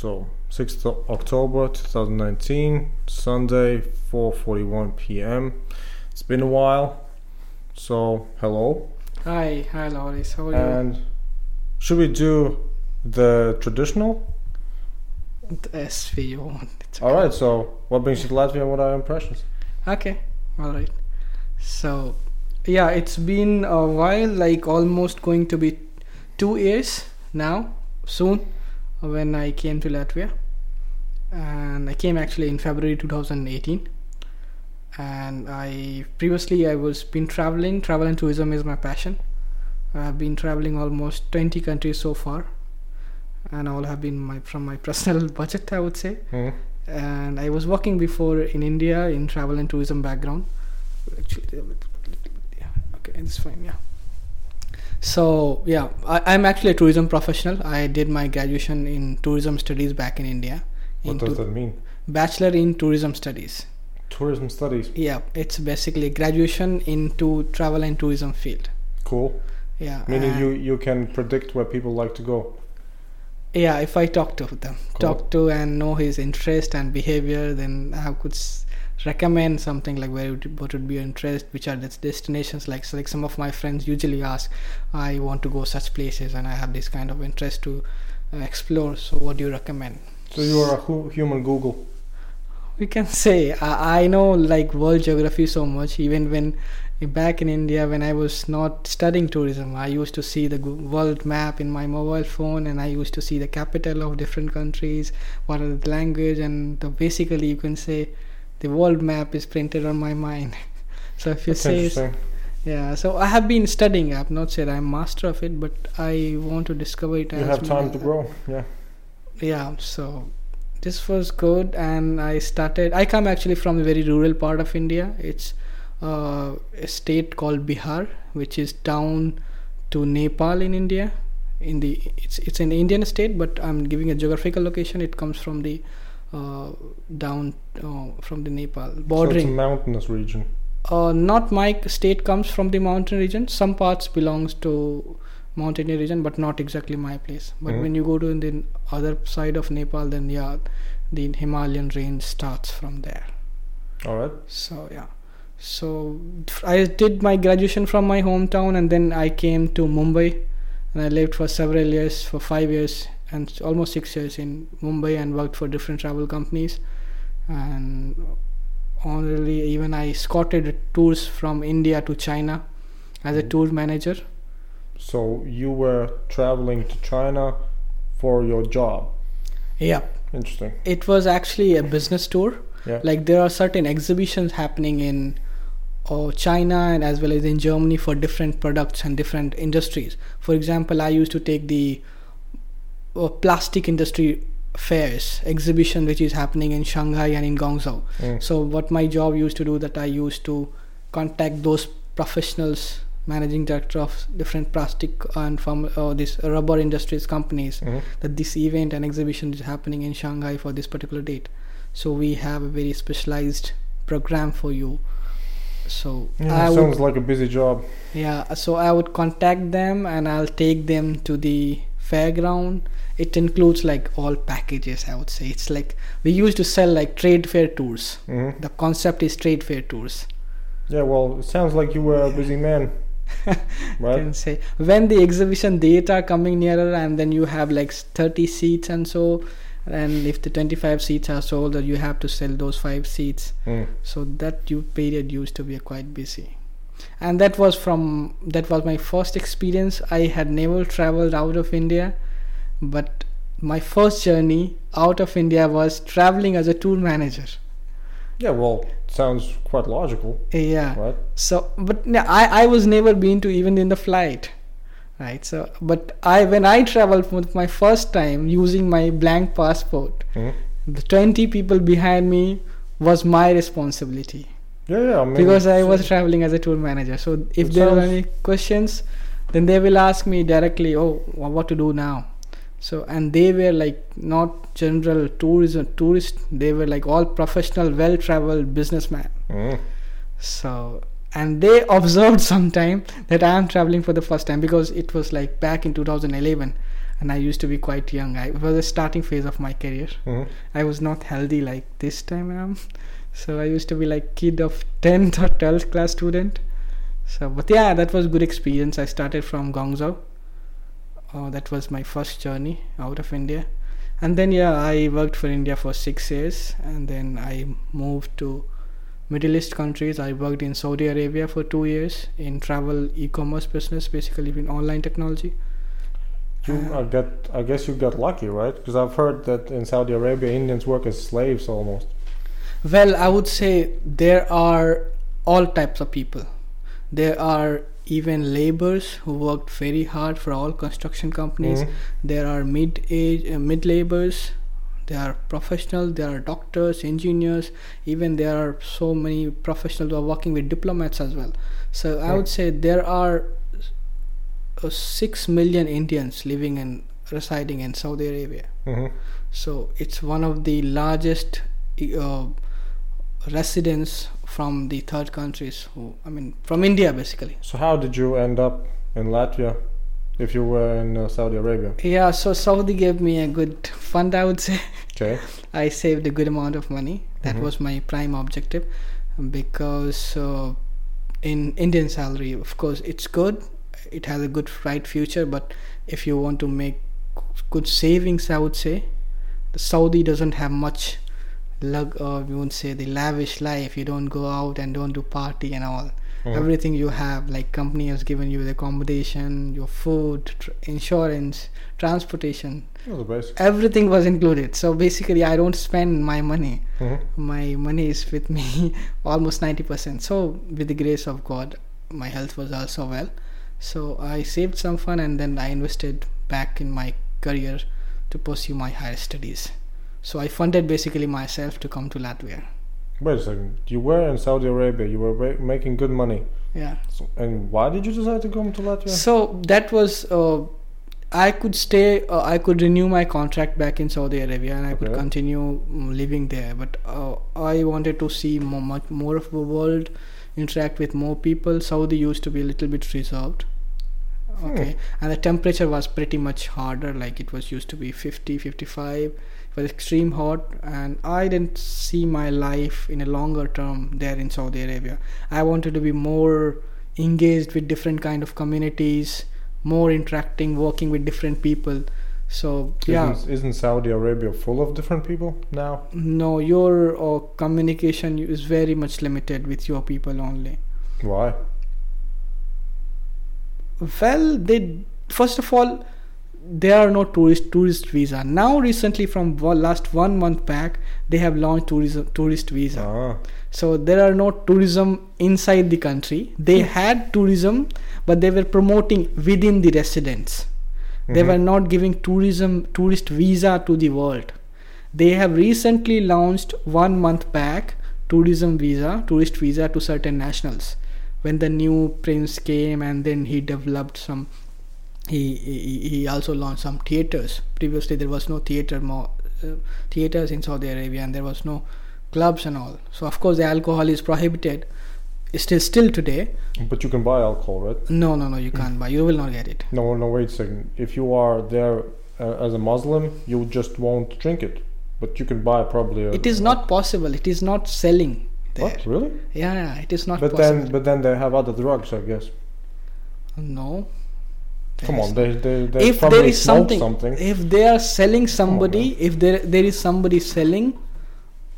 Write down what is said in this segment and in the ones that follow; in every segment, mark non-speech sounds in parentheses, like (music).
So 6th of October 2019, Sunday, 4:41 p.m. It's been a while. So hello. Hi, hi, Loris. How are you? And should we do the traditional? SV you want. All right. So what brings you to Latvia? and What are your impressions? Okay, all right. So, yeah, it's been a while, like almost going to be two years now, soon, when I came to Latvia. And I came actually in February 2018. And I previously I was been traveling. Travel and tourism is my passion. I've been traveling almost 20 countries so far, and all have been my from my (laughs) personal budget, I would say Mhm. and I was working before in India in travel and tourism background. Actually, yeah, okay, it's fine. Yeah. So yeah, I, I'm actually a tourism professional. I did my graduation in tourism studies back in India. What in does tou- that mean? bachelor in tourism studies. Tourism studies. Yeah, it's basically graduation into travel and tourism field. Cool. Yeah. Meaning you you can predict where people like to go. yeah if i talk to them Cool. talk to and know his interest and behavior then i could s- recommend something like where would, what would be your interest which are the destinations like so like some of my friends usually ask i want to go such places and i have this kind of interest to uh, explore. So what do you recommend? So you are a hu- human Google. we can say I, I know like world geography so much. Even when back in india when i was not studying tourism i used to see the world map in my mobile phone and i used to see the capital of different countries what are the language and the basically you can say the world map is printed on my mind (laughs) so if you That's say yeah so i have been studying i've not said i'm master of it but i want to discover it You have time my- to grow. Yeah. yeah so this was good and i started i come actually from a very rural part of india it's uh, a state called bihar which is down to nepal in india in the it's it's an indian state but i'm giving a geographical location it comes from the down uh, from the nepal So it's a bordering mountainous region. uh, not my state comes from the mountain region some parts belongs to mountainous region but not exactly my place but Mhm. when you go to the other side of nepal then yeah the himalayan range starts from there All right. so yeah so I did my graduation from my hometown and then i came to mumbai and i lived for several years for 5 years and almost 6 years in mumbai and worked for different travel companies and honorably even i escorted tours from india to china as a Mhm. tour manager So you were traveling to China for your job. yeah Interesting. it was actually a business tour Yeah. like there are certain exhibitions happening in uh, china and as well as in germany for different products and different industries for example i used to take the plastic industry fairs exhibition which is happening in shanghai and in guangzhou Mm. so what my job used to do that i used to contact those professionals managing director of different plastic and from uh, this rubber industries companies Mhm. that this event and exhibition is happening in Shanghai for this particular date. So we have a very specialized program for you. So Yeah, sounds would, like a busy job. yeah, so I would contact them and I'll take them to the fairground. It includes like all packages. I would say it's like we used to sell like trade fair tours. hmm The concept is trade fair tours. Yeah. Well, it sounds like you were a busy man. (laughs) right. can say when the exhibition date are coming nearer and then you have like 30 seats and so and if the 25 seats are sold you have to sell those five seats Mm. so that you period used to be quite busy and that was from that was my first experience i had never traveled out of india but my first journey out of india was traveling as a tour manager Yeah. Well, sounds quite logical, yeah right? so but i i was never been to even in the flight right so but i when i traveled for my first time using my blank passport Mhm. the 20 people behind me was my responsibility Yeah. Yeah. I mean, because i was traveling as a tour manager so if there are any questions then they will ask me directly oh what to do now so and they were like not general tourism tourist they were like all professional well traveled businessmen Mhm. so and they (laughs) observed sometime that I am traveling for the first time because it was like back in 2011 and I used to be quite young. I it was the starting phase of my career. hmm I was not healthy like this time around. So I used to be like kid of 10th or 12th class student. So, but yeah, that was good experience. I started from Guangzhou. Uh, that was my first journey out of India. And then yeah, I worked for India for six years, and then I moved to Middle East countries. I worked in Saudi Arabia for two years in travel e-commerce business, basically in online technology. You, Uh, I get. I guess you got lucky, right? Because I've heard that in Saudi Arabia, Indians work as slaves almost. Well, I would say there are all types of people. There are even laborers who worked very hard for all construction companies. Mhm. There are mid age, uh, mid laborers. There are professionals. There are doctors, engineers. Even there are so many professionals who are working with diplomats as well. So I would say there are uh, six million Indians living and residing in Saudi Arabia. hmm So it's one of the largest uh, residents from the third countries who I mean from India basically. So how did you end up in Latvia, if you were in uh, Saudi Arabia? Yeah, so Saudi gave me a good fund I would say. Okay. (laughs) I saved a good amount of money. That Mhm. was my prime objective because uh, in Indian salary, of course, it's good. It has a good bright future, but if you want to make good savings, I would say the Saudi doesn't have much lug or we won't say the lavish life. You don't go out and don't do party and all. Mhm. Everything you have, like company has given you the accommodation, your food, tr- insurance, transportation, everything was included. So basically i don't spend my money. Hmm my money is with me (laughs) almost 90% so with the grace of god my health was also well. So i saved some fun and then i invested back in my career to pursue my higher studies so i funded basically myself to come to latvia Wait a second. You were in Saudi Arabia. You were making good money. yeah So, and why did you decide to come to Latvia? So that was uh, I could stay. Uh, I could renew my contract back in Saudi Arabia, and I could continue mm, living there. But uh, I wanted to see more, much more of the world, interact with more people. Saudi used to be a little bit reserved. Hmm. Okay, and the temperature was pretty much harder. Like it was used to be 50, 55. Was extreme hot, and I didn't see my life in a longer term there in Saudi Arabia. I wanted to be more engaged with different kind of communities more interacting working with different people so yeah Isn't, isn't Saudi Arabia full of different people now? no your uh, communication is very much limited with your people only Why? well they first of all there are no tourist tourist visa. Now recently from one, last one month back they have launched tourism tourist visa. Ah, so there are no tourism inside the country. They had tourism but they were promoting within the residents. They mhm. were not giving tourism tourist visa to the world. They have recently launched one month back tourism visa tourist visa to certain nationals. When the new prince came and then he developed some he he, he also launched some theaters previously there was no theater more uh, theaters in saudi arabia and there was no clubs and all so of course the alcohol is prohibited still still today But you can buy alcohol, right? no no no you can't buy you will not get it No, no, wait a second. If you are there uh, as a Muslim, you just won't drink it. But you can buy probably. A, it is not possible it is not selling there What really? yeah, yeah it is not But possible then, but then they have other drugs, I guess. no Come There on, is- they they, they if there is something, something. if they are selling somebody man. if there there is somebody selling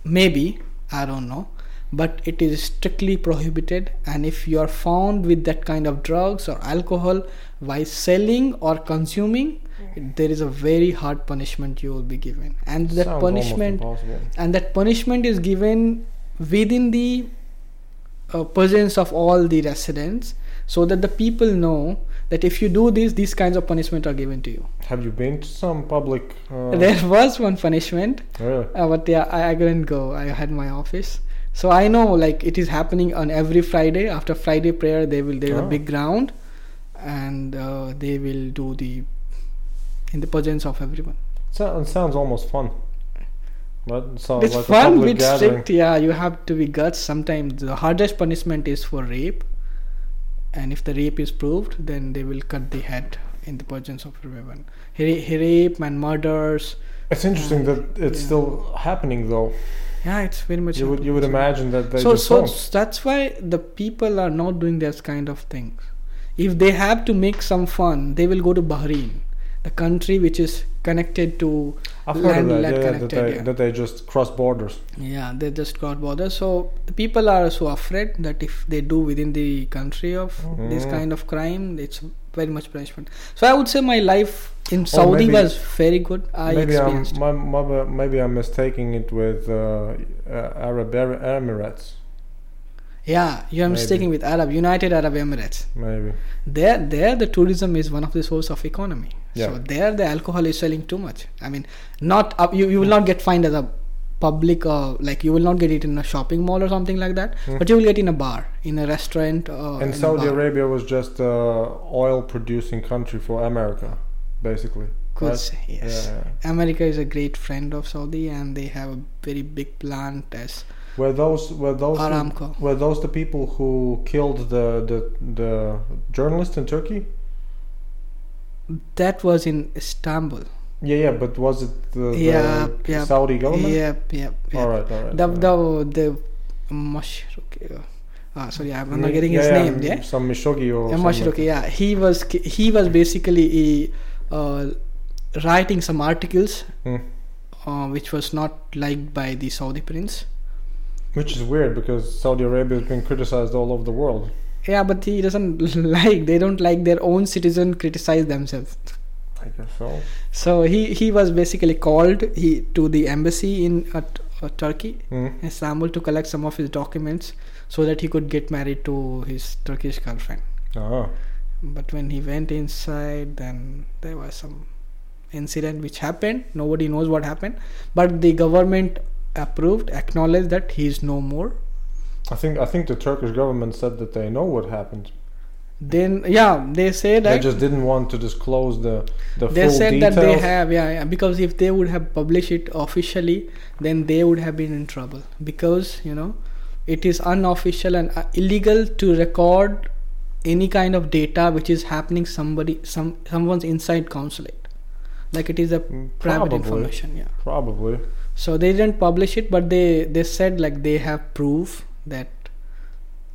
maybe i don't know but it is strictly prohibited. And if you are found with that kind of drugs or alcohol while selling or consuming there is a very hard punishment you will be given. And that Sounds punishment and that punishment is given within the uh, presence of all the residents so that the people know that if you do this these kinds of punishment are given to you Have you been to some public? Uh, there (laughs) was one punishment really? uh, but yeah I, I couldn't go i had my office so i know like it is happening on every friday after friday prayer they will there's a Oh. big ground and uh, they will do the in the presence of everyone So, it sounds almost fun. But sounds it's like fun bit gathering. strict yeah you have to be guts sometimes the hardest punishment is for rape and if the rape is proved then they will cut the head in the presence of weapon. He, he rape and murders. It's interesting that uh, it's Yeah. still happening, though. Yeah, it's very much. You would you would imagine that they so just so don't. that's why the people are not doing this kind of things if they have to make some fun they will go to bahrain the country which is connected to I've land- that. land Yeah, that connected, they yeah. that they just cross borders. yeah they just got borders so the people are so afraid that if they do within the country of this Mhm. kind of crime it's very much punishment so i would say my life in saudi maybe- was very good i maybe I'm my, my, maybe I'm mistaking it with uh, Arab Emirates. Yeah you're Maybe. mistaken with arab united arab emirates Maybe. there there the tourism is one of the source of economy Yeah. so there the alcohol is selling too much i mean not up you, you will not get fined as a public uh, like you will not get it in a shopping mall or something like that Hmm. but you will get in a bar in a restaurant uh, and Saudi. Arabia was just a oil producing country for America, basically. could right? say yes Yeah. america is a great friend of saudi and they have a very big plant as Were those were those the, aramco were those the people who killed the the the journalist in Turkey? that was in istanbul Yeah, yeah, but was it the, the Yeah, yeah. Saudi government? yep yep, yep. All right, all right. the all right. the the Mashruki, uh, ah, sorry i'm not getting yeah, his yeah, name yeah Some Mishogi or Yeah. Mashruki, yeah, he was he was basically uh, writing some articles Hmm. uh, which was not liked by the Saudi prince. Which is weird because Saudi Arabia has been criticized all over the world. Yeah, but he doesn't (laughs) like. They don't like their own citizen criticize themselves. I guess so. So he he was basically called he to the embassy in uh, uh, Turkey, Hmm. Istanbul, to collect some of his documents so that he could get married to his Turkish girlfriend. Ah. But when he went inside, then there was some incident which happened. Nobody knows what happened, but the government approved, acknowledged that he is no more. I think I think the Turkish government said that they know what happened. Then, yeah, they say that They just didn't want to disclose the the they full said details. that they have, yeah, yeah, because if they would have published it officially, then they would have been in trouble because you know it is unofficial and uh, illegal to record any kind of data which is happening somebody some someone's inside consulate like it is a Mm, private Probably. information yeah Probably. So they didn't publish it but they they said like they have proof that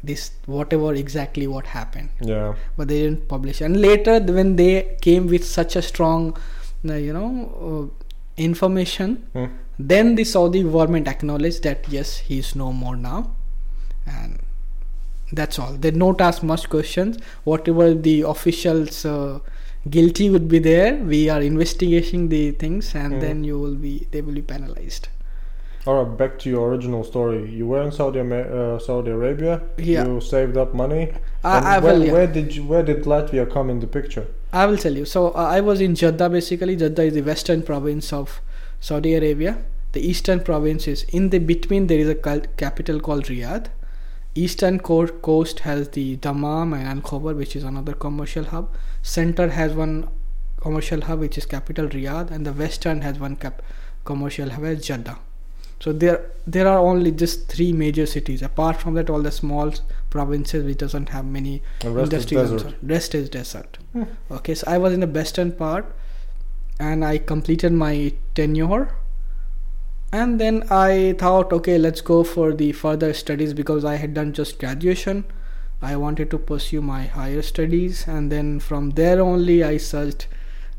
this whatever exactly what happened. Yeah. but they didn't publish and later when they came with such a strong uh, you know uh, information Hmm. then the saudi government acknowledged that yes he is no more now. And that's all. They don't ask much questions. Whatever the officials uh, guilty would be there we are investigating the things and Hmm. then you will be they will be penalized All right. Back to your original story. You were in Saudi uh, Saudi Arabia. Yeah. You saved up money. I, I where, will yeah. where did you, where did Latvia come in the picture? I will tell you. So uh, I was in Jeddah basically. Jeddah is the western province of Saudi Arabia. The eastern province is in the between. There is a capital called Riyadh. Eastern coast has the Dammam and Al Khobar, which is another commercial hub. Center has one commercial hub, which is capital Riyadh, and the western has one cap- commercial hub, as Jeddah. So there there are only just three major cities. Apart from that, all the small provinces which doesn't have many The rest is industrial desert. zone. Rest is desert. Hmm. Okay, so I was in the western part, and I completed my tenure, and then I thought, okay, let's go for the further studies because I had done just graduation. I wanted to pursue my higher studies, and then from there only I searched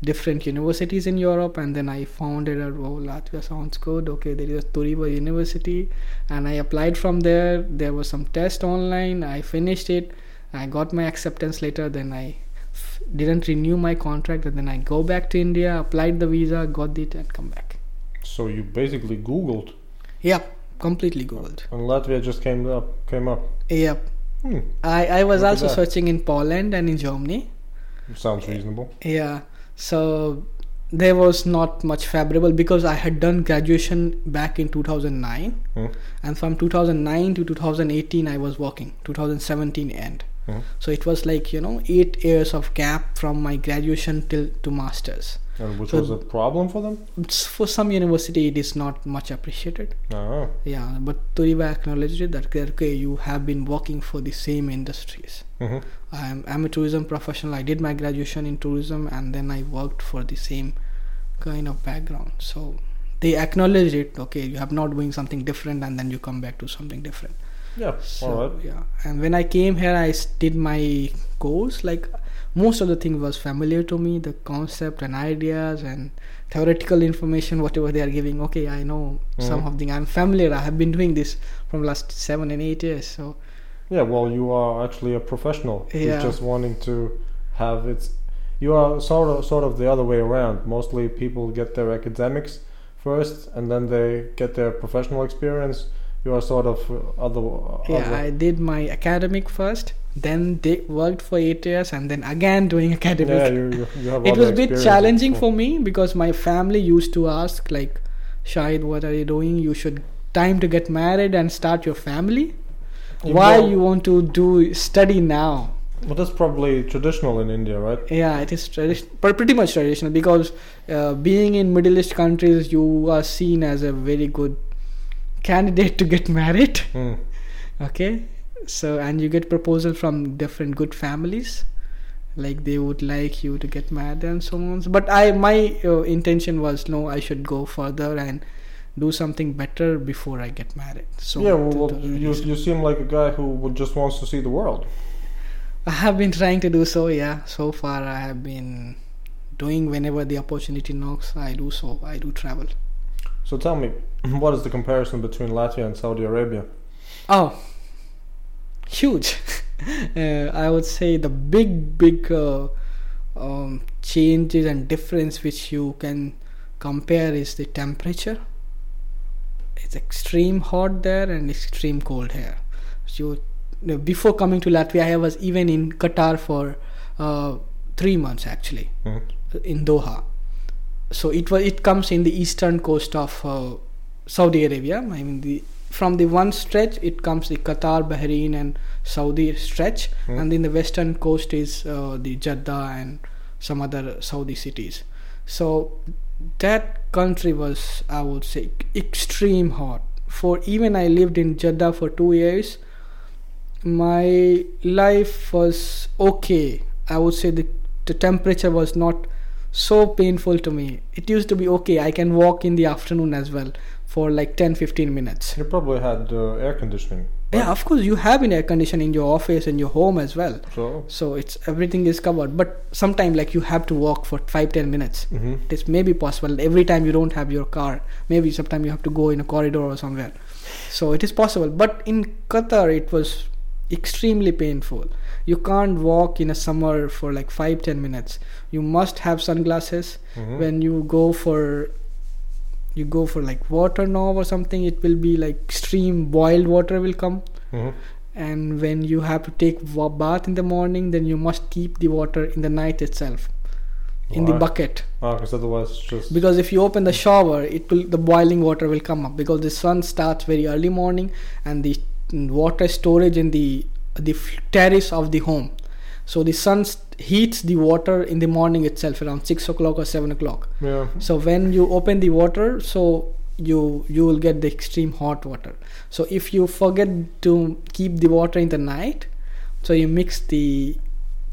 different universities in Europe, and then I found it. Oh, Latvia sounds good. Okay, there is a Turiba University, and I applied from there. There was some test online. I finished it. I got my acceptance letter. Then I f- didn't renew my contract, and then I go back to India, applied the visa, got it, and come back. So you basically Googled, Yep, completely googled. and Latvia just came up. Came up. Yep. Hmm. I, I was Look also searching in Poland and in Germany. Sounds reasonable. Yeah. So there was not much favorable because I had done graduation back in 2009 Hmm. and from 2009 to 2018 I was working 2017 end Hmm. so it was like you know 8 years of gap from my graduation till to masters And which So- was a problem for them? For some university, it is not much appreciated. Oh. Yeah, but Turiba acknowledged it that okay, you have been working for the same industries. hmm I'm, I'm a tourism professional. I did my graduation in tourism and then I worked for the same kind of background. So they acknowledged it. Okay, you have not doing something different and then you come back to something different. Yeah. So All right. yeah, and when I came here, I did my course. Like most of the thing was familiar to me, the concept and ideas and theoretical information, whatever they are giving. Okay, I know some Mhm. of the. I'm familiar. I have been doing this from last seven and eight years. So Yeah. Well, you are actually a professional. Yeah. Who's just wanting to have its. You are sort of sort of the other way around. Mostly people get their academics first, and then they get their professional experience. You are sort of other. yeah, other I did my academic first. Then they worked for eight years, and then again doing academic. yeah, you, you, you have it was a bit challenging for me because my family used to ask like shahid what are you doing you should time to get married and start your family why you want to do study now Well, that's probably traditional in India, right? yeah it is tradi- but pretty much traditional because uh, being in middle east countries you are seen as a very good candidate to get married Hmm. okay so and you get proposal from different good families. Like they would like you to get married and so on. But i my uh, intention was no i should go further and do something better before i get married. So yeah, well, well, those are the you, you seem like a guy who would just wants to see the world. i have been trying to do so yeah. So far i have been doing whenever the opportunity knocks i do so. I do travel. So tell me, (clears throat) what is the comparison between Latvia and Saudi Arabia? Oh, huge. (laughs) uh, I would say the big, big uh, um, changes and difference which you can compare is the temperature. It's extreme hot there and extreme cold here. So you before coming to Latvia, I was even in Qatar for uh, three months actually Mhm. in Doha. So it was it comes in the eastern coast of uh, Saudi Arabia. I mean the from the one stretch it comes the Qatar, Bahrain, and Saudi stretch, Hmm. and then the western coast is uh, the Jeddah and some other Saudi cities. So that country was I would say extreme hot. For even I lived in Jeddah for two years, my life was okay. I would say the the temperature was not so painful to me. It used to be okay. I can walk in the afternoon as well for like 10 15 minutes. You probably had uh, air conditioning. right? Yeah, of course you have an air condition in your office and your home as well. So, So it's everything is covered. But sometime like you have to walk for 5 10 minutes. hmm may be possible every time you don't have your car. Maybe sometime you have to go in a corridor or somewhere. So it is possible. But in Qatar it was extremely painful. You can't walk in a summer for like 5 10 minutes. You must have sunglasses hmm when you go for you go for like water now or something it will be like stream boiled water will come. Hmm and when you have to take bath in the morning then you must keep the water in the night itself in the bucket. Oh, because otherwise it's just. because if you open the shower it will the boiling water will come up because the sun starts very early morning and the water storage in the the terrace of the home. So the sun heats the water in the morning itself around 6 o'clock or 7 o'clock yeah. so when you open the water so you you will get the extreme hot water so if you forget to keep the water in the night so you mix the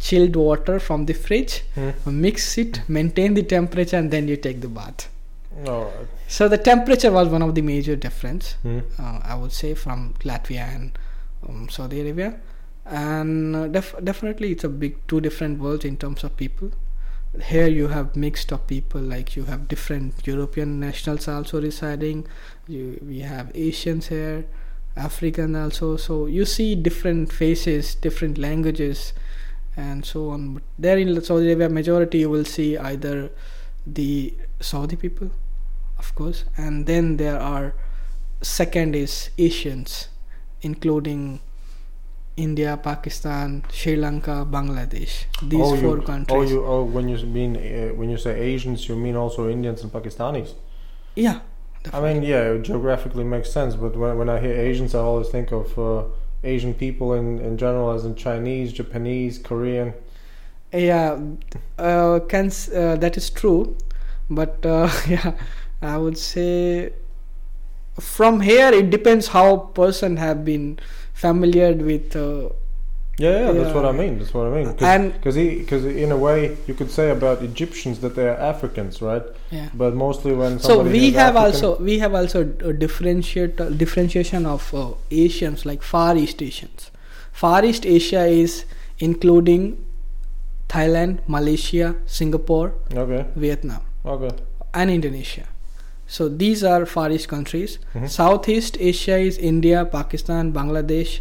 chilled water from the fridge Hmm. mix it maintain the temperature and then you take the bath right. so the temperature was one of the major difference Hmm. uh, i would say from latvia and um, saudi arabia and uh, def- definitely it's a big two different worlds in terms of people. Here you have mixed of people like you have different european nationals also residing. You we have asians here african also. So you see different faces different languages and so on. But there in saudi arabia majority you will see either the saudi people of course and then there are second is asians including india pakistan sri lanka bangladesh these oh, four you, countries Oh, you. Oh, when you mean uh, when you say Asians, you mean also Indians and Pakistanis. yeah I mean, yeah, it geographically makes sense, but when, when I hear Asians, I always think of uh, Asian people in, in general, as in Chinese, Japanese, Korean. yeah uh, can uh, that is true but uh, (laughs) yeah i would say from here it depends how person have been familiar with uh, Yeah, yeah, that's what I mean. That's what I mean. And- Because because in a way you could say about Egyptians that they are Africans, right? yeah But mostly when so we have African- also we have also a differentiate uh, differentiation of uh, asians like far east asians far east asia is including thailand malaysia singapore okay, vietnam okay, and indonesia so these are far east countries Mhm. southeast asia is india pakistan bangladesh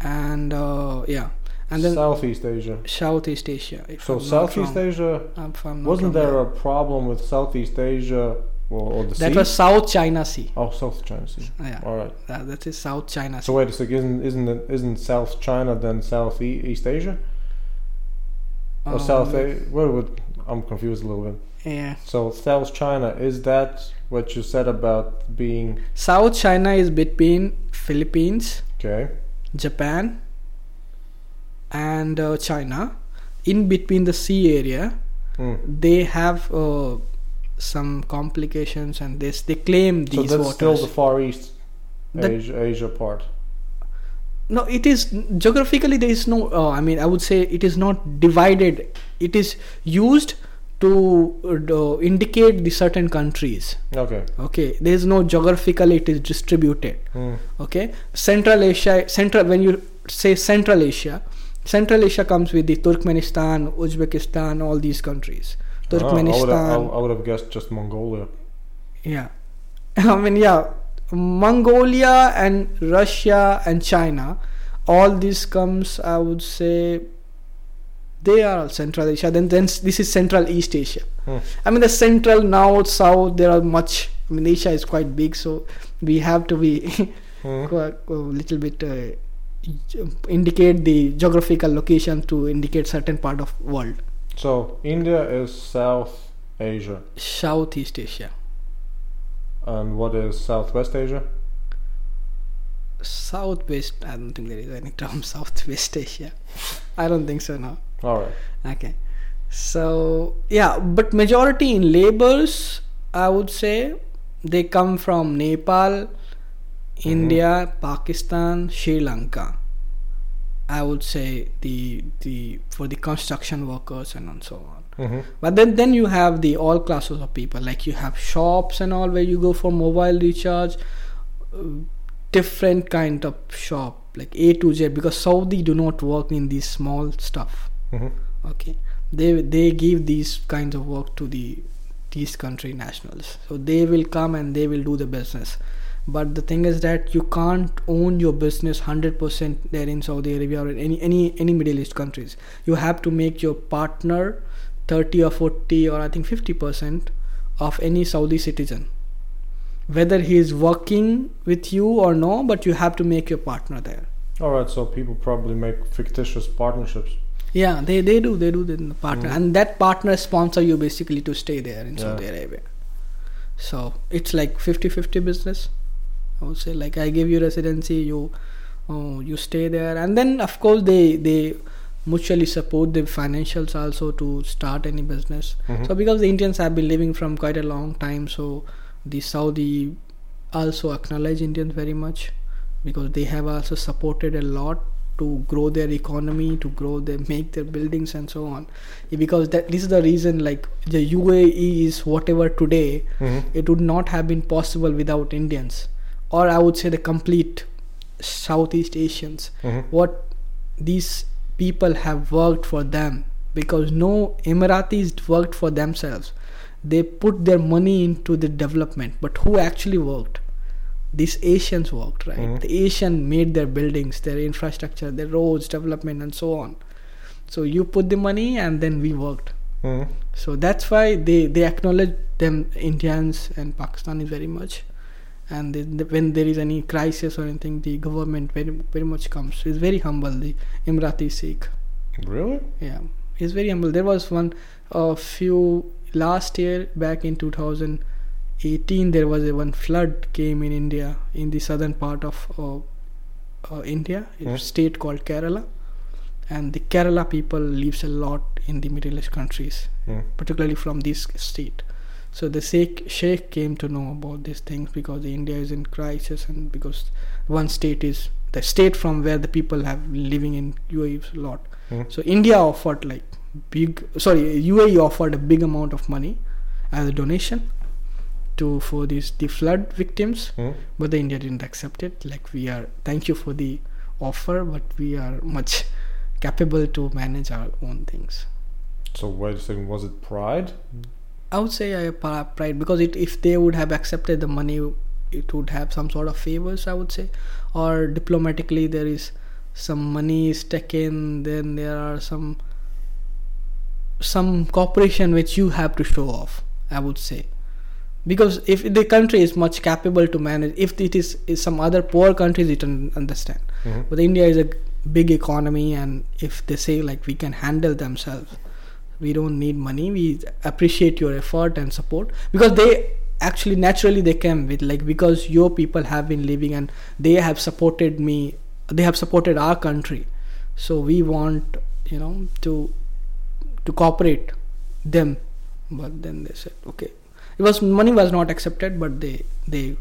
and uh, yeah and then Southeast Asia. southeast asia So I'm Southeast. Asia Um, wasn't there a problem with Southeast Asia or, or the that sea? was south china sea oh, South China Sea. yeah All right. that, that is south china sea So wait a second, isn't isn't it, isn't South China then Southeast Asia or Um, South? A- what would I'm confused a little bit. Yeah. So South China is that what you said about being South China is between Philippines, okay? Japan, and uh, China. In between the sea area, Mm. they have uh, some complications, and this they claim So these that's waters. still the Far East That- Asia, Asia part. no, it is geographically there is no. Uh, I mean, I would say it is not divided. It is used to uh, indicate the certain countries. Okay. Okay, there is no geographical it is distributed. Mm. okay central asia central when you say central asia central asia comes with the turkmenistan uzbekistan all these countries Ah, I would have, turkmenistan I would have guessed just Mongolia. yeah (laughs) i mean yeah mongolia and russia and china all this comes i would say they are all central asia then then this is central east asia Hmm. i mean the central north south there are much i mean asia is quite big so we have to be (laughs) (laughs) Mm. quite a little bit uh, indicate the geographical location to indicate certain part of world So India is South Asia, southeast asia and what is Southwest Asia? southwest i don't think there is any term (laughs) southwest asia i don't think so no All right. okay. So yeah but majority in labors i would say they come from nepal india pakistan sri lanka. I would say the the for the construction workers and, and so on. Mm-hmm. but then then you have the all classes of people. Like you have shops and all where you go for mobile recharge uh, different kind of shop like a to z because saudi do not work in these small stuff Mm-hmm. okay they they give these kinds of work to the these country nationals so they will come and they will do the business but the thing is that you can't own your business 100% there in saudi arabia or in any any any middle east countries you have to make your partner 30 or 40 or i think 50% of any saudi citizen whether he is working with you or no but you have to make your partner there All right. So people probably make fictitious partnerships. Yeah, they, they do they do the partner Mm. and that partner sponsor you basically to stay there in Yeah. Saudi Arabia. So it's like 50-50 business. I would say like I give you residency, you oh, you stay there, and then of course they they mutually support the financials also to start any business. Mhm. So because the Indians have been living from quite a long time, so the Saudi also acknowledge Indians very much because they have also supported a lot to grow their economy, to grow their make their buildings and so on. Because that this is the reason like the UAE is whatever today, Mm-hmm. it would not have been possible without Indians, or I would say the complete Southeast Asians Mm-hmm. what these people have worked for them because no Emiratis worked for themselves. They put their money into the development, but who actually worked? These Asians worked, right? Mhm. The Asian made their buildings, their infrastructure, their roads, development, and so on. So you put the money, and then we worked. Mm-hmm. So that's why they they acknowledge them Indians and Pakistanis very much, and they, the, when there is any crisis or anything, the government very very much comes. It's very humble. The Emirati sheikh, Really? yeah, he's very humble. There was one a few last year back in 2018. There was a one flood came in India in the southern part of uh, uh, India, a Hmm. state called Kerala, and the Kerala people lives a lot in the Middle East countries Mm. particularly from this state So the sheikh, sheikh came to know about these things because India is in crisis and because one state is the state from where the people have living in UAE a lot. Mm. So India offered like big sorry UAE offered a big amount of money as a donation to for these the flood victims Hmm? but the India didn't accept it like we are thank you for the offer but we are much capable to manage our own things So wait a second, was it pride? I would say I have pride because it, if they would have accepted the money, it would have some sort of favors. I would say, or diplomatically there is some money is taken. Then there are some some cooperation which you have to show off. I would say, because if the country is much capable to manage, if it is, is some other poor countries, it can understand. Mhm. But India is a big economy, and if they say like we can handle themselves, we don't need money. We appreciate your effort and support because they actually naturally they came with like because your people have been living and they have supported me. They have supported our country, so we want you know to to cooperate them. But then they said okay. It was money was not accepted, but they they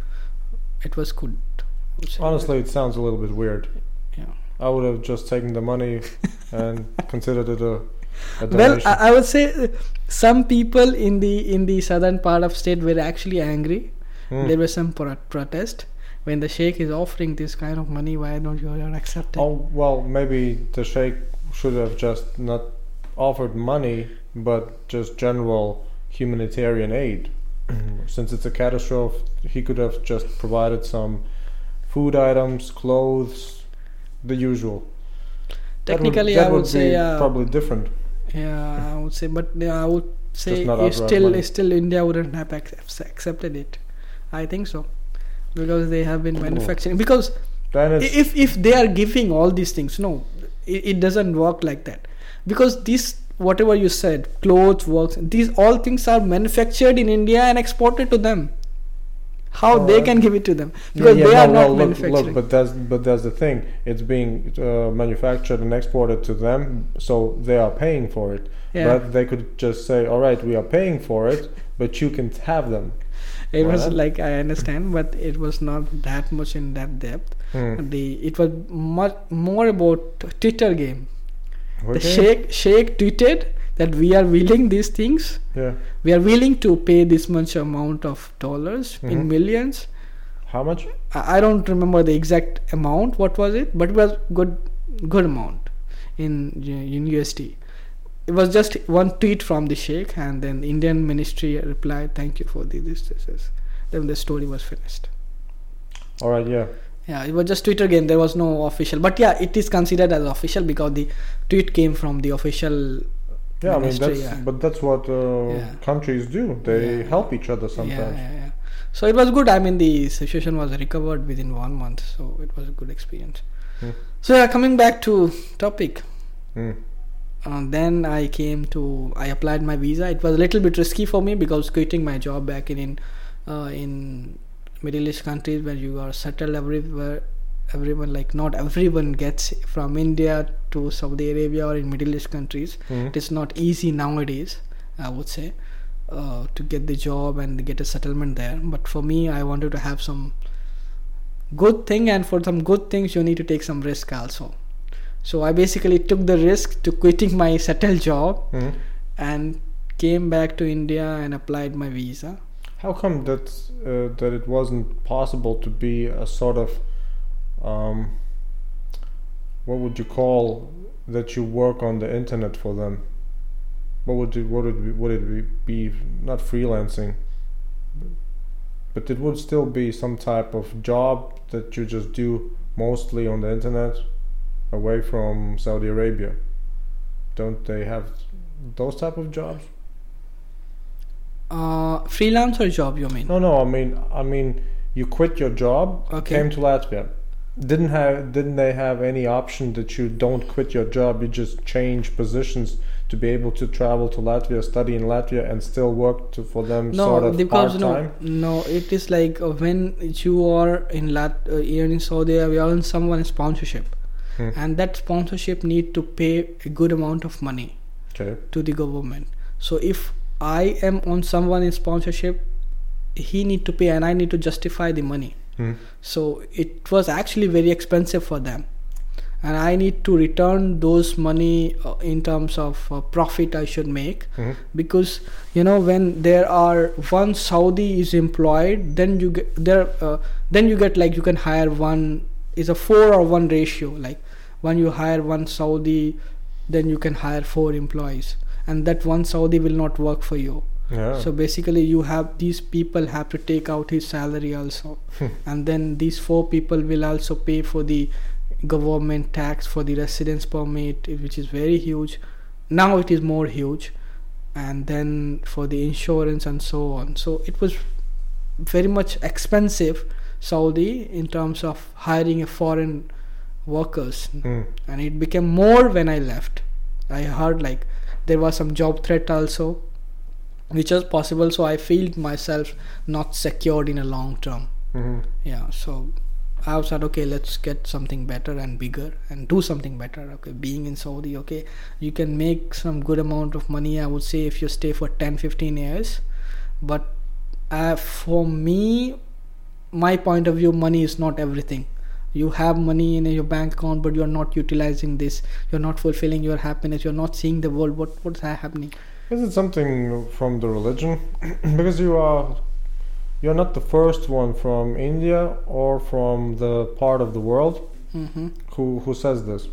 it was good. I would say. Honestly, it sounds a little bit weird. yeah. I would have just taken the money and (laughs) considered it a, a well. I, I would say uh, some people in the in the southern part of state were actually angry Hmm. there was some pro- protest when the sheikh is offering this kind of money why don't you accept it Oh well, maybe the sheikh should have just not offered money, but just general humanitarian aid. Since it's a catastrophe, he could have just provided some food items, clothes, the usual. That would- technically that i would, say be uh, probably different. yeah i would say but yeah, i would say still money. still india wouldn't have ac- accepted it i think so because they have been manufacturing because if if they are giving all these things no it, it doesn't work like that because this whatever you said clothes works these all things are manufactured in india and exported to them how they Uh, can give it to them because yeah, they no, are not well, look, manufacturing look, but that's but that's the thing. It's being uh, manufactured and exported to them, so they are paying for it. yeah But they could just say, "All right, we are paying for it, but you can have them." it was like i understand but it was not that much in that depth Hmm. the it was much more about twitter game the sheikh sheikh tweeted that we are willing these things Yeah. we are willing to pay this much amount of dollars Mhm. in millions How much? I I don't remember the exact amount. What was it? But it was good, good amount in in USD. It was just one tweet from the sheikh, and then the Indian ministry replied, "Thank you for the this this." this." Then the story was finished. All right. Yeah. Yeah, it was just Twitter again. There was no official, but yeah, it is considered as official because the tweet came from the official. Yeah. I mean, Ministry, that's yeah. but that's what uh, Yeah. countries do. They Yeah. help each other sometimes. yeah, yeah. So it was good. I mean, the situation was recovered within one month, so it was a good experience. Hmm. So yeah, coming back to topic. Hmm. Uh, then I came to I applied my visa. It was a little bit risky for me because quitting my job back in in, uh, in Middle East countries where you are settled everywhere, everyone like not everyone gets from India to Saudi Arabia or in Middle East countries. Hmm. It is not easy nowadays. I would say uh, to get the job and get a settlement there. But for me, I wanted to have some good thing, and for some good things, you need to take some risk also. So I basically took the risk to quitting my (laughs) settled job Hmm. and came back to India and applied my visa. How come that uh, that it wasn't possible to be a sort of um, what would you call that you work on the internet for them? What would it what would it be, would it be not freelancing, but it would still be some type of job that you just do mostly on the internet, away from Saudi Arabia. Don't they have those type of jobs? Uh, freelancer job, you mean? No, no. I mean, I mean, you quit your job, Okay. came to Latvia. Didn't have? Didn't they have any option that you don't quit your job? You just change positions to be able to travel to Latvia, study in Latvia, and still work to, for them, No, sort of because part no, time. no, no, it is like uh, when you are in Lat, uh, here in Saudi Arabia, on someone sponsorship, Hmm. and that sponsorship need to pay a good amount of money Okay. to the government. So if I am on someone in sponsorship, he need to pay and I need to justify the money. Hmm. So it was actually very expensive for them, and I need to return those money uh, in terms of uh, profit I should make Mhm. because you know when there are one Saudi is employed, then you get there, uh, then you get like you can hire one is a four or one ratio like when you hire one Saudi, then you can hire four employees, and that one Saudi will not work for you. Yeah. So basically, you have these people have to take out his salary also, and then these four people will also pay for the government tax for the residence permit, which is very huge. Now it is more huge, and then for the insurance and so on. So it was very much expensive, Saudi, in terms of hiring a foreign workers, Hmm. and it became more when I left. I heard like there was some job threat also, which was possible. So I feel myself not secured in a long term. Mhm. Yeah, so I said, okay, let's get something better and bigger and do something better. Okay, being in Saudi, okay, you can make some good amount of money. I would say if you stay for 10, 15 years, but uh, for me, my point of view, money is not everything. You have money in your bank account, but you're not utilizing this. You're not fulfilling your happiness. You're not seeing the world. What what's happening? Is it something from the religion? (clears throat) because you are you're not the first one from India or from the part of the world hmm who who says this.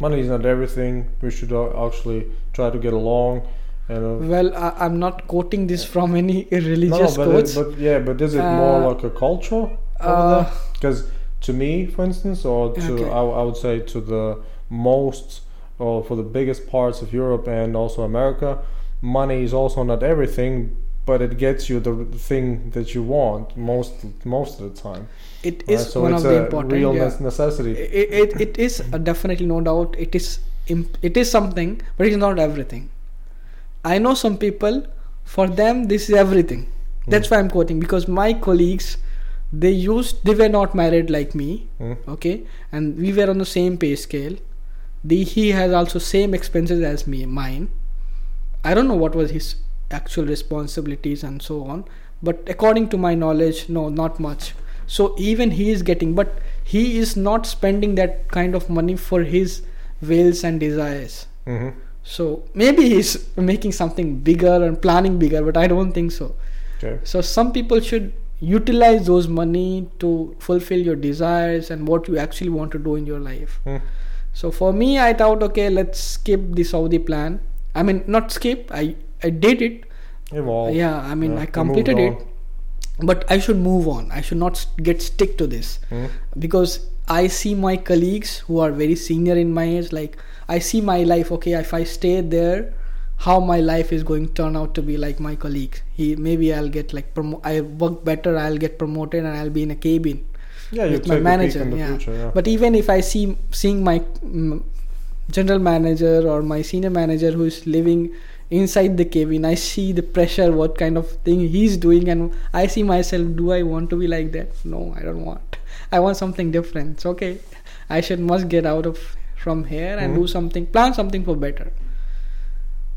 Money is not everything. We should actually try to get along. And uh, Well, I, I'm not quoting this from any religious no, but, it, but yeah, but is it more Uh, like a culture? uh, Because to me, for instance, or to Okay. I, I would say to the most or for the biggest parts of Europe and also America, money is also not everything, but it gets you the thing that you want most most of the time. it right? is so one of the important. real yeah. necessity. it, it, it is uh, definitely no doubt it is imp- it is something but it's not everything i know some people for them this is everything that's why i'm quoting because my colleagues they used they were not married like me Mm. okay? And we were on the same pay scale. The he has also same expenses as me mine. I don't know what was his actual responsibilities and so on but according to my knowledge no not much. So even he is getting but he is not spending that kind of money for his wills and desires. Hmm so maybe he's making something bigger and planning bigger but i don't think so. Okay. so some people should utilize those money to fulfill your desires and what you actually want to do in your life. Mm. so for me i thought okay let's skip the saudi plan. I mean not skip i i did it. Evolve. yeah i mean Yeah, i completed it. But i should move on. I should not get stick to this. Mm. because i see my colleagues who are very senior in my age like i see my life okay if i stay there how my life is going to turn out to be like my colleagues he maybe i'll get like promo- i work better i'll get promoted and i'll be in a cabin Yeah, with my manager in the yeah. future. Yeah. but even if i see seeing my mm, general manager or my senior manager who is living inside the cabin i see the pressure what kind of thing he's doing and i see myself do i want to be like that no i don't want i want something different it's okay i should must get out of from here and Mhm. do something plan something for better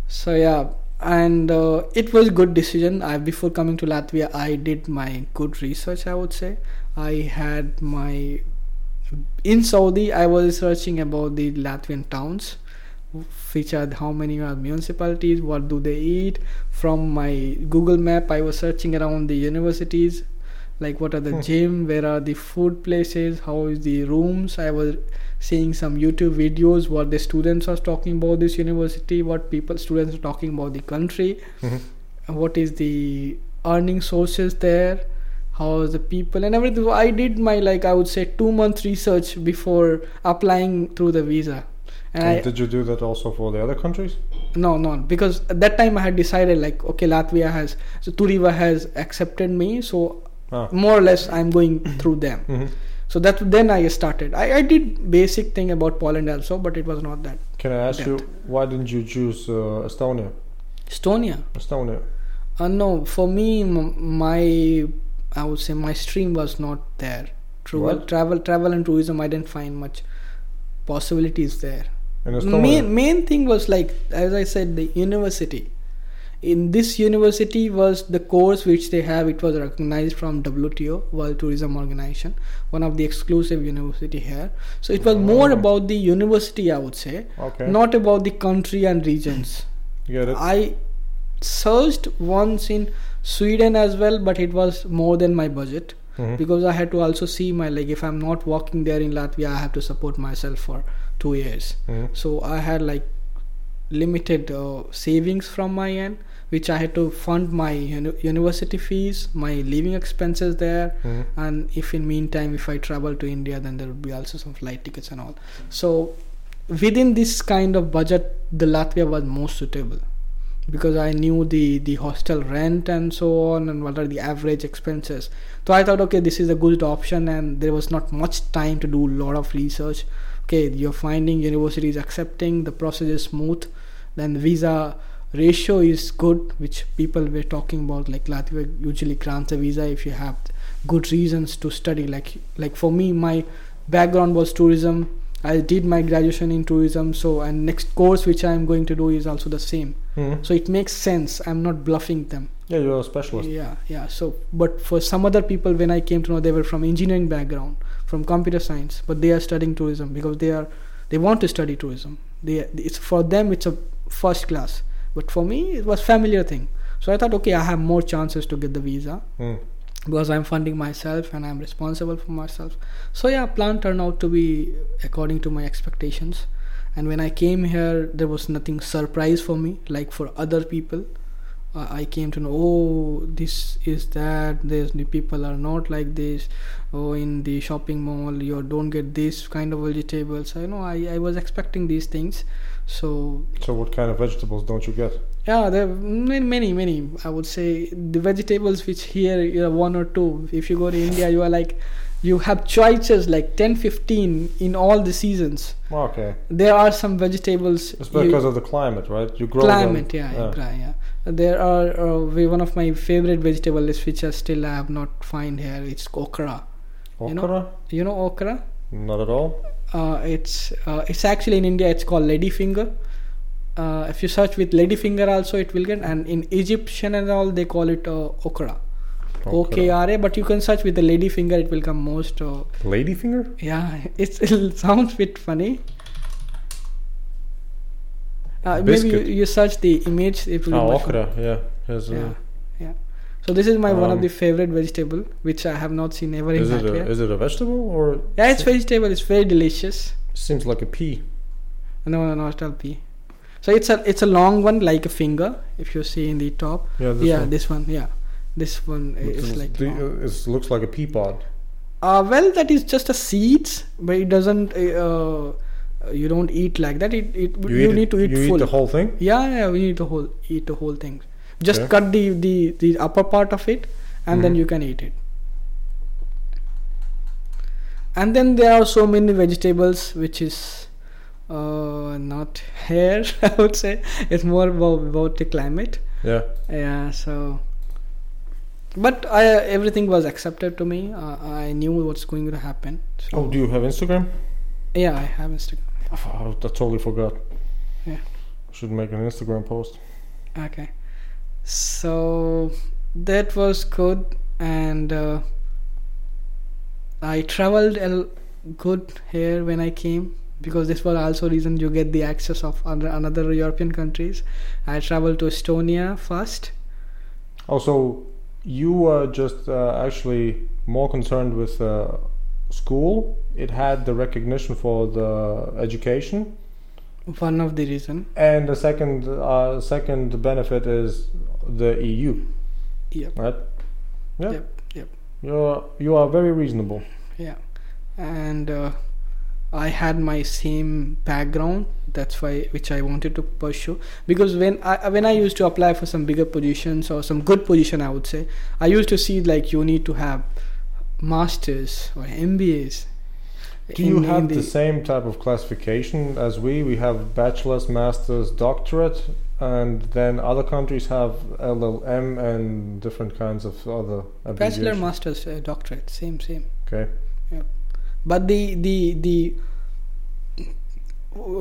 so yeah and uh, it was good decision. I before coming to latvia i did my good research i would say. I had my in saudi i was researching about the latvian towns which are how many are municipalities what do they eat. From my google map i was searching around the universities like what are the Hmm. gym where are the food places how is the rooms. I was seeing some youtube videos what the students are talking about this university what people students are talking about the country Mhm. what is the earning sources there how is the people and everything so i did my like i would say two month research before applying through the visa and And I, did you do that also for the other countries? no no because at that time i had decided like okay latvia has so Turiba has accepted me so Ah. more or less i'm going (clears throat) through them hmm so that then i started i, I did basic thing about poland also but it was not that Can I ask you why didn't you choose uh, Estonia? estonia Estonia. Uh, no, for me, m- my I would say my stream was not there. Travel, What? travel, travel and tourism. I didn't find much possibilities there. In Estonia. Main main thing was like as I said, the university. In this university was the course which they have it was recognized from WTO World Tourism Organization one of the exclusive university here so it was more Oh. about the university I would say Okay. not about the country and regions? I searched once in Sweden as well but it was more than my budget Mhm. because I had to also see my like if I'm not working there in Latvia I have to support myself for 2 years Mhm. so I had like limited uh, savings from my end which I had to fund my uni- university fees my living expenses there. Mhm. and if in meantime if I travel to India then there would be also some flight tickets and all. So within this kind of budget the Latvia was most suitable. Because I knew the the hostel rent and so on and what are the average expenses. So I thought okay this is a good option and there was not much time to do a lot of research. Okay you're finding universities accepting the process is smooth. Then visa ratio is good which people were talking about like latvia usually grants a visa if you have good reasons to study. Like like for me my background was tourism. I did my graduation in tourism so and next course which i'm going to do is also the same. Mhm. so it makes sense. I'm not bluffing them. Yeah, you're a specialist. yeah yeah. So but for some other people when i came to know they were from engineering background from computer science but they are studying tourism because they are they want to study tourism. They it's for them it's a first class but for me it was familiar thing. So i thought okay i have more chances to get the visa. Mm. because i'm funding myself and i'm responsible for myself. So yeah plan turned out to be according to my expectations. And when i came here there was nothing surprise for me like for other people. Uh, i came to know oh this is that there's the people are not like this. Oh in the shopping mall you don't get this kind of vegetables. I know i, I was expecting these things so So, what kind of vegetables don't you get? yeah, there are many, many. I would say the vegetables which here you have one or two. If you go to India, you are like, you have choices like 10, 15 in all the seasons. Okay. There are some vegetables. It's you- because of the climate, right? You grow climate, them. yeah, yeah, yeah. There are uh, one of my favorite vegetables which I still have not find here. It's okra. you know- Okra? You know okra? Not at all. Uh, it's uh, it's actually in India it's called ladyfinger. Uh, if you search with ladyfinger also it will get and in Egyptian and all they call it uh, okra. O K R A but you can search with the ladyfinger it will come most uh, Ladyfinger? yeah (laughs) it sounds a bit funny. Uh, maybe you, you search the image it will Oh, okra. Yeah. Has, yeah yeah so this is my one of Um, the favorite vegetable which I have not seen ever in Is it, Latvia. a, is it a vegetable or yeah it's vegetable it's very delicious. seems like a pea? No, no, not LP. So it's a it's a long one like a finger. If you see in the top, Yeah, this yeah, one. this one, yeah, this one Looks- is like. the- uh, it looks like a pea pod. Uh, well, that is just a seeds, but it doesn't. Uh, you don't eat like that. It, it you, it- need to eat you full. eat the whole thing? yeah, yeah, we need to whole eat the whole thing. Just Okay. cut the, the the upper part of it, and then Mhm. you can eat it. And then there are so many vegetables which is uh, not here. (laughs) I would say it's more about, about the climate. Yeah. Yeah, so. But I, everything was accepted to me. Uh, I knew what's going to happen. So Oh, do you have Instagram? yeah, I have Instagram. Oh, I totally forgot. Yeah. Should make an Instagram post. Okay. So that was good, and uh, I traveled a good here when I came because this was also reason you get the access of other another European countries. I traveled to Estonia first. Also, you were just uh, actually more concerned with uh, school. It had the recognition for the education, One of the reason. and the second uh, second benefit is the EU. Yep. Right? Yeah. Yep. Yep. You're you are very reasonable. Yeah, and uh, I had my same background. That's why which I wanted to pursue because when I when I used to apply for some bigger positions or some good position, I would say I used to see like you need to have masters or MBAs. Do you have the- the same type of classification as we? We have bachelor's, master's, doctorate, and then other countries have LLM and different kinds of other bachelor, masters, uh, doctorate, same, same. Okay. Yeah. but the the the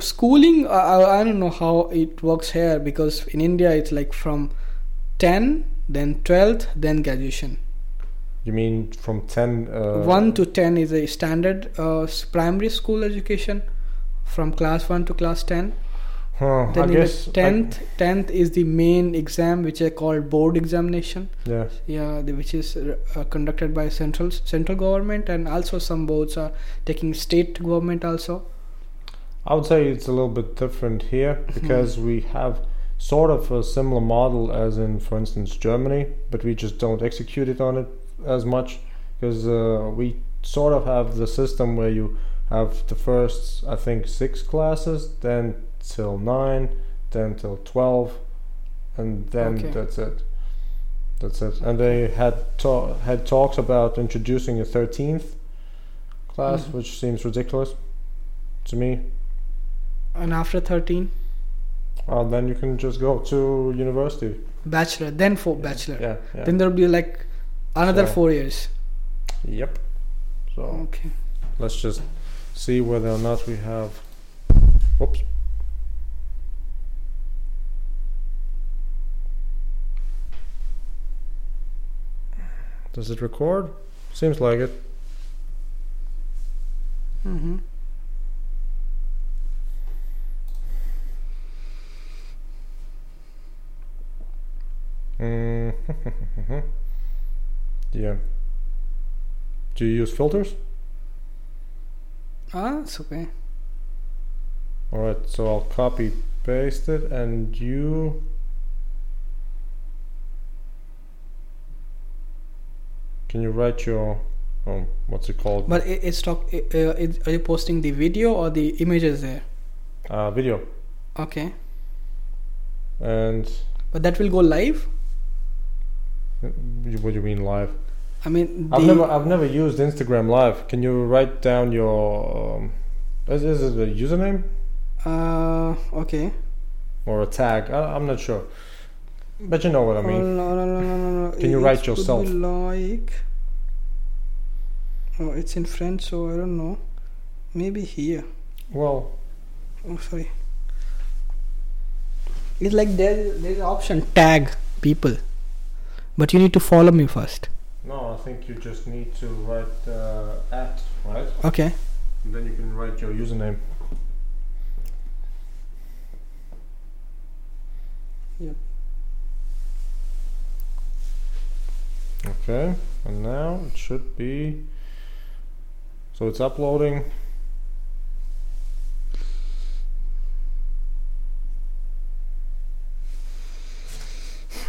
schooling I, I I don't know how it works here because in india it's like from 10, then 12th, then graduation. You mean from ten? Uh, 1 to 10 is a standard uh, primary school education from class 1 to class 10. Huh, Then I guess the I- 10th, 10th is the main exam which are called board examination. yeah. Yeah, the, which is uh, conducted by central central government and also some boards are taking state government also. I would say it's a little bit different here Hmm. because we have sort of a similar model as in, for instance, Germany, but we just don't execute it on it as much because uh, we sort of have the system where you have the first, I think, six classes, then till nine, then till twelve, and then Okay. that's it. That's it. And they had ta- had talks about introducing a thirteenth class, Mhm. which seems ridiculous to me. And after 13, Uh, then you can just go to university. bachelor, then for bachelor. Yeah, yeah. Then there'll be like another So- 4 years. yep. So Okay. let's just see whether or not we have. Whoops. Does it record? Seems like it. Mm-hmm. Mm. (laughs) yeah. Do you use filters? Ah, it's okay. All right, so I'll copy paste it and you Can you write your um what's it called? But it, it's talk. i- Uh, it, are you posting the video or the images there? uh video. Okay. And But that will go live. what do you mean live? I mean, I've never I've never used Instagram live. Can you write down your um, is, is it a username Uh, okay. or a tag? I, I'm not sure. But you know what I mean. no, no, no. Can you It- write it yourself? like. Oh, it's in French, so I don't know. Maybe here. Well, Oh, sorry. It's like there, there's an option tag people, but you need to follow me first. no, I think you just need to write uh, at right, Okay. and then you can write your username. Yep. Okay, and now it should be. So it's uploading.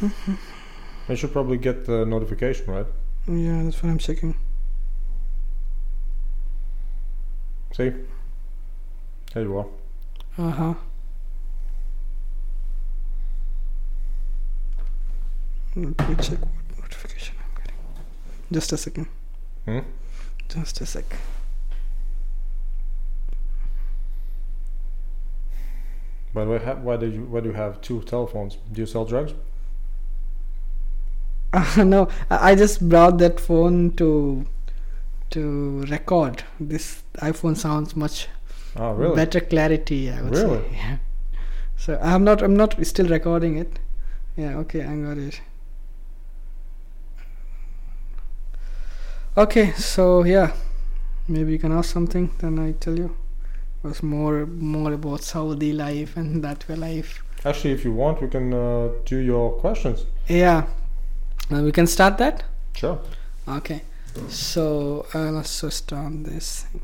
(laughs) I should probably get the notification, right? Yeah, that's what I'm checking. See? There you are. Uh huh. Let me check what notification I'm getting. Just a second. Hmm? Just a sec. By the way, ha- why did you why do you have two telephones? Do you sell drugs? Uh, (laughs) no, I I just brought that phone to to record. This iPhone sounds much Oh, really? better clarity. I would Really? say. (laughs) Yeah. So I'm not. I'm not still recording it. Yeah. Okay. I got it. Okay. So yeah, maybe you can ask something. Then I tell you. It was more more about Saudi life and that way life. Actually, if you want, we can uh, do your questions. Yeah. Uh, we can start that. Sure. Okay, so uh, let's just on this thing.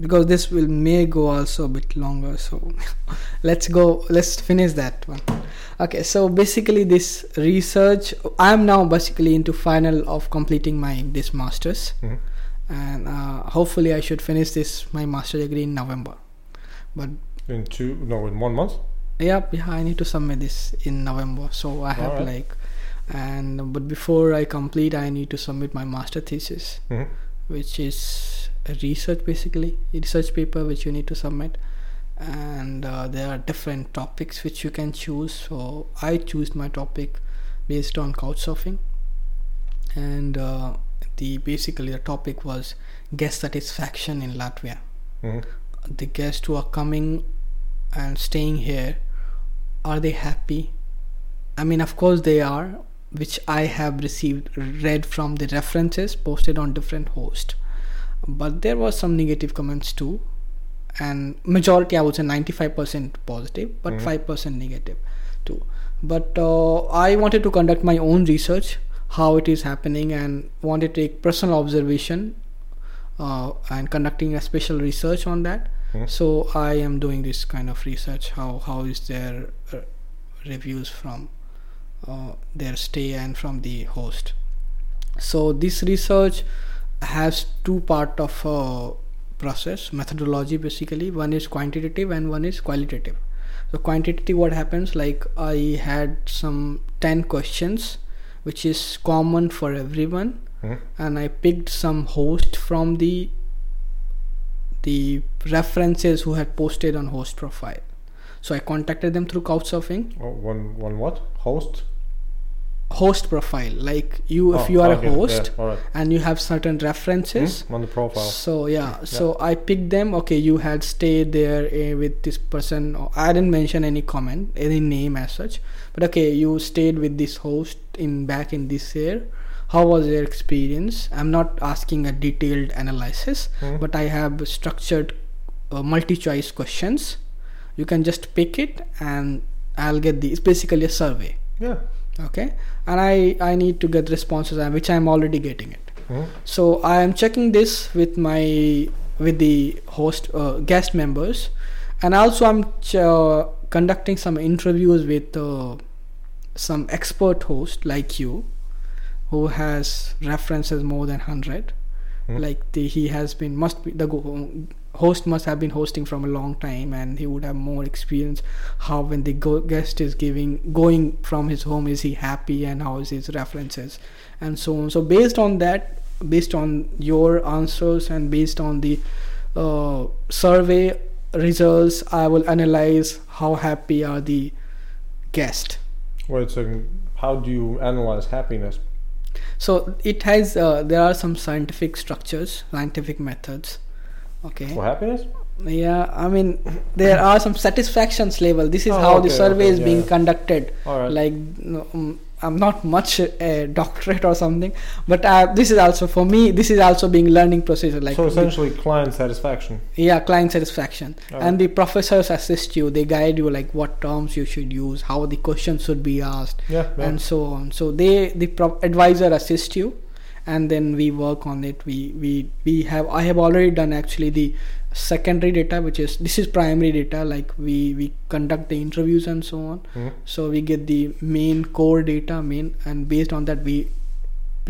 because this will may go also a bit longer. So (laughs) let's go. Let's finish that one. Okay, so basically this research, I am now basically into final of completing my this masters, Mhm. And uh, hopefully I should finish this my master degree in November. But In two, no, in one month. Yep, yeah, I need to submit this in November. So I have Alright. like, and but before I complete, I need to submit my master thesis, hmm which is a research basically, a research paper which you need to submit. And uh, there are different topics which you can choose. So I choose my topic based on couchsurfing, and uh, the basically the topic was guest satisfaction in Latvia hmm the guests who are coming and staying here are they happy i mean of course they are which I have received read from the references posted on different hosts. But there was some negative comments too, and majority I would say 95% positive, but Mhm. 5% negative too. But uh, I wanted to conduct my own research, how it is happening, and wanted to take personal observation uh, and conducting a special research on that. Mhm. So I am doing this kind of research. How how is their uh, reviews from uh, their stay and from the host. So this research has two part of uh, process methodology basically. One is quantitative and one is qualitative. So quantitative, what happens? Like I had some ten questions, which is common for everyone, Mhm. and I picked some host from the the references who had posted on host profile. So I contacted them through Couchsurfing. Oh, one one what host? Host profile, like you, if Oh, you are okay, a host Yeah, right. and you have certain references. Hmm? on the profile. So yeah, so I picked them. Okay, you had stayed there uh, with this person. I didn't mention any comment, any name as such. But okay, you stayed with this host in back in this year. How was their experience? I'm not asking a detailed analysis, Hmm? but I have structured uh, multi-choice questions. You can just pick it, and I'll get the. It's basically a survey. Yeah. Okay, and I I need to get responses, which I'm already getting it Mhm. so i am checking this with my with the host uh, guest members and also i'm ch- uh, conducting some interviews with uh, some expert host like you who has references more than 100 Hmm. like the, he has been must be the host must have been hosting from a long time and he would have more experience how when the go- guest is giving going from his home is he happy and how is his references and so on so based on that based on your answers and based on the uh, survey results i will analyze how happy are the guest Wait a second. How do you analyze happiness? so it has uh, there are some scientific structures scientific methods okay For happiness? yeah i mean there are some satisfactions level this is Oh, how the survey okay, is yeah, being yeah. conducted All right. like um, i'm not much a doctorate or something but uh, this is also for me this is also being learning process like so the- essentially, client satisfaction. yeah client satisfaction and the professors assist you they guide you like what terms you should use how the questions should be asked Yeah. yeah. and so on so they the pro- advisor assist you and then we work on it we we we have i have already done actually the secondary data which is this is primary data like we we conduct the interviews and so on Mhm. so we get the main core data main and based on that we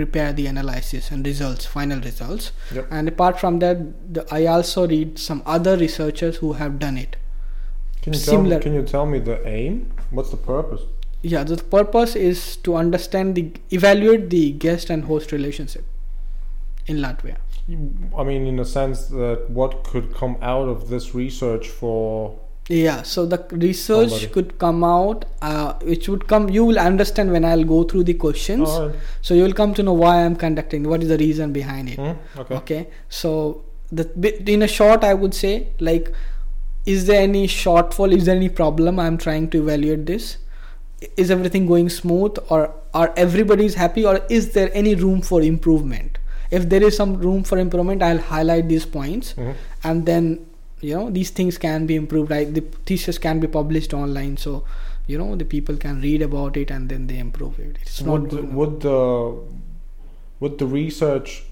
prepare the analysis and results final results Yep. and apart from that the, i also read some other researchers who have done it Can you tell me, similar- Can you tell me the aim? What's the purpose? Yeah the purpose is to understand the evaluate the guest and host relationship in latvia I mean, in a sense that what could come out of this research for yeah so the research Somebody. could come out uh, which would come you will understand when i'll go through the questions right. so you will come to know why i'm conducting what is the reason behind it Mhm. Okay. okay so the in a short i would say like is there any shortfall is there any problem i'm trying to evaluate this is everything going smooth or are everybody's happy or is there any room for improvement if there is some room for improvement i'll highlight these points Mhm. and then you know these things can be improved right the thesis can be published online so you know the people can read about it and then they improve it it's not would, good would the would the research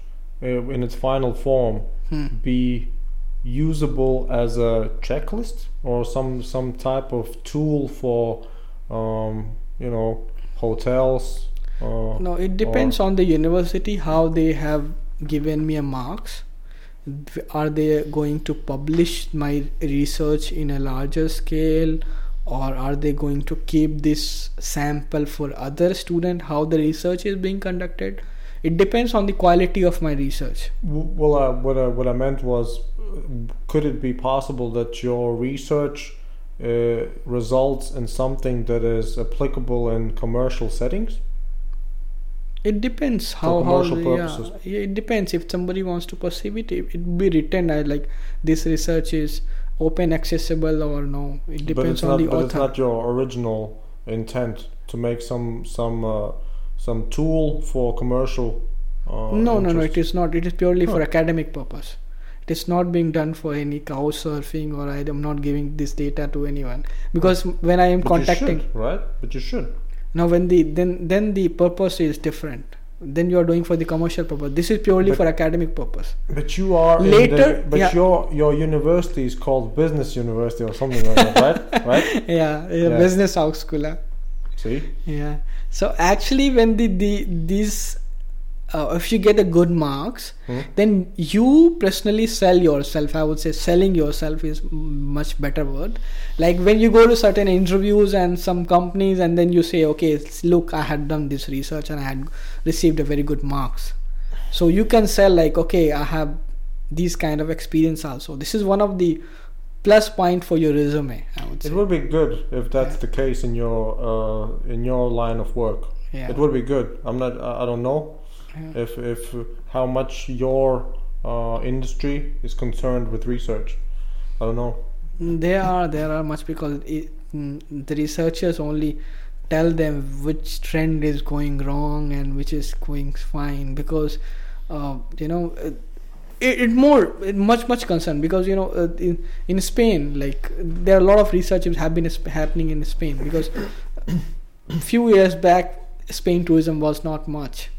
uh, in its final form Hmm. be usable as a checklist or some some type of tool for um, you know hotels uh, No, it depends on the university how they have given me a marks. Are they going to publish my research in a larger scale or are they going to keep this sample for other student how the research is being conducted? It depends on the quality of my research. Well, uh, what I, what I meant was, uh, could it be possible that your research uh, results in something that is applicable in commercial settings? It depends how how yeah, it depends if somebody wants to perceive it it would be written as like this research is open accessible or no it depends on not. the But it's author not your original intent to make some some uh, some tool for commercial. Uh, no, no, no. It is not. It is purely for academic purpose. It is not being done for any couch surfing, or I am not giving this data to anyone because when I am But contacting you should, right? But you should. now when the then then the purpose is different. Then you are doing for the commercial purpose. This is purely But- for academic purpose. But you are Later, the, but yeah. your your university is called business university or something like that, right? (laughs) Right? Yeah, yeah, Yeah. business house school. See, Yeah. So actually, when the the these uh, if you get a good marks, Hmm? then you personally sell yourself. I would say selling yourself is much better word. Like when you go to certain interviews and some companies, and then you say, okay, look, I had done this research and I had received a very good marks. So you can sell like, okay, I have these kind of experience also. This is one of the plus point for your resume. I would say. it would be good if that's Yeah. the case in your uh, in your line of work. yeah. It would be good. I'm not. I I don't know Yeah. if if how much your uh, industry is concerned with research. I don't know. Mm, There are there are much because it, mm, the researchers only tell them which trend is going wrong and which is going fine because uh, you know it, it more it much much concern because you know uh, in in Spain like there are a lot of research have been happening in Spain because (coughs) few years back Spain tourism was not much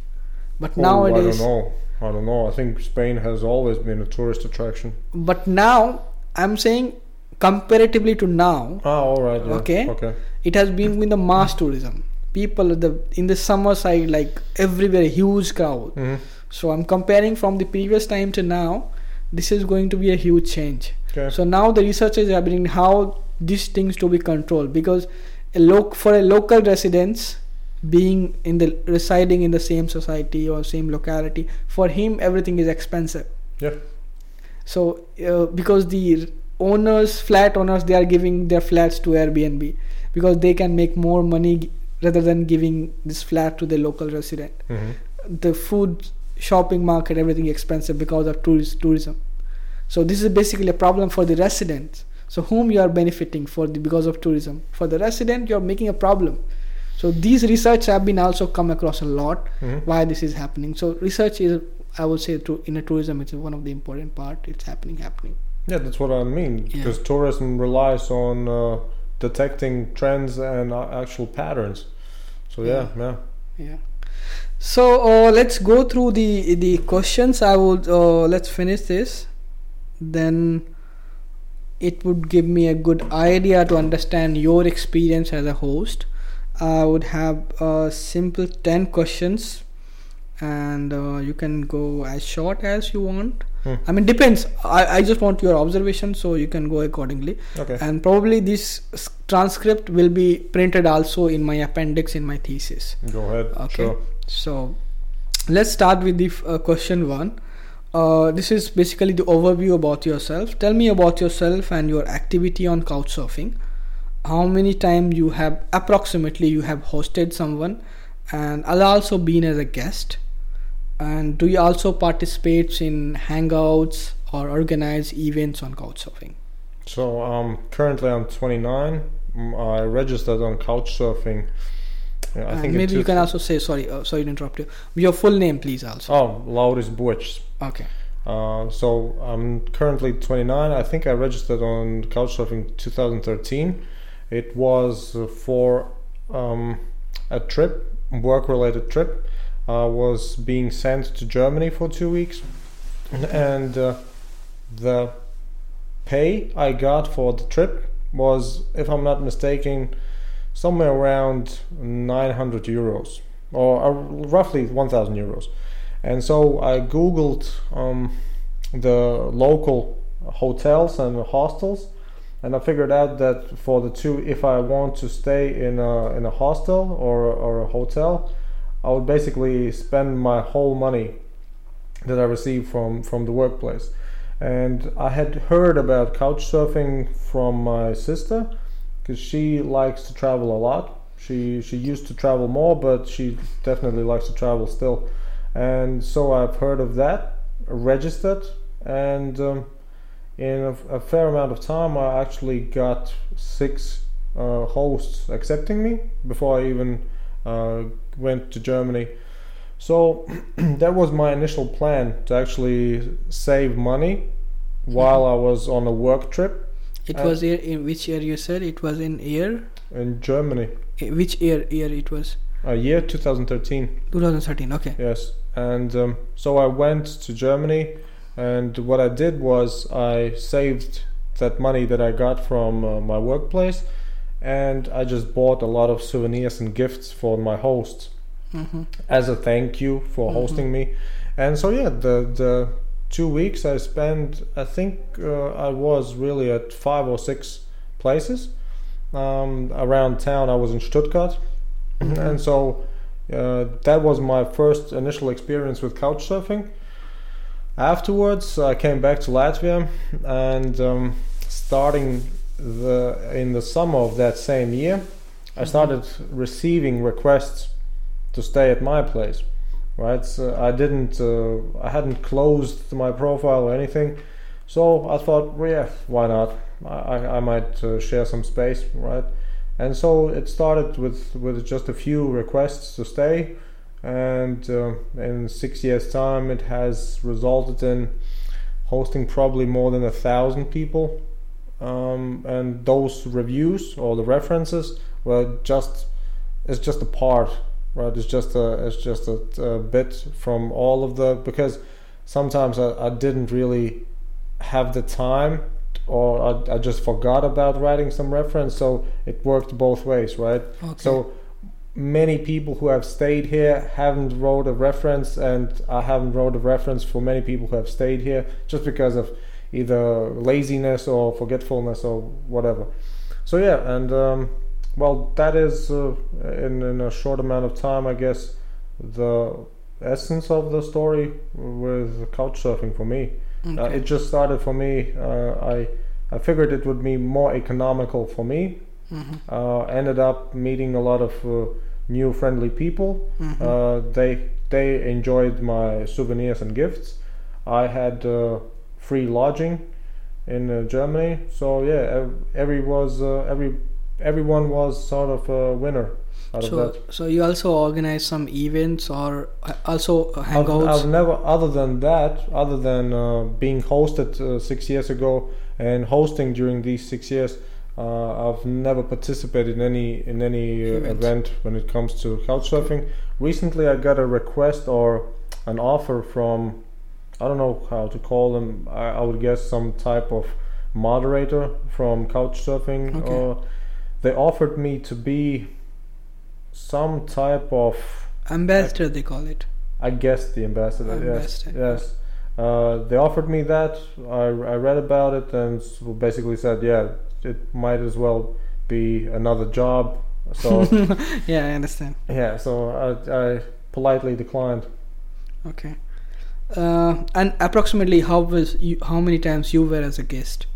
but Oh, nowadays I don't know. I don't know. I think Spain has always been a tourist attraction. but now I'm saying comparatively to now Ah, all right. Yeah. Okay. Okay. it has been in the mass tourism people the in the summer side like everywhere huge crowd hmm so i'm comparing from the previous time to now this is going to be a huge change Okay. so now the research is happening how these things to be controlled because a loc for a local residents being in the residing in the same society or same locality for him everything is expensive. Yeah. so uh, because the owners flat owners they are giving their flats to airbnb because they can make more money rather than giving this flat to the local resident. Hmm the food shopping market everything expensive because of tourist tourism. So this is basically a problem for the residents. So whom you are benefiting for the because of tourism. For the resident you are making a problem so these research have been also come across a lot hmm why this is happening so research is i would say to in a tourism it's one of the important part it's happening happening Yeah, that's what I mean. Yeah. Because tourism relies on uh, detecting trends and uh, actual patterns. So yeah, yeah. yeah so uh, let's go through the the questions i would uh, let's finish this then it would give me a good idea to understand your experience as a host i would have a simple 10 questions and uh, you can go as short as you want Hmm. i mean depends I, I just want your observation so you can go accordingly Okay. and probably this transcript will be printed also in my appendix in my thesis Go ahead. Okay. Sure. so let's start with the f- uh, question one. Uh, this is basically the overview about yourself. Tell me about yourself and your activity on couchsurfing. How many times you have approximately you have hosted someone, and I'll also been as a guest. And do you also participate in hangouts or organize events on couchsurfing? So um, currently I'm 29. Mm, I registered on Couchsurfing. Yeah, I And think maybe you can also say sorry, uh, sorry to interrupt you. Your full name, please. Also. Oh, Lauris Butch. Okay. Uh, so I'm currently 29. I think I registered on Couchsurfing 2013. It was for um, a trip, work-related trip. I was being sent to Germany for two weeks, and uh, the pay I got for the trip was, if I'm not mistaken, somewhere around 900 euros, or uh, roughly 1,000 euros. And so I googled um, the local hotels and hostels, and I figured out that for the two, if I want to stay in a in a hostel or or a hotel, I would basically spend my whole money that I received from from the workplace. And I had heard about couch surfing from my sister because she likes to travel a lot. She she used to travel more, but she definitely likes to travel still. And so I've heard of that, registered, and um, in a, a fair amount of time, I actually got six uh, hosts accepting me before I even uh, went to Germany. So (clears throat) that was my initial plan to actually save money while I was on a work trip It Uh, was year, in which year you said it was in year? in Germany. Which year year it was? Uh, year 2013. 2013. Okay. Yes, and um, so I went to Germany, and what I did was I saved that money that I got from uh, my workplace, and I just bought a lot of souvenirs and gifts for my hosts Mm-hmm. as a thank you for Mhm. hosting me. And so yeah, the the two weeks I spent, I think uh, I was really at five or six places um, around town. I was in Stuttgart, Mhm. and so uh, that was my first initial experience with couch surfing. Afterwards, I came back to Latvia, and um, starting the in the summer of that same year, I Mhm. started receiving requests to stay at my place. Right, so I didn't, uh, I hadn't closed my profile or anything, so I thought, well, yeah, why not? I, I- I might uh, share some space, right? And so it started with with just a few requests to stay, and uh, in six years' time, it has resulted in hosting probably more than a thousand people. Um, and those reviews or the references were just it's just a part, right? It's just a it's just a, a bit from all of the because sometimes I, I didn't really have the time or I, I just forgot about writing some reference so it worked both ways right Okay. so many people who have stayed here haven't wrote a reference and i haven't wrote a reference for many people who have stayed here just because of either laziness or forgetfulness or whatever so yeah and um, well that is uh, in, in a short amount of time i guess the essence of the story with couch surfing for me uh, it just started for me. Uh, I I figured it would be more economical for me. Mhm. Uh, ended up meeting a lot of uh, new friendly people. Mhm. Uh, they they enjoyed my souvenirs and gifts. I had uh, free lodging in uh, Germany. So yeah, every was uh, every everyone was sort of a winner so, so you also organize some events or uh, also uh, I've, hangouts? I've never, other than that, other than uh, being hosted uh, six years ago and hosting during these six years, uh, I've never participated in any in any uh, Event. when it comes to couchsurfing. Recently, I got a request or an offer from, I don't know how to call them. I, I would guess some type of moderator from couchsurfing. Okay. Or they offered me to be some type of Ambassador, they call it. I guess the ambassador. Ambassador, Yes, yes. Uh, they offered me that. I, I read about it and basically said, yeah, it might as well be another job. So (laughs) yeah, I understand. yeah, so I, I politely declined. Okay. Uh, and approximately how was you, how many times you were as a guest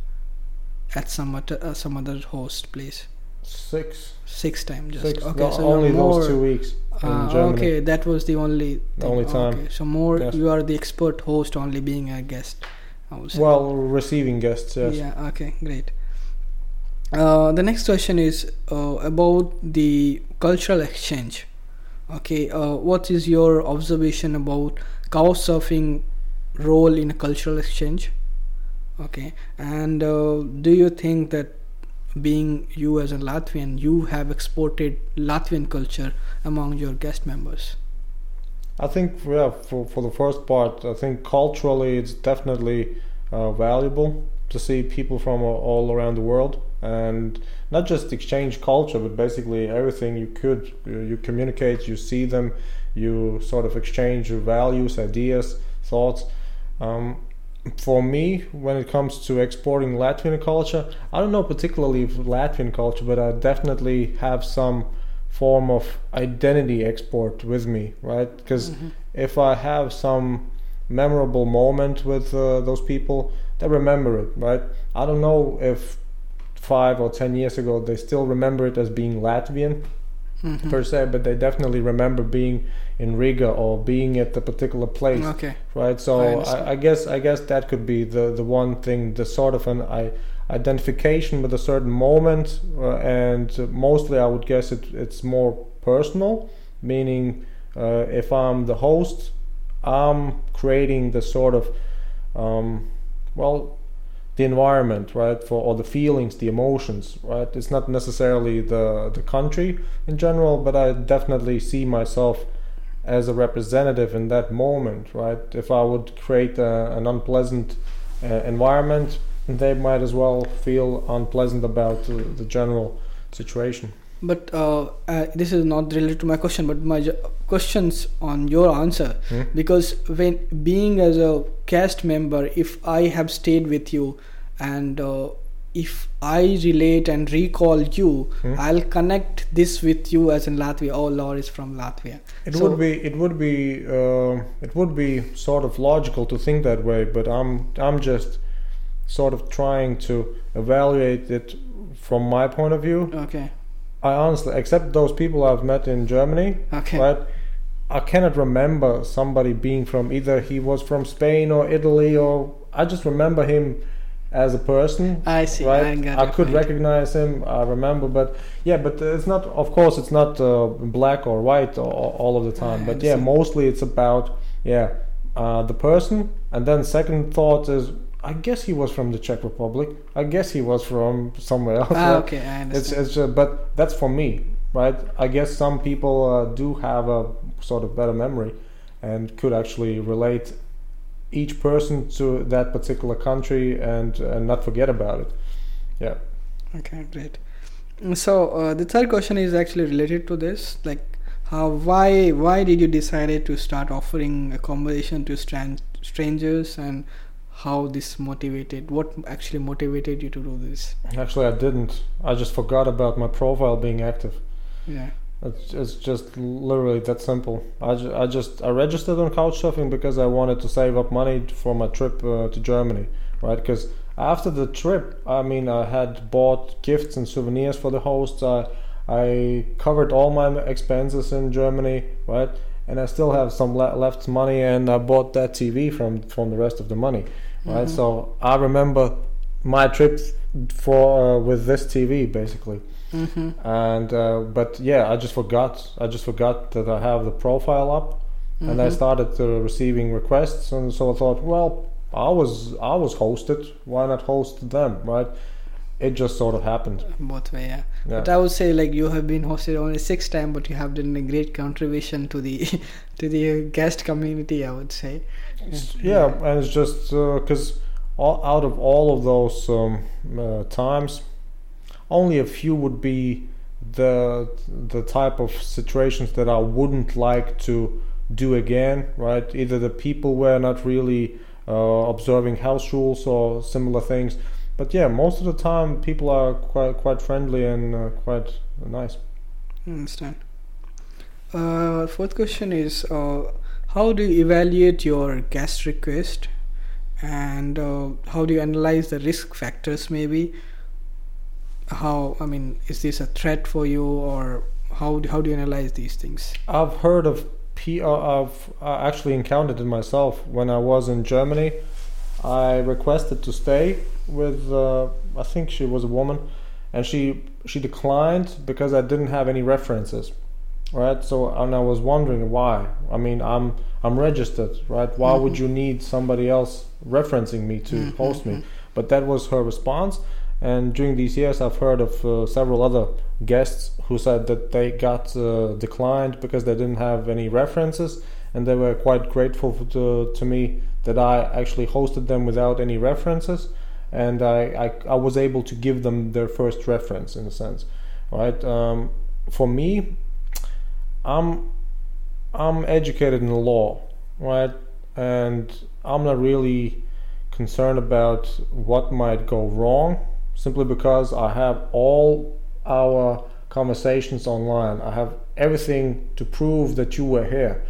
at some other, uh, some other host place? Six, Six times just. six. okay, no, so only more, those two weeks in Germany. okay, that was the only The thing. only time. Okay, so more Yes. you are the expert host, only being a guest. I would say. Well, receiving guests. Yes. Yeah. Okay. Great. Uh, the next question is uh, about the cultural exchange. Okay. Uh, what is your observation about couch surfing role in a cultural exchange? Okay. And uh, do you think that being you as a Latvian, you have exported Latvian culture among your guest members? I think yeah, for for the first part, I think culturally it's definitely uh, valuable to see people from all around the world and not just exchange culture, but basically everything you could. You, communicate, you see them, you sort of exchange your values, ideas, thoughts. Um, for me, when it comes to exporting Latvian culture, I don't know particularly Latvian culture, but I definitely have some form of identity export with me, right? Because if I have some memorable moment with uh, those people, they remember it, right? I don't know if five or ten years ago they still remember it as being Latvian Mhm. per se, but they definitely remember being in Riga or being at the particular place, Okay. right? So understand. I, I guess I guess that could be the the one thing, the sort of an I, identification with a certain moment, uh, and mostly I would guess it it's more personal meaning uh, if I'm the host, I'm creating the sort of um, well the environment right for all the feelings the emotions right it's not necessarily the the country in general but i definitely see myself as a representative in that moment right? If i would create a, an unpleasant uh, environment they might as well feel unpleasant about the, the general situation. But uh, uh, this is not related to my question but my questions on your answer Hmm? because when being as a cast member if i have stayed with you and uh, if i relate and recall you Hmm? i'll connect this with you as in latvia oh laura is from latvia It So- would be it would be uh, it would be sort of logical to think that way, but I'm I'm just sort of trying to evaluate it from my point of view. okay I honestly, except those people I've met in Germany, okay right? I cannot remember somebody being from either he was from Spain or Italy or I just remember him as a person i see right? i, I could point. recognize him. I remember, but yeah, but it's not. Of course, it's not uh, black or white all, all of the time. But yeah, mostly it's about yeah uh, the person. And then second thought is, I guess he was from the Czech Republic. I guess he was from somewhere else. ah, right? okay i understand it's uh, but that's for me, right? I guess some people uh, do have a sort of better memory and could actually relate each person to that particular country and and not forget about it. Yeah. Okay, great. So uh, the third question is actually related to this. Like, how why why did you decide to start offering accommodation to stran- strangers, and how this motivated? What actually motivated you to do this? Actually, I didn't. I just forgot about my profile being active. Yeah. It's, it's just literally that simple. I, ju- I just I registered on Couchsurfing because I wanted to save up money for my trip uh, to Germany, right? Because after the trip, I mean, I had bought gifts and souvenirs for the hosts. I I covered all my expenses in Germany, right? And I still have some le- left money, and I bought that TV from from the rest of the money, right? Mhm. So I remember my trip for uh, with this TV basically Mm-hmm. and uh, but yeah i just forgot i just forgot that i have the profile up and i Mhm. started uh, receiving requests and so i thought well i was i was hosted why not host them right it just sort of happened Both way, yeah. yeah But I would say like you have been hosted only six times, but you have done a great contribution to the (laughs) to the guest community. I would say. It's- yeah and it's just because all, out of all of those um, uh, times only a few would be the the type of situations that I wouldn't like to do again right? Either the people were not really uh, observing house rules or similar things. But yeah most of the time people are quite quite friendly and uh, quite nice. Understand. Uh, fourth question is uh, how do you evaluate your guest request? And uh, how do you analyze the risk factors maybe how i mean is this a threat for you or how do, how do you analyze these things I've heard of P. Uh, I've uh, actually encountered it myself when I was in Germany. I requested to stay with. Uh, I think she was a woman, and she she declined because I didn't have any references. Right. So and I was wondering why. I mean, I'm I'm registered. Right. Why would Mhm. you need somebody else referencing me to Mhm, host me? mhm. But that was her response. And during these years, I've heard of uh, several other guests who said that they got uh, declined because they didn't have any references, and they were quite grateful to, to me that I actually hosted them without any references, and I, I, I was able to give them their first reference in a sense, right? Um, for me, I'm I'm educated in law, right, and I'm not really concerned about what might go wrong simply because I have all our conversations online. I have everything to prove that you were here,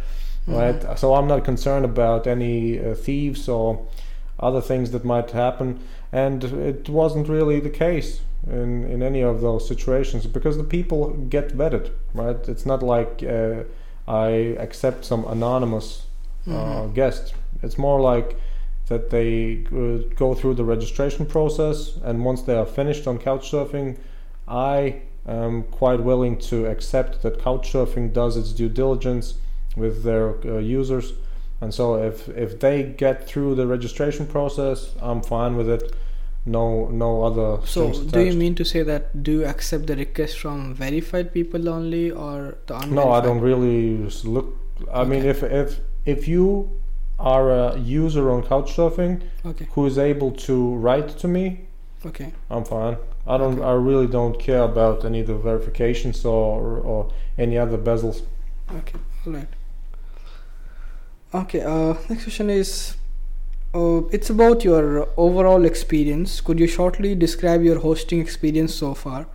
right? So I'm not concerned about any uh, thieves or other things that might happen. And it wasn't really the case in, in any of those situations because the people get vetted, right? It's not like uh, I accept some anonymous uh, Mhm. guest. It's more like that they uh, go through the registration process, and once they are finished on Couchsurfing, I am quite willing to accept that Couchsurfing does its due diligence with their uh, users, and so if if they get through the registration process, I'm fine with it. No, no other. So, do you mean to say that do you accept the request from verified people only or the unverified? No, I don't really look. I mean, if if if you are a user on Couchsurfing Okay, who is able to write to me, okay, I'm fine. I don't. Okay. I really don't care about any of the verifications or or any other bezels. okay, alright. Okay, uh, next question is uh, it's about your overall experience. Could you shortly describe your hosting experience so far?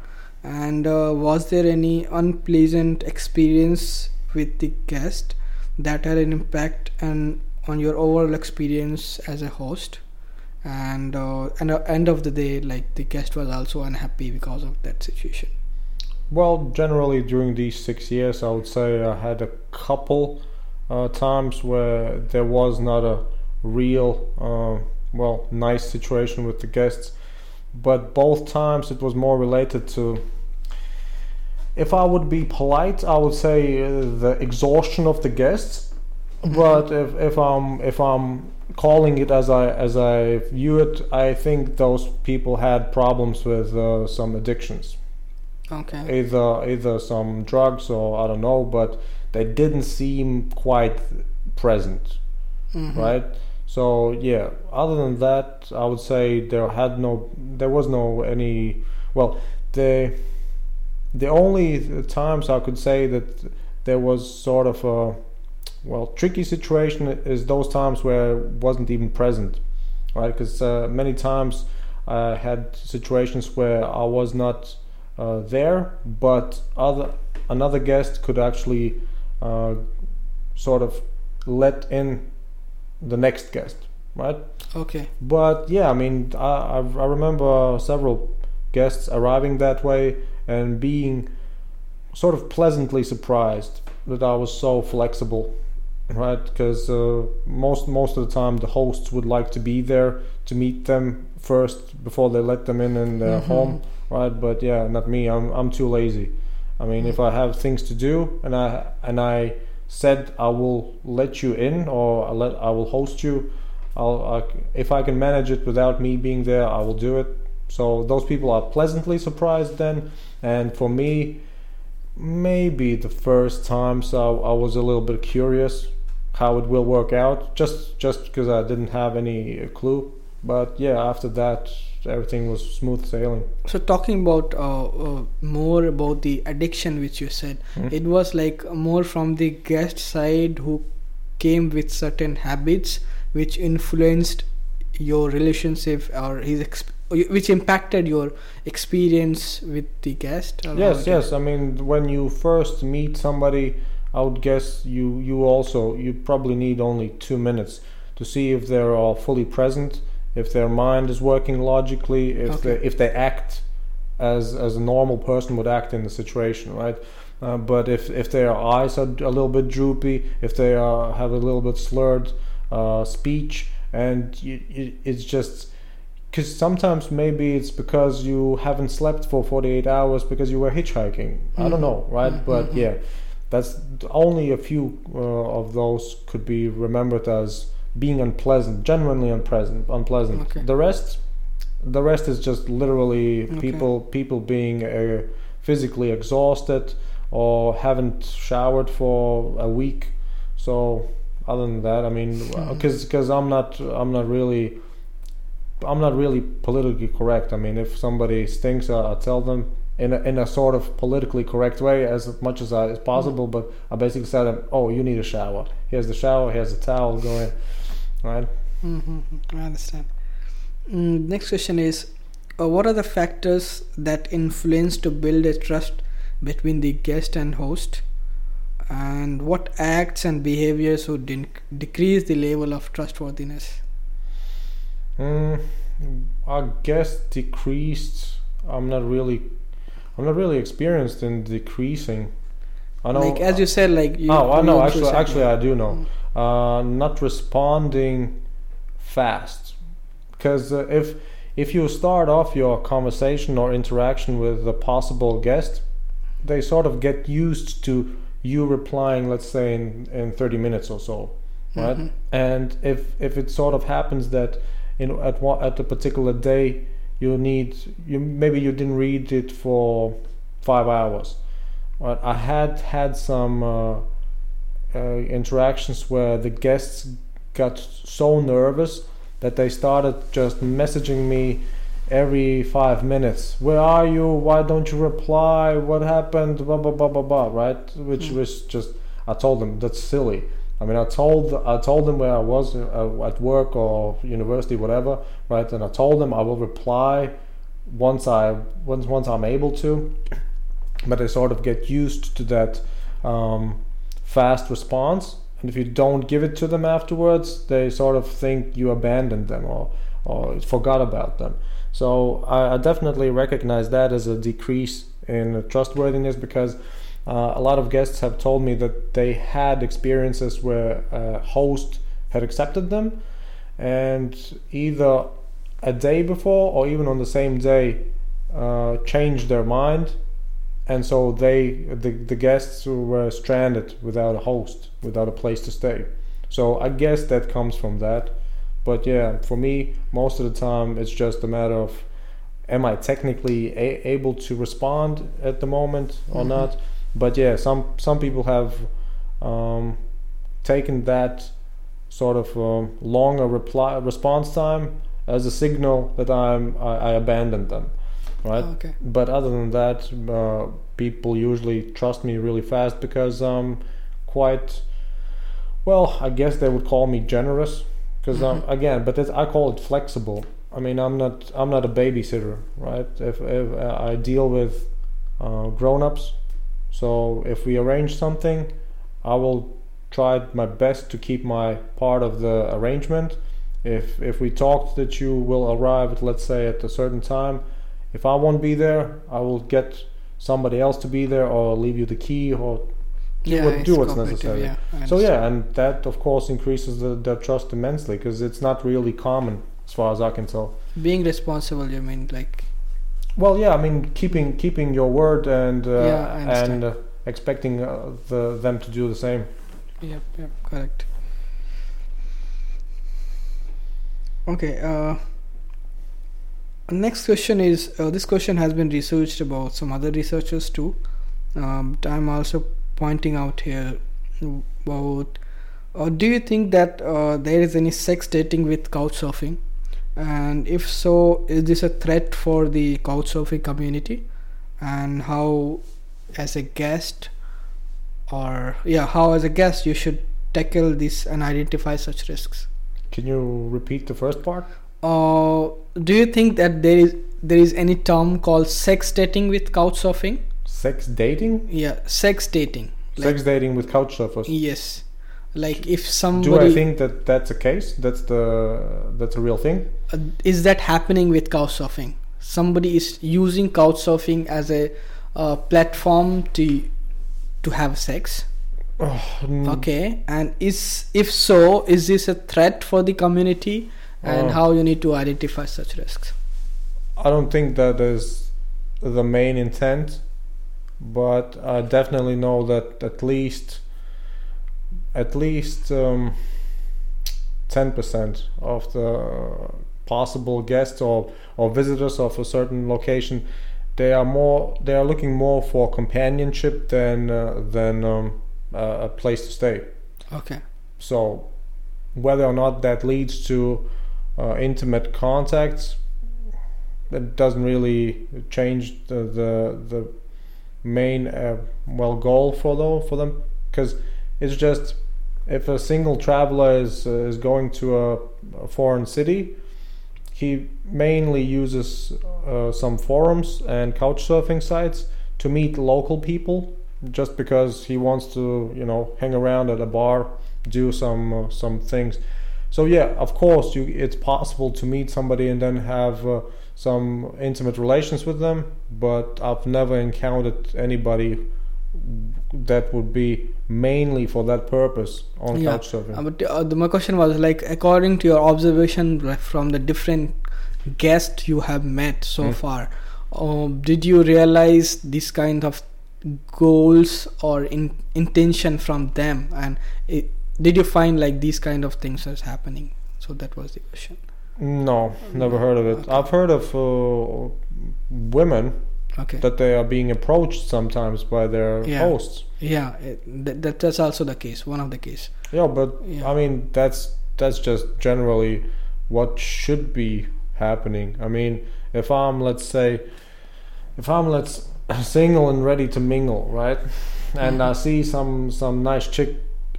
And uh, was there any unpleasant experience with the guest that had an impact and on your overall experience as a host? And uh, and the end of the day, like the guest was also unhappy because of that situation. Well, generally during these six years, I would say I had a couple uh, times where there was not a real, uh, well, nice situation with the guests, but both times it was more related to. If I would be polite, I would say uh, the exhaustion of the guests. But if, if I'm if I'm calling it as I as I view it, I think those people had problems with uh, some addictions Okay. either either some drugs or I don't know, but they didn't seem quite present, Mhm. right? So yeah. Other than that, I would say there had no, there was no any. Well, the the only times I could say that there was sort of a well tricky situation is those times where I wasn't even present, right? Because uh, many times I had situations where I was not uh, there, but other another guest could actually uh, sort of let in the next guest, right? Okay. But yeah, I mean, I, I I remember several guests arriving that way and being sort of pleasantly surprised that I was so flexible, right? Because uh, most most of the time the hosts would like to be there to meet them first before they let them in in their Mhm. home, right? But yeah, not me. I'm I'm too lazy. I mean, if I have things to do and I and I said I will let you in or I let I will host you, I'll I, if I can manage it without me being there, I will do it. So those people are pleasantly surprised then, and for me, maybe the first times I, I was a little bit curious how it will work out, just just because I didn't have any clue. But yeah, after that, everything was smooth sailing. So talking about uh, uh, more about the addiction, which you said, Hmm. it was like more from the guest side who came with certain habits which influenced your relationship or his exp- which impacted your experience with the guest. Yes, yes. I mean, when you first meet somebody, I would guess you you also you probably need only two minutes to see if they're all fully present, if their mind is working logically, if Okay. they if they act as as a normal person would act in the situation, right? Uh, but if if their eyes are a little bit droopy, if they are have a little bit slurred uh, speech, and you, you, it's just because sometimes maybe it's because you haven't slept for 48 hours because you were hitchhiking i don't Mhm. know right Mhm, but mhm. yeah that's only a few uh, of those could be remembered as being unpleasant genuinely unpleasant unpleasant. Okay. the rest the rest is just literally Okay. people people being uh, physically exhausted or haven't showered for a week. So other than that i mean because because i'm not i'm not really i'm not really politically correct. I mean if somebody stinks i, I tell them in a, in a sort of politically correct way as much as, I, as possible but i basically said, oh you need a shower here's the shower here's the towel go in right Mm-hmm. I understand. Mm, next question is, uh, what are the factors that influence to build a trust between the guest and host, and what acts and behaviors would in- decrease the level of trustworthiness? Mm, I guess decreased. I'm not really, I'm not really experienced in decreasing. I know. like as you said, like you, oh, I know. Actually, actually, I do know. Mm. Uh, not responding fast, because uh, if if you start off your conversation or interaction with a possible guest, they sort of get used to you replying, let's say in, in 30 minutes or so, right? Mhm. And if if it sort of happens that in at one, at a particular day you need you maybe you didn't read it for five hours, right? I had had some uh, uh, interactions where the guests got so nervous that they started just messaging me every five minutes. Where are you? Why don't you reply? What happened? Blah blah blah blah blah. Right? Which Hmm. was just I told them that's silly. I mean, I told I told them where I was uh, at work or university, whatever. Right? And I told them I will reply once I once once I'm able to. But they sort of get used to that um, fast response, and if you don't give it to them afterwards, they sort of think you abandoned them or or forgot about them. So I, I definitely recognize that as a decrease in trustworthiness because uh, a lot of guests have told me that they had experiences where a host had accepted them, and either a day before or even on the same day uh, changed their mind and so they the, the guests were stranded without a host without a place to stay. So i guess that comes from that. But yeah for me most of the time it's just a matter of am i technically a- able to respond at the moment or Mhm. not but yeah some some people have um, taken that sort of um, longer reply response time as a signal that i'm i, I abandoned them right Okay. but other than that, uh, people usually trust me really fast because I'm quite well. I guess they would call me generous because I'm Mhm. again, but I call it flexible. I mean, I'm not I'm not a babysitter, right? If, if uh, I deal with uh, grown-ups, so if we arrange something, I will try my best to keep my part of the arrangement. If if we talked that you will arrive at let's say at a certain time, if I won't be there, I will get somebody else to be there or leave you the key or do yeah, what do what's necessary. Yeah, So yeah, and that of course increases the, their trust immensely because it's not really common as far as I can tell. being responsible, you mean like Well, yeah, I mean keeping keeping your word and uh, Yeah, and uh, expecting uh, the them to do the same. Yep, yep, correct. Okay, uh, next question is uh, this question has been researched about some other researchers too. Um, but I'm also pointing out here about uh, do you think that uh, there is any sex dating with couchsurfing? And if so, is this a threat for the couchsurfing community? And how, as a guest, or yeah how as a guest you should tackle this and identify such risks Can you repeat the first part? uh, do you think that there is there is any term called sex dating with couchsurfing Sex dating? yeah sex dating Sex dating with couch surfers. yes like if somebody Do I think that that's a case? That's the that's a real thing? uh, is that happening with couchsurfing somebody is using couchsurfing as a uh, platform to to have sex Mm, okay and is if so is this a threat for the community and Oh. how you need to identify such risks I don't think that is the main intent, but I definitely know that at least at least um, ten percent of the possible guests or or visitors of a certain location they are more they are looking more for companionship than uh, than um, a a place to stay. okay So, whether or not that leads to uh, intimate contacts, that doesn't really change the the, the main uh, well goal for though for them because it's just if a single traveler is uh, is going to a, a foreign city, he mainly uses uh, some forums and couch surfing sites to meet local people just because he wants to you know hang around at a bar do some uh, some things. So yeah of course you it's possible to meet somebody and then have uh, some intimate relations with them but i've never encountered anybody that would be mainly for that purpose on Yeah, couch surfing Uh, but uh, the, my question was like according to your observation like, from the different guests you have met so Mm. far, um, did you realize this kind of goals or in, intention from them, and it, did you find like these kind of things as happening? So that was the question. No, never heard of it. Okay. I've heard of uh, women Okay. that they are being approached sometimes by their Yeah. hosts. yeah, it, that, that that's also the case. One of the case. Yeah, but Yeah. I mean that's that's just generally what should be happening. I mean, if I'm let's say if I'm let's (laughs) single and ready to mingle, right? And I Mhm. see some some nice chick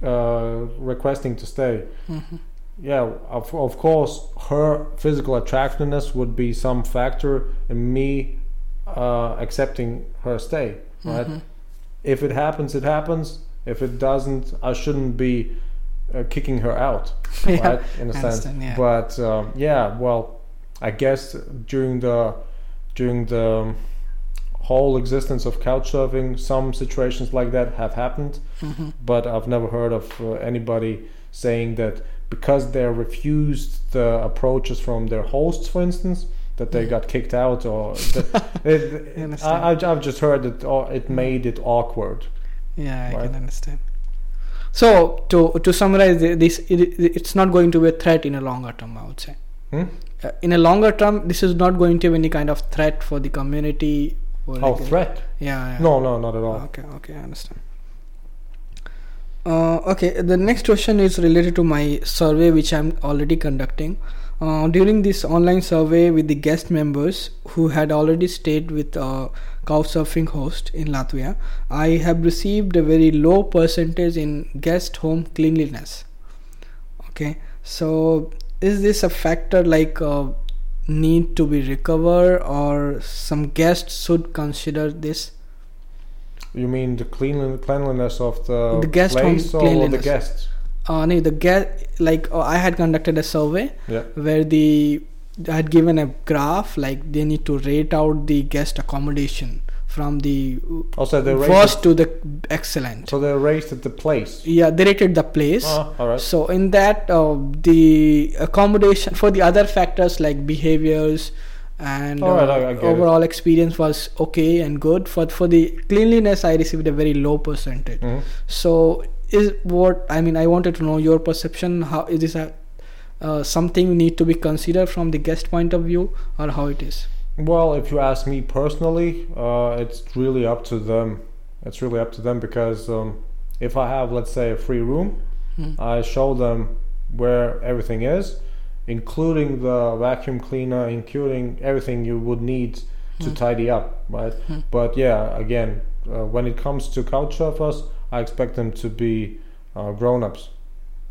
uh, requesting to stay. hmm Yeah, of, of course, her physical attractiveness would be some factor in me uh, accepting her stay, right? Mhm. If it happens, it happens. If it doesn't, I shouldn't be uh, kicking her out, (laughs) Yeah, right? In a sense. yeah. But um, yeah, well, I guess during the during the whole existence of couchsurfing, some situations like that have happened Mhm. but I've never heard of uh, anybody saying that because they refused the approaches from their hosts, for instance, that they got kicked out or (laughs) it, I understand. I, I, I've just heard that uh, it made it awkward. Yeah, I Right. can understand. So to to summarize this, it, it's not going to be a threat in a longer term. I would say. Hmm? Uh, in a longer term, this is not going to be any kind of threat for the community. Or Oh, like a- threat? Yeah, yeah. No, no, not at all. Okay, okay, I understand. Uh, okay, the next question is related to my survey, which I'm already conducting. Uh, during this online survey with the guest members who had already stayed with a couchsurfing host in Latvia, I have received a very low percentage in guest home cleanliness. Okay, so is this a factor like uh, need to be recovered, or some guests should consider this? You mean the clean, cleanliness of the, The guest place or the guests? Uh, no, the get like uh, I had conducted a survey Yeah. where the I had given a graph like they need to rate out the guest accommodation from the Also, they worst to the excellent. So they rated at the place. Yeah, they rated the place. Ah, all right. So in that, uh, the accommodation for the other factors like behaviors and right, uh, I it. overall experience was okay and good. For for the cleanliness, I received a very low percentage. Mhm. So is what I mean. I wanted to know your perception. How is this a uh, something need to be considered from the guest point of view, or how it is? Well, if you ask me personally, uh, it's really up to them. It's really up to them because um, if I have, let's say, a free room, Hmm. I show them where everything is, including the vacuum cleaner, including everything you would need to Hmm. tidy up, right? Hmm. But yeah, again, uh, when it comes to couch surfers, I expect them to be uh, grown-ups.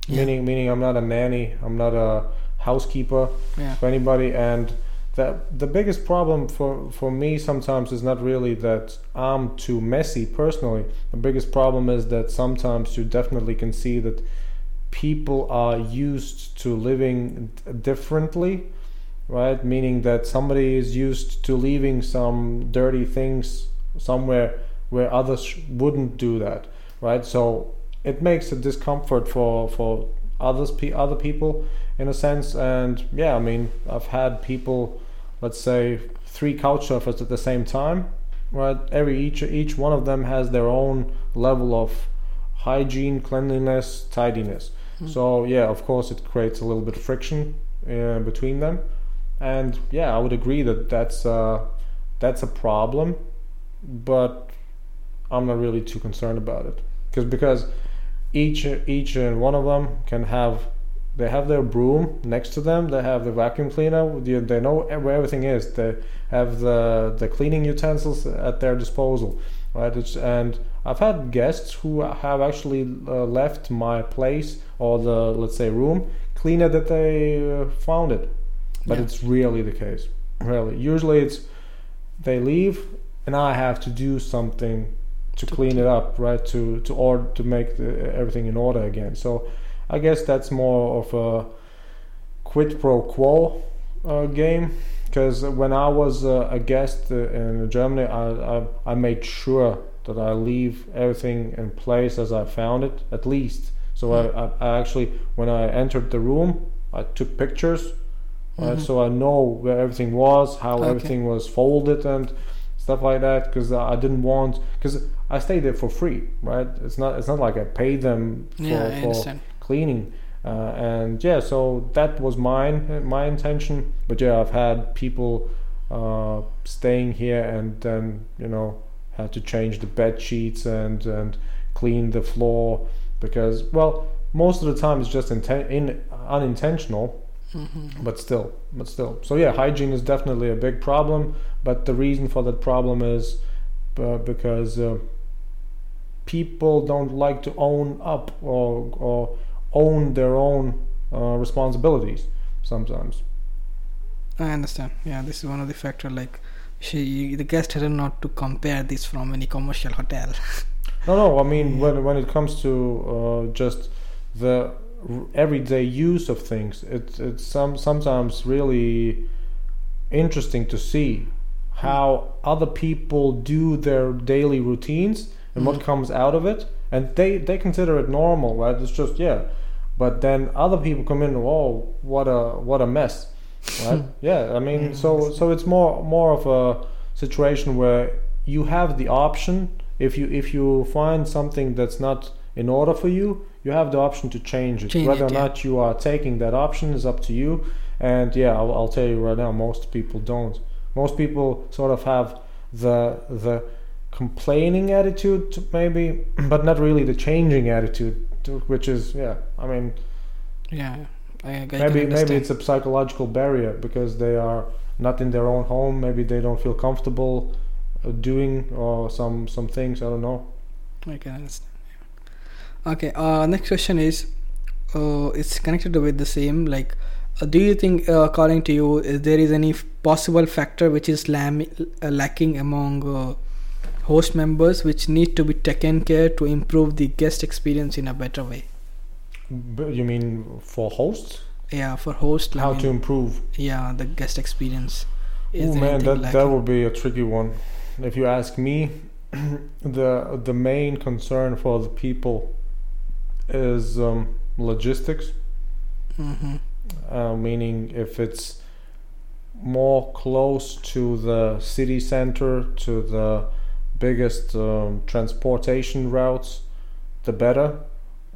Yeah. Meaning, meaning, I'm not a nanny, I'm not a housekeeper Yeah. for anybody and the the biggest problem for for me sometimes is not really that I'm too messy personally the biggest problem is that sometimes you definitely can see that people are used to living differently right meaning that somebody is used to leaving some dirty things somewhere where others wouldn't do that right? So it makes a discomfort for for others pe- other people in a sense. And yeah i mean i've had people let's say three couch surfers at the same time right? Every each each one of them has their own level of hygiene cleanliness tidiness. Hmm. so yeah of course it creates a little bit of friction uh, between them. And yeah i would agree that that's uh that's a problem but i'm not really too concerned about it because because each each and one of them can have they have their broom next to them they have the vacuum cleaner they, know where everything is they have the the cleaning utensils at their disposal right? It's, and i've had guests who have actually uh, left my place or the let's say room cleaner that they uh, found it. But Yeah. it's rarely the case really. Usually it's they leave and i have to do something to clean it up right to to order to make the, everything in order again so i guess that's more of a quid pro quo uh, game because when i was uh, a guest uh, in germany I, I i made sure that i leave everything in place as i found it at least so I, I, I actually when i entered the room i took pictures right? Mhm. So I know where everything was, how Okay. everything was folded, and stuff like that. Because I didn't want, because I stayed there for free, right? It's not, it's not like I paid them for, yeah, I for cleaning, uh, and yeah, so that was mine, my intention. But yeah, I've had people uh, staying here, and then you know had to change the bed sheets and and clean the floor because well most of the time it's just inten- in unintentional Mhm. but still but still so yeah hygiene is definitely a big problem but the reason for that problem is uh, because uh, people don't like to own up or or own their own uh, responsibilities sometimes I understand. Yeah, this is one of the factor. Like, she the guest had not to compare this from any commercial hotel. (laughs) No, no. I mean, when when it comes to uh, just the everyday use of things, it's it's some sometimes really interesting to see how other people do their daily routines and what Mhm. comes out of it, and they they consider it normal, right? It's just yeah, but then other people come in, oh, what a what a mess, (laughs) right? yeah, I mean, Yeah, so so it's more more of a situation where you have the option. If you if you find something that's not in order for you you have the option to change it. Change whether it, or not you are taking that option is up to you. And yeah I'll, I'll tell you right now most people don't. Most people sort of have the the complaining attitude maybe (clears throat) but not really the changing attitude which is yeah i mean yeah, I, I maybe maybe it's a psychological barrier because they are not in their own home maybe they don't feel comfortable uh, doing or some some things i don't know I can understand. Okay. Uh, next question is, uh, it's connected with the same. Like, uh, do you think, uh, according to you, is there is any f- possible factor which is lam- uh, lacking among uh, host members, which need to be taken care to improve the guest experience in a better way? B- you mean for hosts Yeah, for host. I how mean, to improve Yeah, the guest experience. Oh man that that would be a tricky one if you ask me (clears throat) the the main concern for the people is um, logistics Mhm. uh, meaning if it's more close to the city center, to the biggest um, transportation routes, the better.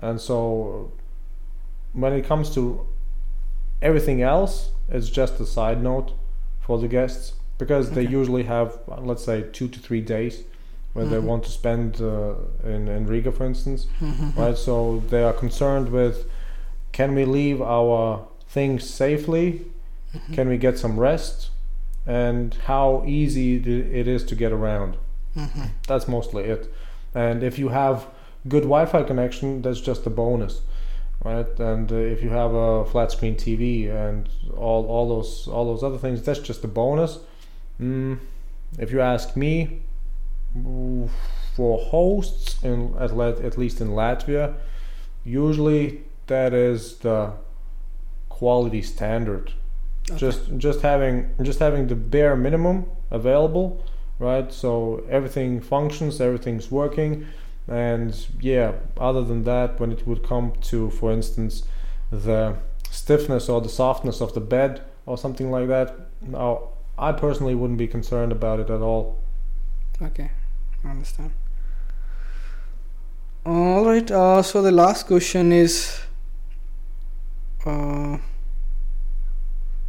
And so, when it comes to everything else, it's just a side note for the guests because they usually have, let's say, two to three days where they Mhm. want to spend uh, in, in Riga, for instance Mhm. right? So they are concerned with can we leave our things safely? Mhm. Can we get some rest? And how easy it is to get around. Mhm. That's mostly it. And if you have good Wi-Fi connection, that's just a bonus, right? And uh, if you have a flat screen TV and all all those all those other things, that's just a bonus. Mm, if you ask me, for hosts in at, le- at least in Latvia, usually that is the quality standard. Okay. Just just having just having the bare minimum available, right? So everything functions, everything's working, and yeah. Other than that, when it would come to, for instance, the stiffness or the softness of the bed or something like that, now I personally wouldn't be concerned about it at all. Okay, I understand. All right. Uh, so the last question is, uh,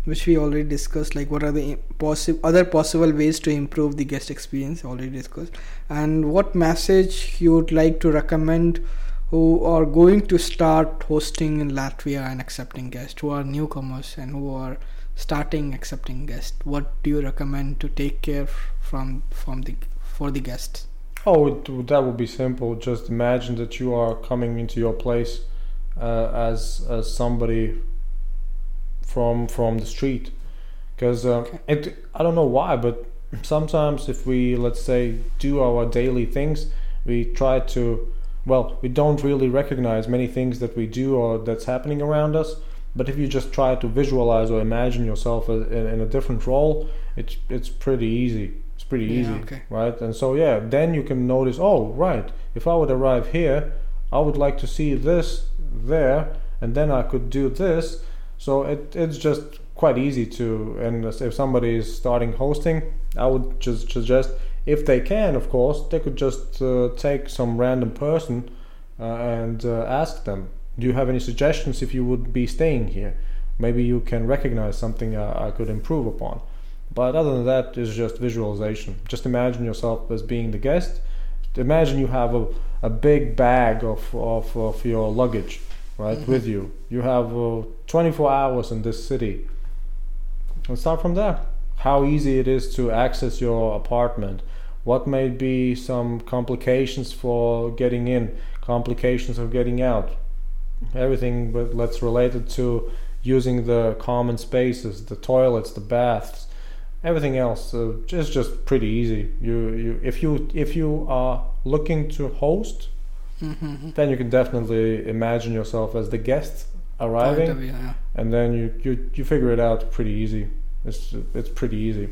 which we already discussed. Like, what are the possible other possible ways to improve the guest experience? Already discussed. And what message you would like to recommend who are going to start hosting in Latvia and accepting guests, who are newcomers and who are starting accepting guests? What do you recommend to take care from from the for the guests? Oh, it, that would be simple. Just imagine that you are coming into your place uh, as as somebody from from the street, because uh, Okay. it. I don't know why, but sometimes if we let's say do our daily things, we try to. Well, we don't really recognize many things that we do or that's happening around us. But if you just try to visualize or imagine yourself in, in a different role, it's it's pretty easy. It's pretty Yeah, easy okay. right? And so yeah, then you can notice, oh right, if I would arrive here, I would like to see this there, and then I could do this. So it it's just quite easy to. And if somebody is starting hosting, I would just suggest, if they can, of course, they could just uh, take some random person uh, and uh, ask them, "Do you have any suggestions if you would be staying here? Maybe you can recognize something I, could improve upon." But other than that, it's just visualization. Just imagine yourself as being the guest. Imagine you have a, a big bag of, of, of your luggage right Mm-hmm. with you. You have uh, 24 hours in this city. And start from there. How easy it is to access your apartment. What may be some complications for getting in complications of getting out? Everything but that's related to using the common spaces the toilets the baths everything else. Uh, is just pretty easy. You, you if you if you are looking to host Mm-hmm. then you can definitely imagine yourself as the guest arriving of yeah. and then you, you you figure it out pretty easy it's it's pretty easy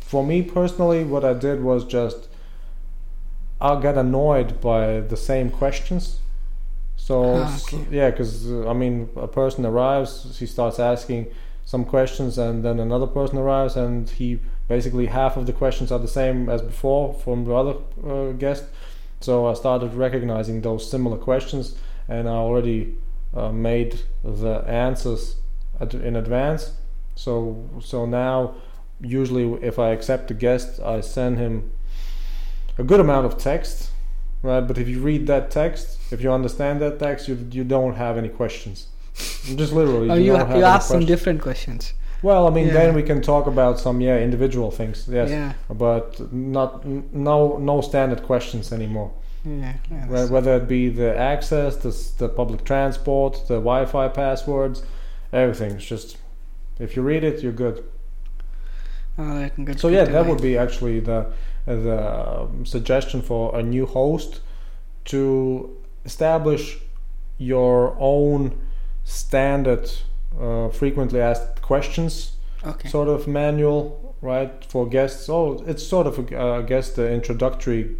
for me personally what i did was just i got annoyed by the same questions so Ah, okay. yeah because uh, i mean a person arrives he starts asking some questions and then another person arrives and he basically half of the questions are the same as before from the other uh, guest so i started recognizing those similar questions and i already uh, made the answers ad- in advance. So so now usually if I accept a guest, I send him a good amount of text, right? But if you read that text, if you understand that text, you you don't have any questions. (laughs) Just literally, Oh, you you, have you ask some different questions. Well, I mean, Yeah. then we can talk about some yeah individual things, yes, Yeah. but not no no standard questions anymore. Yeah. yeah whether it be the access, the, the public transport, the Wi-Fi passwords, everything. It's just if you read it, you're good. Right. Good. So yeah, that would be actually the the um, suggestion for a new host to establish your own standard uh, frequently asked questions okay. sort of manual, right, for guests. Oh, it's sort of, uh, I guess, the introductory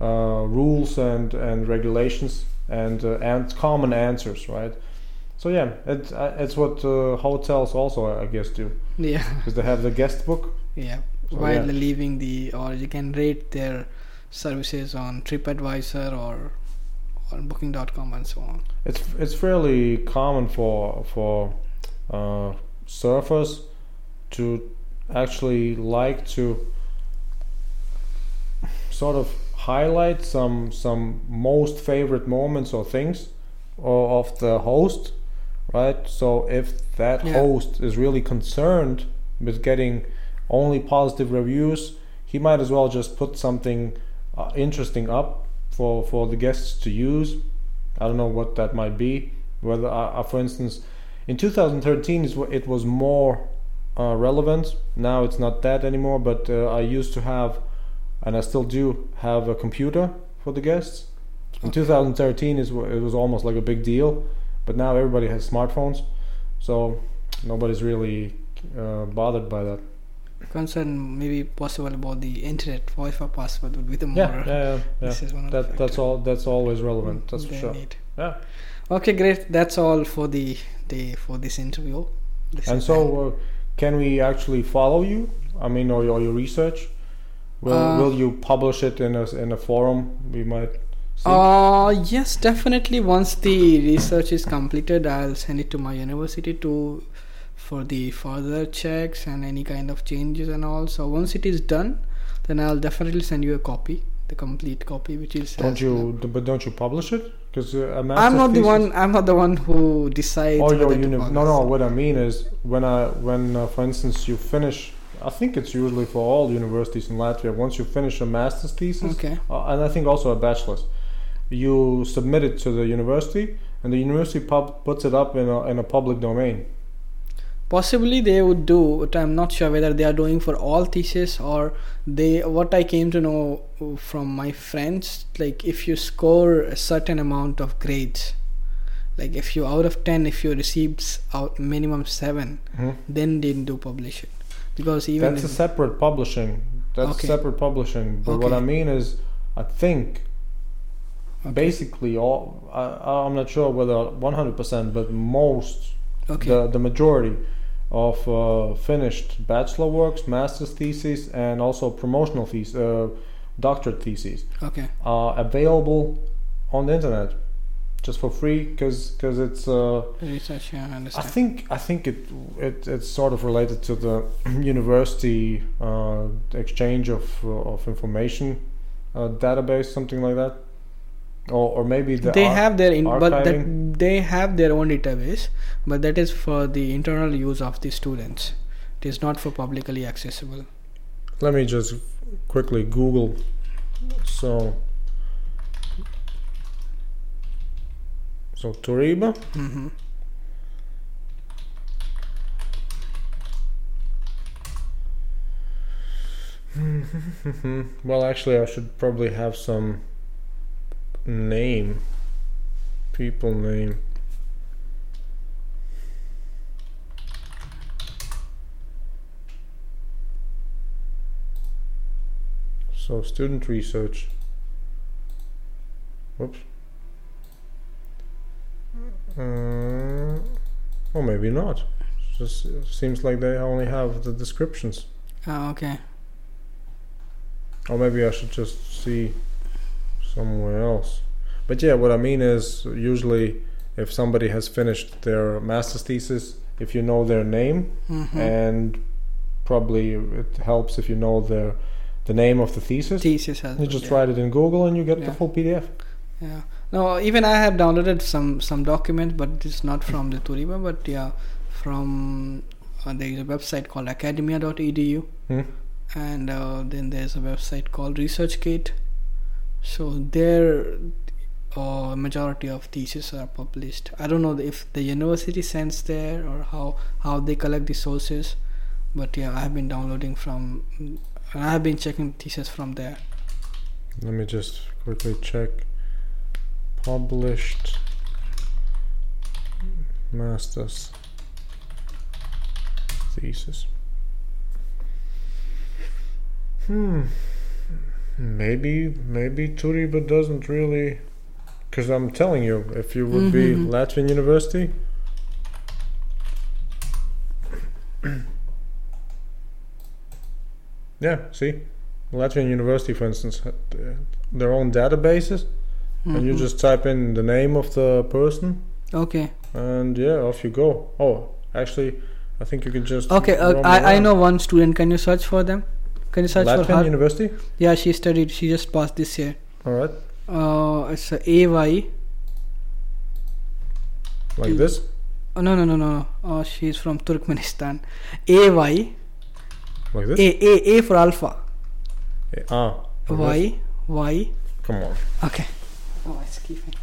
uh, rules and and regulations and uh, and common answers, right? So yeah, it, uh, it's what uh, hotels also, I guess, do yeah. (laughs) because they have the guest book. Yeah. So, While yeah. leaving the, or you can rate their services on TripAdvisor or on Booking.com and so on. It's it's fairly common for for uh, surfers to actually like to sort of highlight some some most favorite moments or things or of the host, right? So if that Yeah. host is really concerned with getting only positive reviews, he might as well just put something uh, interesting up for for the guests to use. I don't know what that might be. Whether, uh, uh, for instance, in 2013 it was more uh, relevant. Now it's not that anymore. But uh, I used to have, and I still do have a computer for the guests. In 2013 it was almost like a big deal, but now everybody has smartphones, so nobody's really uh, bothered by that. Concern maybe possible about the internet Wi-Fi password would be the more. Yeah, yeah, yeah. (laughs) yeah. This is one of the That that's all. That's always relevant. That's for sure. need. Yeah. Okay, great. That's all for the day for this interview. This And so, uh, can we actually follow you? I mean, or, your- your research? Will Uh, Will you publish it in a in a forum? We might. See? Uh, yes, definitely. Once the research is completed, I'll send it to my university to for the further checks and any kind of changes and all. So once it is done, then I'll definitely send you a copy, the complete copy, which is. don't you? But don't you publish it? Because uh, I'm not the one. I'm not the one who decides. Or your uni- No, no. What I mean is, when I when uh, for instance you finish, I think it's usually for all universities in Latvia. Once you finish a master's thesis, Okay. uh, and I think also a bachelor's, you submit it to the university, and the university pub puts it up in a in a public domain. Possibly they would do, but I'm not sure whether they are doing for all thesis or they. What I came to know from my friends, like if you score a certain amount of grades, like if you out of ten, if you received out minimum seven, Mhm. then they do publish it, because even That's a separate publishing. That's Okay. separate publishing. But what I mean is, I think Okay. basically all. I, I'm not sure whether 100%, but most okay, the the majority of uh, finished bachelor works, master's theses, and also promotional theses, uh, doctorate theses Okay. are available on the internet just for free because because it's uh, Research. Yeah, I I think I think it, it it's sort of related to the (clears throat) university uh, exchange of uh, of information uh, database something like that or or maybe the they ar- have their in, but that they have their own database, but that is for the internal use of the students. It is not for publicly accessible. let me just quickly Google so so Turiba hmm (laughs) well, actually, I should probably have some name, people name. So, student research. Whoops. Uh, or maybe not. Just it seems like they only have the descriptions. Ah, okay. Or maybe I should just see somewhere else. But yeah, what I mean is usually if somebody has finished their master's thesis, if you know their name, hmm and probably it helps if you know their the name of the thesis. Thesis has. You just yeah. write it in Google and you get the full PDF. Yeah. No, even I have downloaded some some documents, but it's not from the Turiba, but yeah, from uh, there is a website called academia.edu, Hmm? and uh, then there's a website called ResearchGate. So there, uh, majority of theses are published. I don't know if the university sends there or how how they collect the sources, but yeah, I have been downloading from. I have been checking thesis from there. Let me just quickly check. Published master's thesis. Hmm. Maybe maybe Turiba doesn't really, because I'm telling you, if you would be Mhm. Latvian University. (clears throat) yeah, see, Latvian University, for instance, had uh, their own databases, and you Mhm. just type in the name of the person, okay. and yeah, off you go. Oh, actually, I think you can just Okay, uh, I, I know one student. Can you search for them? Can you search for her? University. yeah, she studied. She just passed this year. All right, Uh, it's a AY. like this. Oh, no, no, no, no. no. Oh, she's from Turkmenistan. AY. Like this. A, A, A for alpha. Eh, ah. like this. Y. Y. Come on. Okay. Oh, it's keeping.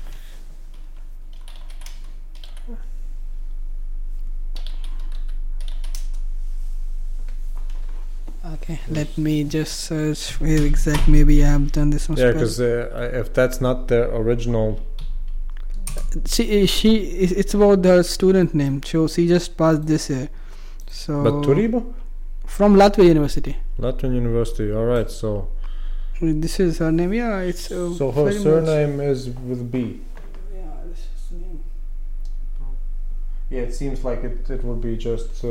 Okay, let me just search where exact. Maybe I have done this on Yeah, because uh, if that's not the original, she she it's it's about the student name so she just passed this year so but Turiba, from latvia university Latvian University. All right, so this is her name yeah it's uh, so her very much- surname is with B. yeah this is name Yeah, it seems like it, it would be just uh,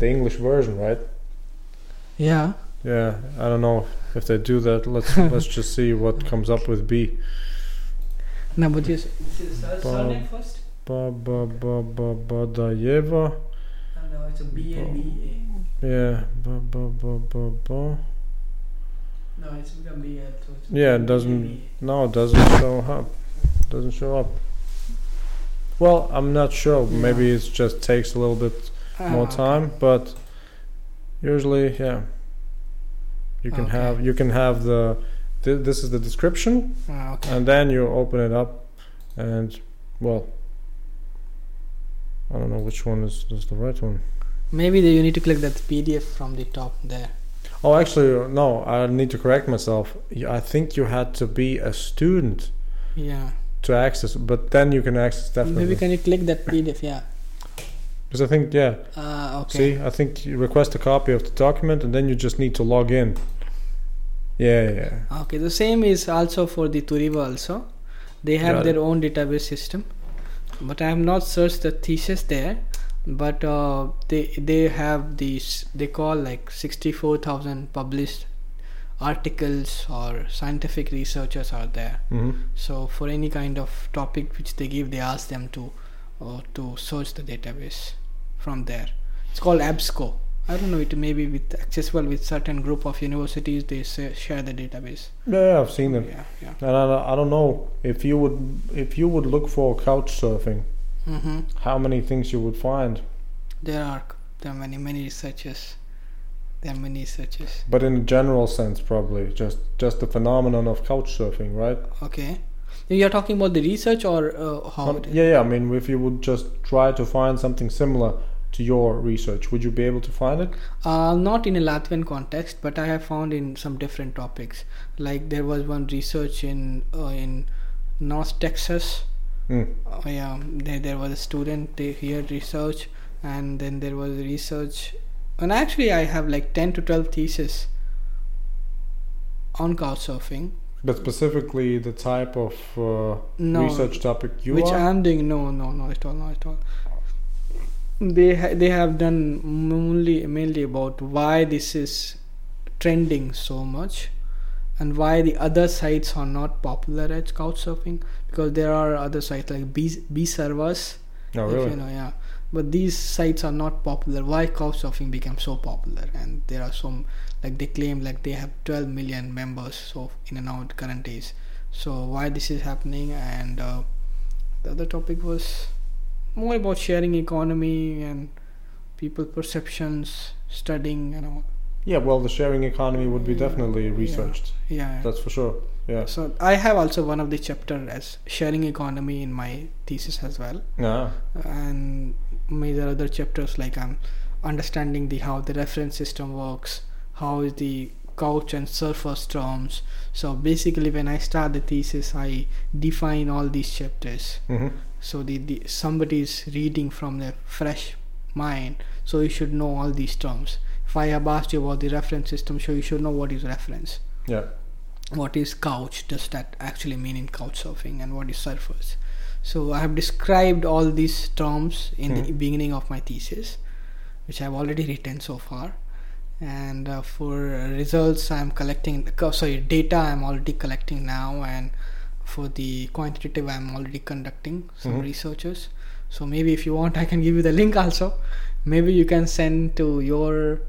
the English version, right? Yeah Yeah, I don't know if they do that. Let's (laughs) let's just see what comes up with B. no but yes this is her Bob. surname first Ba ba ba ba Badayeva. and uh, it's a b a b a Yeah, ba ba ba ba ba. no it's become b l so it's Yeah, it doesn't. No, it doesn't show up. Doesn't show up. Well, I'm not sure. Maybe it just takes a little bit more time, but usually, yeah. You can Okay. have you can have the th- this is the description, ah, okay and then you open it up, and well, I don't know which one is, is the right one. maybe you need to click that pdf from the top there Oh, actually, uh, no. I need to correct myself. i think you had to be a student yeah to access, but then you can access definitely. maybe can you click that pdf yeah Because I think, yeah. ah okay See, I think you request a copy of the document, and then you just need to log in. Yeah, yeah. Okay, the same is also for the Turiba also. They have Got their own database system. But I have not searched the thesis there. but uh, they they have these they call like 64000 published articles or scientific researchers are there hmm so for any kind of topic which they give they ask them to uh, to search the database from there it's called EBSCO i don't know it may be with accessible with certain group of universities they say, share the database Yeah, yeah, I've seen it. yeah yeah And I, I don't know if you would if you would look for couch surfing, mm-hmm. how many things you would find. there are there are many many researchers there are many researchers But in a general sense, probably just just the phenomenon of couch surfing, right? okay you're talking about the research or uh, how Um, it is? yeah, yeah. I mean, if you would just try to find something similar to your research, would you be able to find it? Uh, not in a Latvian context, but I have found in some different topics. Like there was one research in uh, in North Texas. Mm. Yeah, there there was a student they here research, and then there was research. And actually, I have like ten to twelve theses on couchsurfing, But specifically, the type of uh, No, research topic you which are. I am doing. No, no, no, at all, not at all. They ha- they have done mainly mainly about why this is trending so much, and why the other sites are not popular at couchsurfing because there are other sites like B B servers. oh, really? you know, yeah. But these sites are not popular. Why couchsurfing became so popular? And there are some like they claim like they have 12 million members so in and out current days. So why this is happening? And uh, the other topic was more about sharing economy and people perceptions, studying and all. Yeah, well, the sharing economy would be Yeah, definitely yeah. researched. Yeah. That's for sure. Yeah. So I have also one of the chapter as sharing economy in my thesis as well. Yeah. and major other chapters like I'm understanding the how the reference system works, how is the couch and surface terms. So basically, when I start the thesis, I define all these chapters. hmm So the, the somebody is reading from the fresh mind, so you should know all these terms. If I have asked you about the reference system, so you should know what is reference Yeah. what is couch does that actually mean in couch surfing and what is surfers so i have described all these terms in the Mhm. beginning of my thesis which i've already written so far and uh, for results i'm collecting sorry data i'm already collecting now and for the quantitative i'm already conducting some Mhm. researchers so maybe if you want i can give you the link also maybe you can send to your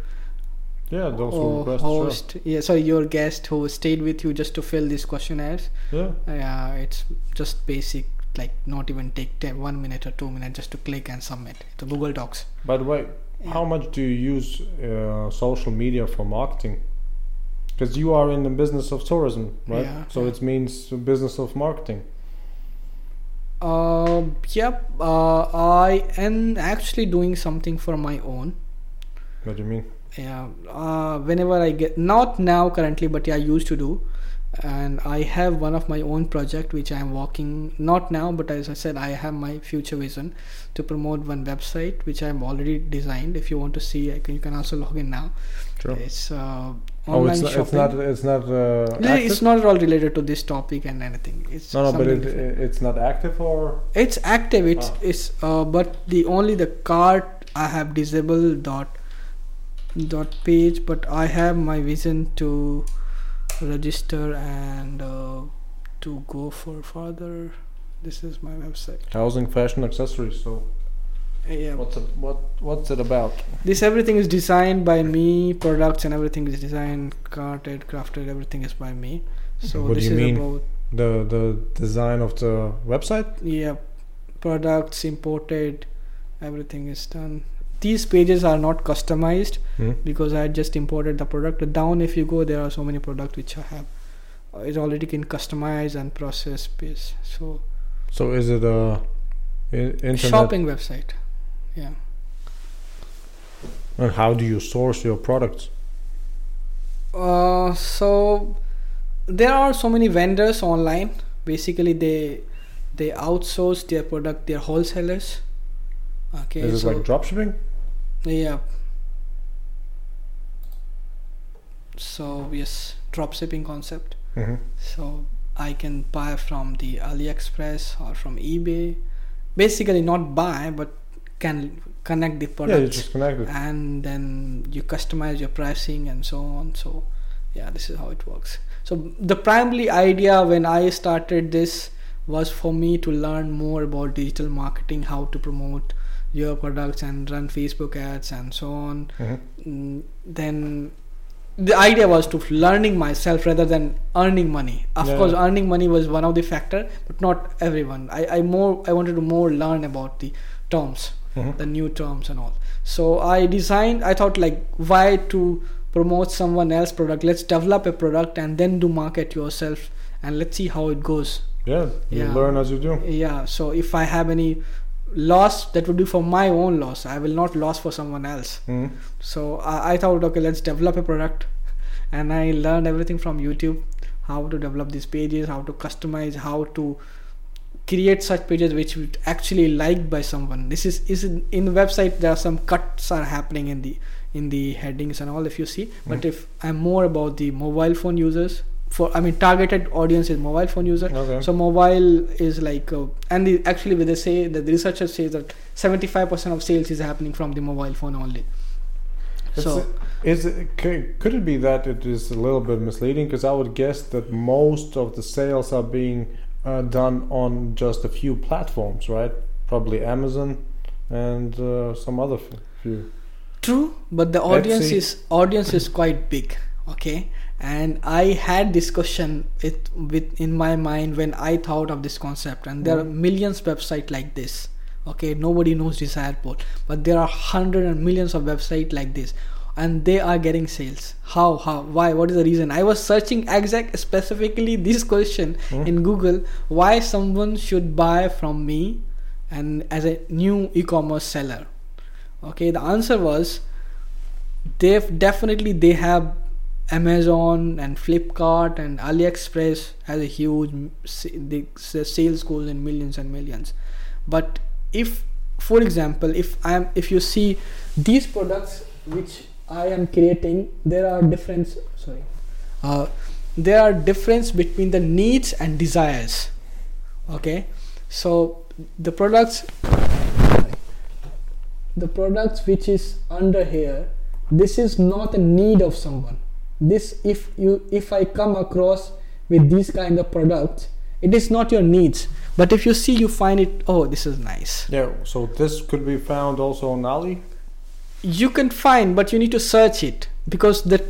Yeah, those who request, sure. host yeah sorry your guest who stayed with you just to fill these questionnaires Yeah. yeah it's just basic like not even take 10, one minute or two minutes just to click and submit to google docs By the way, Yeah. how much do you use uh, social media for marketing? Because you are in the business of tourism, right? Yeah, so it means business of marketing. uh, yep uh, i am actually doing something for my own What do you mean? yeah uh, whenever i get not now currently but yeah i used to do and i have one of my own project which i am working not now but as i said i have my future vision to promote one website which i'm already designed if you want to see I can, you can also log in now Sure. it's uh, online oh, it's not, shopping it's not. It's not. Uh, No, it's not at all related to this topic and anything it's No, no, but it, different. it's not active or. it's active it's Ah. it's uh, but the only the cart i have disabled dot dot page but i have my vision to register and uh, to go for further this is my website Housing, fashion, accessories. So Uh, yeah what's it? What What's it about? this everything is designed by me products and everything is designed carted crafted everything is by me so What do you is mean? about The the design of the website. yeah products imported everything is done these pages are not customized Hmm? because i just imported the product down if you go there are so many products which i have uh, it already can customize and process base so So is it a internet? shopping website yeah And how do you source your products? uh, so there are so many vendors online basically they they outsource their product their wholesalers okay is it so like dropshipping? Yeah. So yes, drop shipping concept. Mm-hmm. So I can buy from the AliExpress or from eBay. Basically, not buy, but can connect the Yeah, you just connect it. and then you customize your pricing and so on so yeah this is how it works so the primary idea when i started this was for me to learn more about digital marketing how to promote your products and run facebook ads and so on Mhm. Mm, then the idea was to learning myself rather than earning money of Yeah. course earning money was one of the factor but not everyone i, I more i wanted to more learn about the terms Mhm. the new terms and all so i designed i thought like why to promote someone else product let's develop a product and then do market yourself and let's see how it goes Yeah, you Yeah. learn as you do. yeah so if i have any loss that would be for my own loss. I will not loss for someone else. Mhm. so I, I thought okay let's develop a product. And i learned everything from youtube how to develop these pages how to customize how to create such pages which would actually liked by someone. This is is in, in the website there are some cuts are happening in the in the headings and all if you see. But Mhm. if i'm more about the mobile phone users for i mean targeted audience is mobile phone user Okay. so mobile is like, uh, and the, actually, they say that the researchers say that 75% of sales is happening from the mobile phone only. It's so Is it, could it be that it is a little bit misleading? Because I would guess that most of the sales are being uh, done on just a few platforms, right? Probably Amazon and uh, some other few. true, but the audience Etsy. is audience is quite big. Okay, and I had this question it with in my mind when I thought of this concept, and there are Mhm. millions website like this. Okay, nobody knows this airport, but there are hundred and millions of website like this. And they are getting sales. How? How? Why? What is the reason? I was searching exact specifically this question Hmm. in Google. Why someone should buy from me, and as a new e-commerce seller? Okay, the answer was they definitely they have Amazon and Flipkart and AliExpress has a huge the sales goes in millions and millions. But if, for example, if I'm if you see these products which I am creating, there are difference. Sorry, uh, there are difference between the needs and desires. Okay, so the products, the products which is under here, this is not a need of someone this if you if i come across with these kind of products it is not your needs but if you see you find it oh this is nice Yeah, so this could be found also on Ali. you can find but you need to search it because the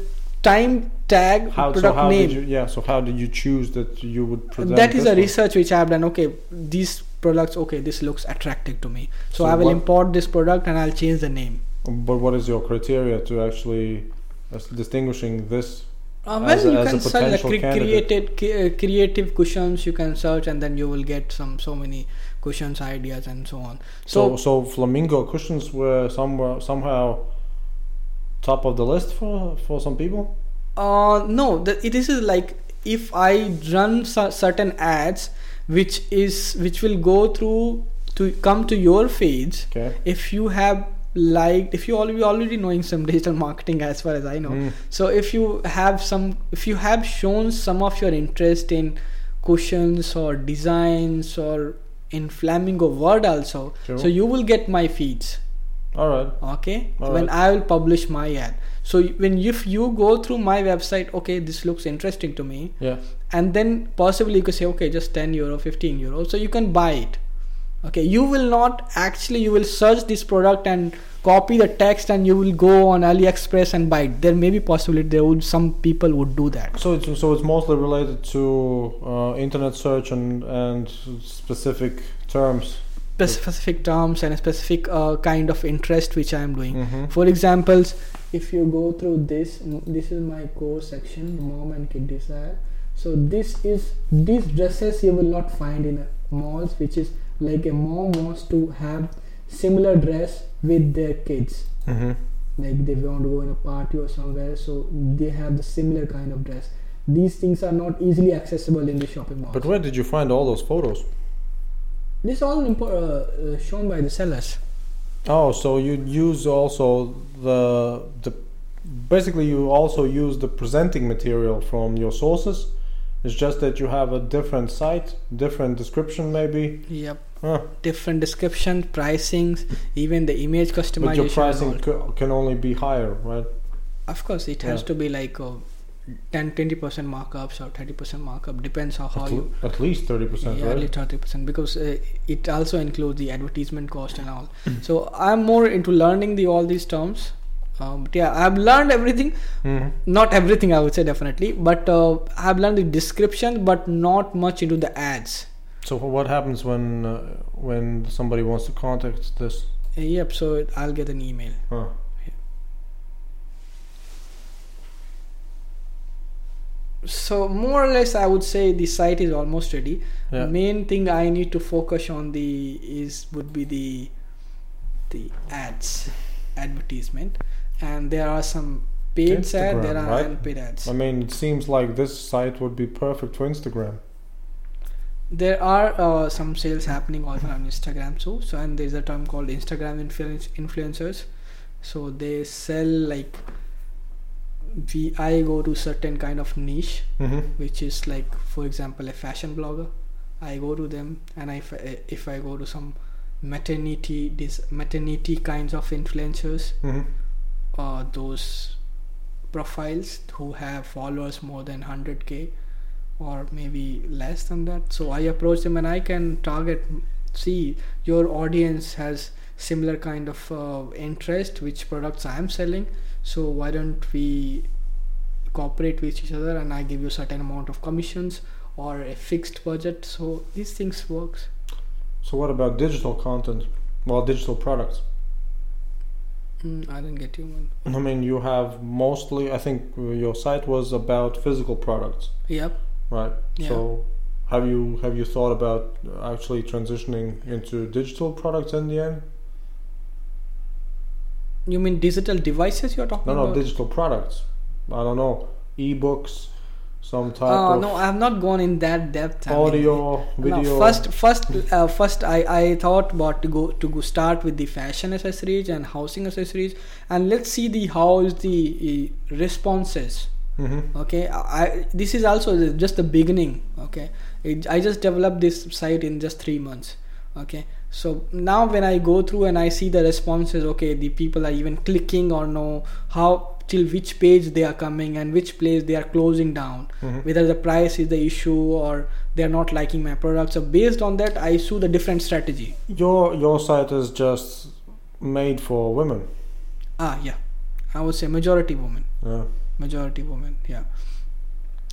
time tag How, so product how name did you? Yeah, so how did you choose that you would present? that is a one? research which i have done okay these products okay this looks attractive to me so, So i will what- import this product and i'll change the name But what is your criteria to actually uh, distinguishing this? Uh, well, a- you as can search like cre- created c- uh, creative cushions. You can search, and then you will get some so many cushions ideas and so on. So, So, so flamingo cushions were somewhere somehow top of the list for for some people. uh, no, the, is like if I run cer- certain ads, which is which will go through to come to your feeds. Okay. If you have liked, if you already already knowing some digital marketing as far as I know, Mm. So if you have some, if you have shown some of your interest in cushions or designs or in Flamingo Word also, Sure. so you will get my feeds. All right. Okay, All when right. I will publish my ad. So when if you go through my website, okay, this looks interesting to me, Yeah. and then possibly you could say, okay, just ten euro, fifteen euro, so you can buy it. Okay, you will not actually you will search this product and copy the text and you will go on AliExpress and buy it. There may be possibility there would some people would do that. So it's so it's mostly related to uh, internet search and and specific terms. Specific terms and a specific uh, kind of interest which I am doing. Mm-hmm. For examples, if you go through this, this is my core section, mom and kid desire. So this is these dresses you will not find in a malls, which is like a mom wants to have similar dress with their kids. Mm-hmm. Like they want to go in a party or somewhere, so they have the similar kind of dress. These things are not easily accessible in the shopping mall But where did you find all those photos? this all impo- uh, uh, shown by the sellers. Oh, so you use also the the basically you also use the presenting material from your sources. It's just that you have a different site, different description maybe, Yep. Huh. different description, pricings, even the image customization. But your pricing c- can only be higher, right? Of course, it has Yeah. to be like uh, 10 20% markups or 30% markup, depends on how At, you. l- at least thirty percent, Yeah, right? only 30% because uh, it also includes the advertisement cost and all. so I'm more into learning the all these terms. Um, but yeah, I've learned everything. Mhm. Not everything, I would say definitely, but uh, I've learned the description, but not much into the ads. So what happens when uh, when somebody wants to contact this? Uh, yep, so I'll get an email. Huh. So more or less, I would say the site is almost ready. Yeah. Main thing I need to focus on the is would be the the ads, advertisement, and there are some paid ads, there are right? unpaid ads. I mean, it seems like this site would be perfect for Instagram. There are uh, some sales happening also on Instagram too. So and there's a term called Instagram influence influencers. So they sell like we I go to certain kind of niche Mm-hmm. which is like for example a fashion blogger i go to them and if I, if I go to some maternity this maternity kinds of influencers Mm-hmm. uh, those profiles who have followers more than 100k or maybe less than that so i approach them and i can target see your audience has similar kind of uh, interest which products i am selling so why don't we cooperate with each other and i give you a certain amount of commissions or a fixed budget so these things works So what about digital content? Well, digital products. mm, i didn't get you man I mean, you have mostly. I think uh, your site was about physical products, yep right? Yeah. So, have you have you thought about actually transitioning into digital products in the end? you mean digital devices you're talking about? No, no, about digital products. I don't know, ebooks, some type of no i have not gone in that depth I mean, audio, video. No, first, first, uh, first, I, I thought about to go to go start with the fashion accessories and housing accessories, and let's see the how is the uh, responses. Mm-hmm. Okay, I this is also just the beginning. Okay, it, I just developed this site in just three months. Okay, so now when I go through and I see the responses, okay, the people are even clicking or no, how till which page they are coming and which place they are closing down Mhm. whether the price is the issue or they are not liking my product so based on that i choose the different strategy Your your site is just made for women. ah yeah i would say majority women Yeah. Majority women yeah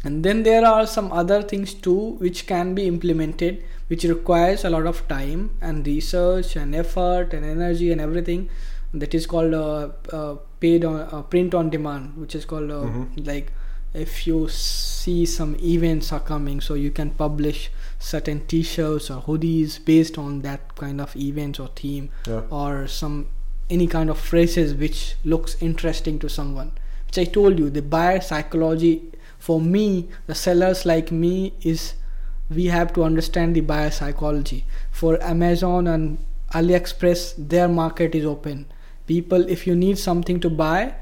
and then there are some other things too which can be implemented which requires a lot of time and research and effort and energy and everything that is called uh, uh, paid on uh, print on demand which is called uh, Mhm. like if you see some events are coming so you can publish certain t-shirts or hoodies based on that kind of event or theme Yeah. or some any kind of phrases which looks interesting to someone which i told you the buyer psychology for me the sellers like me is we have to understand the buyer psychology. For amazon and aliexpress their market is open. People if you need something to buy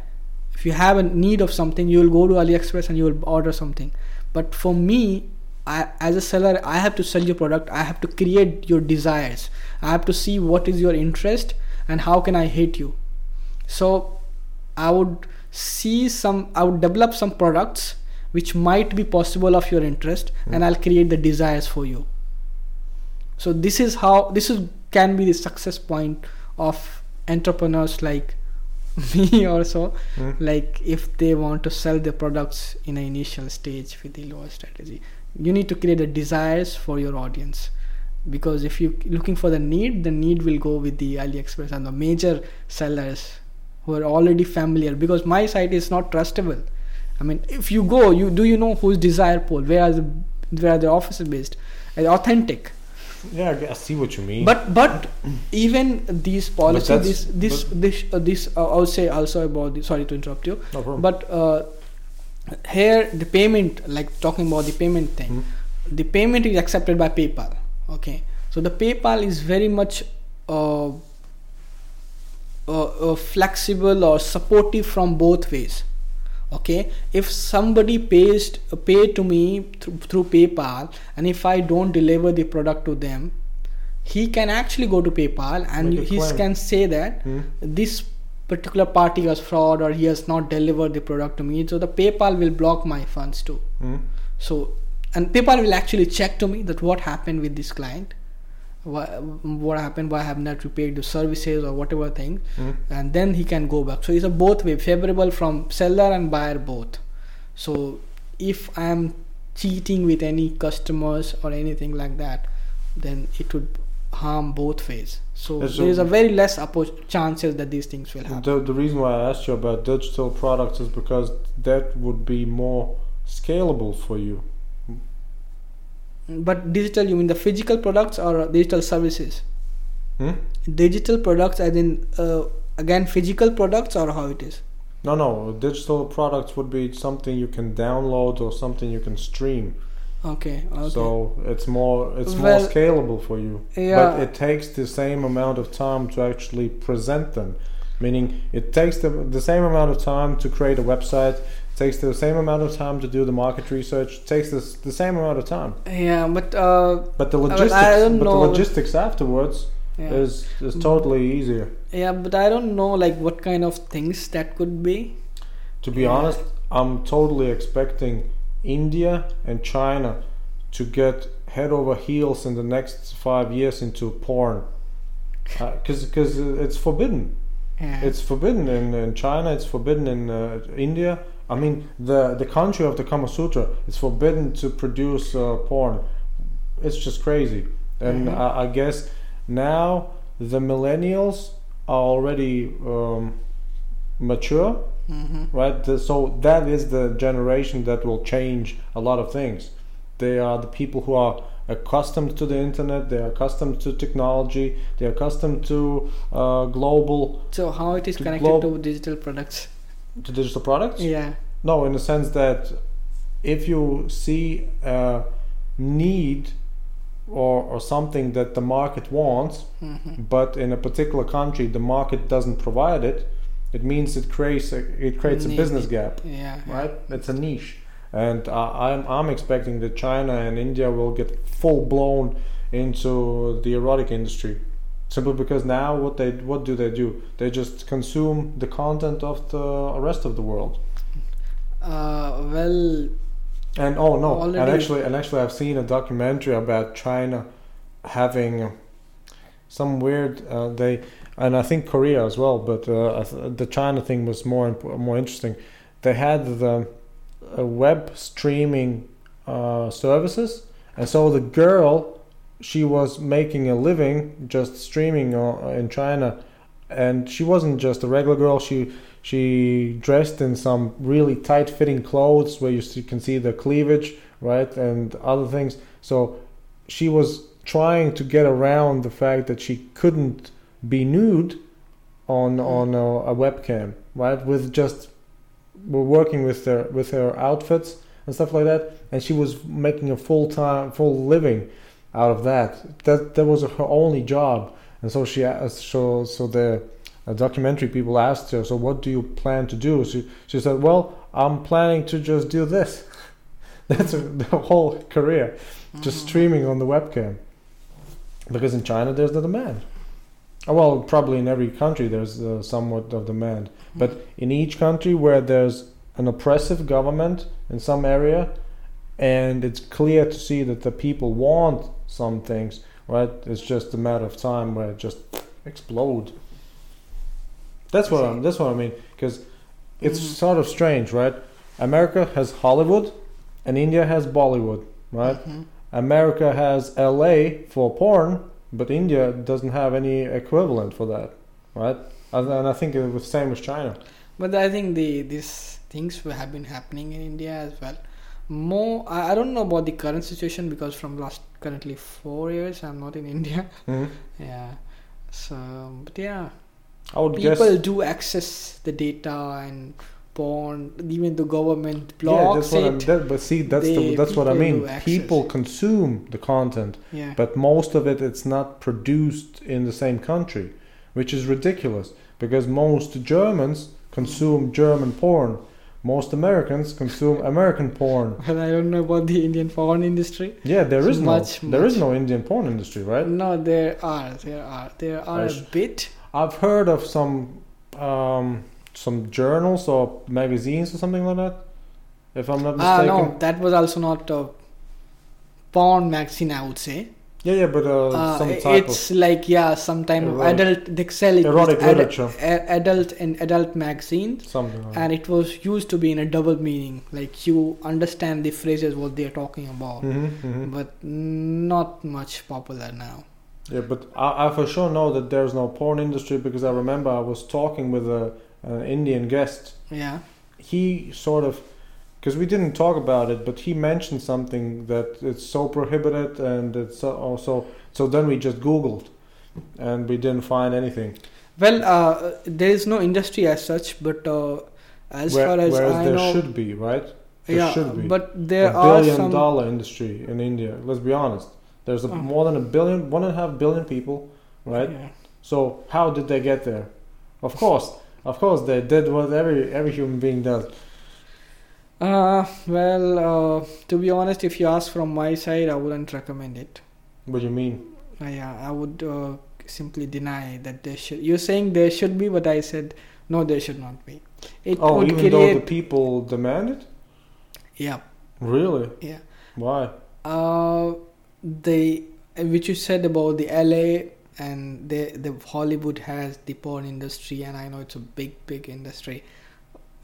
if you have a need of something you will go to aliexpress and you will order something. But for me I, as a seller i have to sell your product. I have to create your desires. I have to see what is your interest and how can i hit you. So i would see some i would develop some products which might be possible of your interest and i'll create the desires for you. So this is how this is can be the success point of entrepreneurs like (laughs) me also. Mm. like if they want to sell their products in an initial stage with the lower strategy you need to create the desires for your audience. Because if you're looking for the need the need will go with the aliexpress and the major sellers who are already familiar because my site is not trustable. I mean if you go you do you know who's desire pool where are the where are the offices based? Uh, authentic? Yeah, i see what you mean. but but even these policies this this this uh, this uh, i would say also about the, sorry to interrupt you. No problem. but uh, here the payment like talking about the payment thing. Mhm. the payment is accepted by paypal okay? So the paypal is very much uh, uh, uh, flexible or supportive from both ways okay if somebody pays pay to me through, through paypal and if i don't deliver the product to them he can actually go to PayPal and he claim. can say that Hmm? this particular party was fraud or he has not delivered the product to me. So the PayPal will block my funds too. Hmm? So and PayPal will actually check to me that what happened with this client, what, what happened, why I have not repaid the services or whatever thing, Hmm? and then he can go back. So it's a both way favorable from seller and buyer both. So if I am cheating with any customers or anything like that, then it would harm both ways. So so- there is a very less oppo- chances that these things will happen. The, the reason why I asked you about digital products is because that would be more scalable for you. But digital, you mean the physical products or digital services? Hmm? Digital products, as in uh, again physical products, or how it is? No, no. Digital products would be something you can download or something you can stream. Okay. okay. So it's more it's Well, more scalable for you. yeah. But it takes the same amount of time to actually present them. Meaning it takes the, the same amount of time to create a website, it takes the same amount of time to do the market research, it takes this, the same amount of time. yeah, but uh, But the logistics I don't but the logistics afterwards yeah. is is totally easier. yeah, but I don't know like what kind of things that could be. To be Yeah. honest, I'm totally expecting India and China to get head over heels in the next five years into porn, because because it's forbidden. Yeah. It's forbidden in, in China. It's forbidden in uh, India. I mean, the the country of the Kama Sutra is forbidden to produce uh, porn. It's just crazy, and Mhm. I, I guess now the millennials are already um, mature hmm right? The, so that is the generation that will change a lot of things. They are the people who are accustomed to the internet. They are accustomed to technology. They are accustomed to uh, global So how it is connected globe- to digital products? To digital products. Yeah. No, in the sense that if you see a need or or something that the market wants, hmm but in a particular country the market doesn't provide it, it means it creates a, it creates a business gap. Yeah. yeah. right? It's a niche, and uh, I'm I'm expecting that China and India will get full blown into the erotic industry, simply because now what they what do they do? They just consume the content of the rest of the world. Uh, well, And oh no, and actually, and actually, I've seen a documentary about China having some weird. Uh, they and I think Korea as well, but uh, the China thing was more more interesting. They had the uh, web streaming uh, services, and so the girl, she was making a living just streaming in China, and she wasn't just a regular girl. She she dressed in some really tight fitting clothes where you can see the cleavage, right, and other things. So she was trying to get around the fact that she couldn't be nude on mm-hmm. on a, a webcam, right, with just we're working with their with her outfits and stuff like that, and she was making a full time full living out of that. That that was her only job, and so she so so the uh, documentary people asked her, so what do you plan to do? She she said, well, I'm planning to just do this. (laughs) That's her, the whole career, just streaming on the webcam. Because in China there's the demand. Uh, Well, probably in every country there's uh, somewhat of demand, but in each country where there's an oppressive government in some area, and it's clear to see that the people want some things, right? It's just a matter of time where it just explode. That's what I'm. That's what I mean. Because it's Mhm. sort of strange, right? America has Hollywood, and India has Bollywood, right? Mhm. America has LA for porn, but India doesn't have any equivalent for that, right? And I think it was same with China. But I think the these things have been happening in India as well. More, I don't know about the current situation because from last currently four years I'm not in India. Mhm. (laughs) Yeah. So, but yeah, I would people guess. do access the data and porn. Even the government Yeah, blocks that's what I'm. it. That, but see, that's the, that's what I mean. People consume the content, yeah. but most of it it's not produced in the same country, which is ridiculous because most Germans consume German porn, most Americans consume American porn. (laughs) Well, I don't know about the Indian porn industry. Yeah, there is much, no there is much. no Indian porn industry, right? No, there are, there are, there are a bit. I've heard of some um, some journals or magazines or something like that. If I'm not Ah, mistaken. no, that was also not a porn magazine. I would say. Yeah, yeah, but uh, Uh, some type it's like yeah, some type of adult. They sell it Erotic with adu- literature. a- adult and adult magazines. something. Like and it was used to be in a double meaning like you understand the phrases what they're talking about hmm hmm but not much popular now Yeah, but I, I for sure know that there's no porn industry because I remember I was talking with a an Indian guest. yeah He sort of, because we didn't talk about it, but he mentioned something that it's so prohibited and it's so, also. So then we just Googled, and we didn't find anything. well uh, there is no industry as such but uh, as Where- far as whereas i there know should be, right? There yeah should be. but there a are billion some dollar industry in India. Let's be honest. There's a, Oh. more than a billion, one and a half billion people, right? yeah. So how did they get there? Of course, of course they did what every every human being does. Uh well uh, to be honest if you ask from my side i wouldn't recommend it What do you mean? uh, yeah i would uh, simply deny that there should you're saying there should be but i said no there should not be it oh, even though the people demand it? yeah Really? Yeah. Why? Uh, they which you said about the LA and the the Hollywood has the porn industry, and I know it's a big big industry,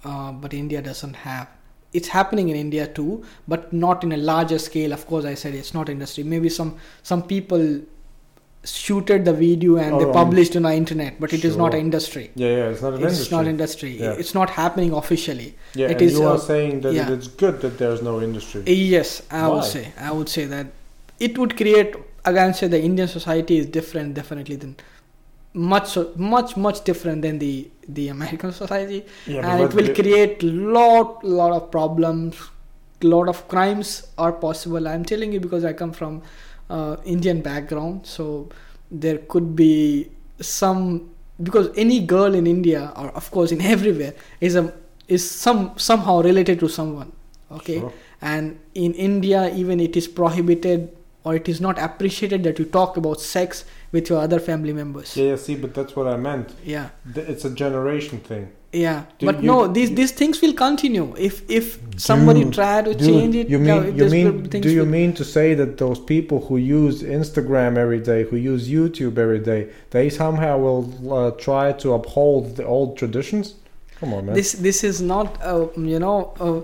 uh, but India doesn't have. It's happening in India too, but not in a larger scale. Of course, I said it's not industry. Maybe some some people shooted the video and Oh, they published on the internet, but it is not sure. an industry. Yeah, yeah, it's not an It's industry. not industry. Yeah. It's not happening officially. yeah, it and is, you uh, are saying that yeah. it's good that there's no industry. Yes, I Why? would say. I would say that it would create. Again, say the Indian society is different, definitely than much, much, much different than the the American society, yeah, and it will create lot, lot of problems. Lot of crimes are possible. I'm telling you because I come from uh, Indian background, so there could be some because any girl in India or of course in everywhere is a is some somehow related to someone. Okay Sure. and in india even it is prohibited or it is not appreciated that you talk about sex with your other family members Yeah, yeah, see, but that's what I meant. yeah Th- It's a generation thing. yeah Do but you- no these you- these things will continue if if somebody Dude, try to Dude, change it You no, mean you mean things do you will- mean to say that those people who use Instagram every day, who use YouTube every day, they somehow will uh, try to uphold the old traditions? Come on, man. this this is not uh, you know uh,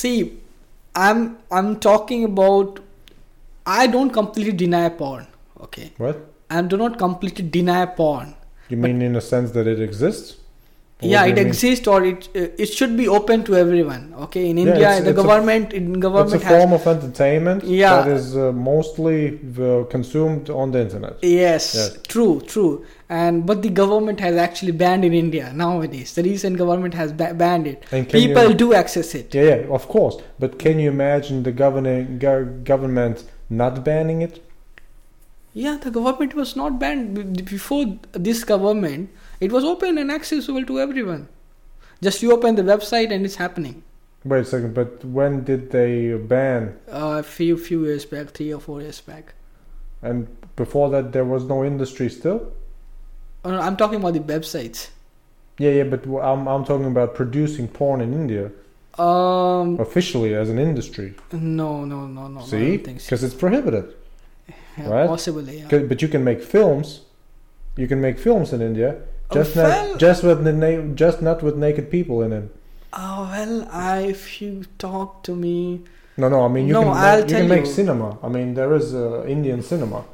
see i'm i'm talking about i don't completely deny porn okay what? And do not completely deny porn You mean in a sense that it exists? Or yeah it exists or it uh, it should be open to everyone okay in Yeah, india it's- the it's a- government It's government a has form of entertainment Yeah. that is uh, mostly uh, consumed on the internet. yes, Yes. true true and but the government has actually banned in india nowadays the recent government has ba- banned it people you, do access it yeah, yeah, of course. But can you imagine the governing go- government not banning it? Yeah the government was not banned before this government it was open and accessible to everyone just you open the website and it's happening Wait a second, but when did they ban? uh, a few few years back three or four years back And before that, there was no industry still. Uh, i'm talking about the websites Yeah, yeah, but I'm I'm talking about producing porn in India um officially as an industry. no no no no See, so. because it's prohibited. Yeah, right? possibly yeah. But you can make films. You can make films in India. Just well- not just with the just not with naked people in it. Oh well, I if you talk to me, No, no. I mean, you No, can I'll make, you can make you. cinema. I mean, there is uh, Indian cinema.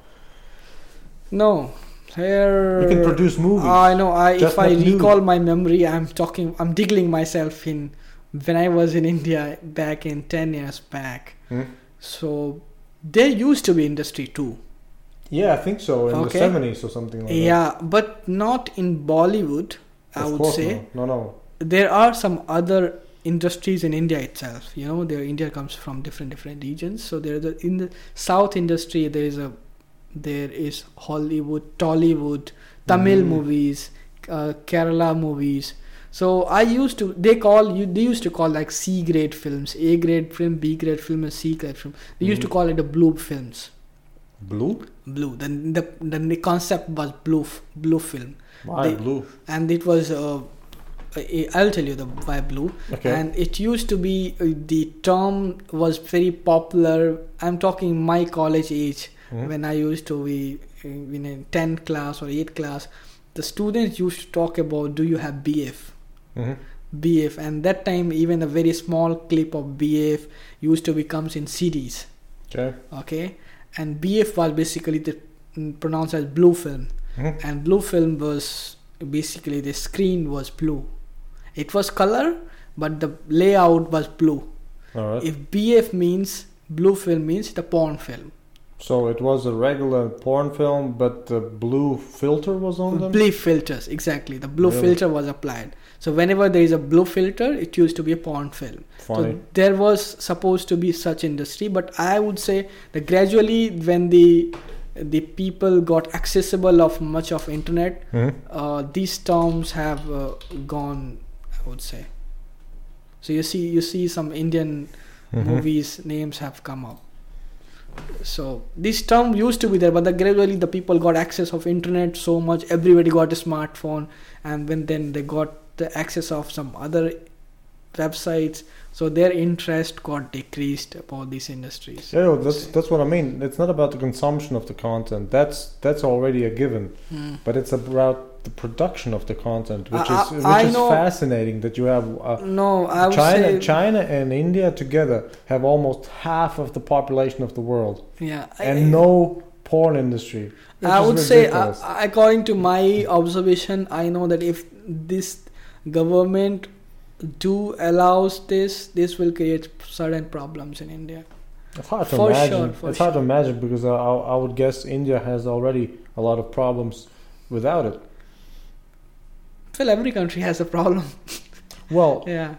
no. Here You can produce movies. I know. I if I recall my memory, I'm talking. I'm diggling myself in when I was in India back in ten years back. Hmm? So there used to be industry too. Yeah, I think so. In Okay. the seventies or something like that. Yeah, but not in Bollywood. I Of would say No, no. no. there are some other industries in India itself. You know, there India comes from different different regions. So there the in the South industry there is a there is Hollywood, Tollywood, Tamil Mm. movies, uh, Kerala movies. So I used to they call you they used to call like C grade films, A grade film, B grade film, and C grade film. They used to Mhm. call it the blue films. Blue? Blue. Then the then the concept was blue blue film, Why They- blue? and it was. Uh, I'll tell you the why blue. Okay. And it used to be uh, the term was very popular. I'm talking my college age Mhm. when I used to be uh, in a 10th class or 8th class. The students used to talk about do you have BF? Mhm. BF, and that time even a very small clip of BF used to becomes in CDs. Okay. Okay, and BF was basically the mm, pronounced as blue film, Mhm. and blue film was basically the screen was blue. It was color, but the layout was blue. All right. If BF means blue film means the porn film. so it was a regular porn film, but the blue filter was on them. Blue filters, exactly. The blue Really? filter was applied. So whenever there is a blue filter, it used to be a porn film. So there was supposed to be such industry, but I would say that gradually when the the people got accessible of much of internet, Mhm. uh, these terms have uh, gone. I would say. So you see, you see some Indian Mhm. movies names have come up. So this term used to be there, but the, gradually the people got access of internet so much. Everybody got a smartphone, and when then they got the access of some other websites, so their interest got decreased about these industries. Yeah, no, that's that's what I mean. It's not about the consumption of the content. That's that's already a given. Mm. But it's about the production of the content, which I- is which I is know- fascinating. That you have uh, No, I would China, say China and India together have almost half of the population of the world, yeah. I- and no porn industry. I would say, uh, according to my observation, I know that if this government do allows this, this will create certain problems in India. it's hard to for imagine. sure, it's hard to imagine because I, I, would guess India has already a lot of problems without it. Well, every country has a problem. (laughs) Well, (laughs) yeah.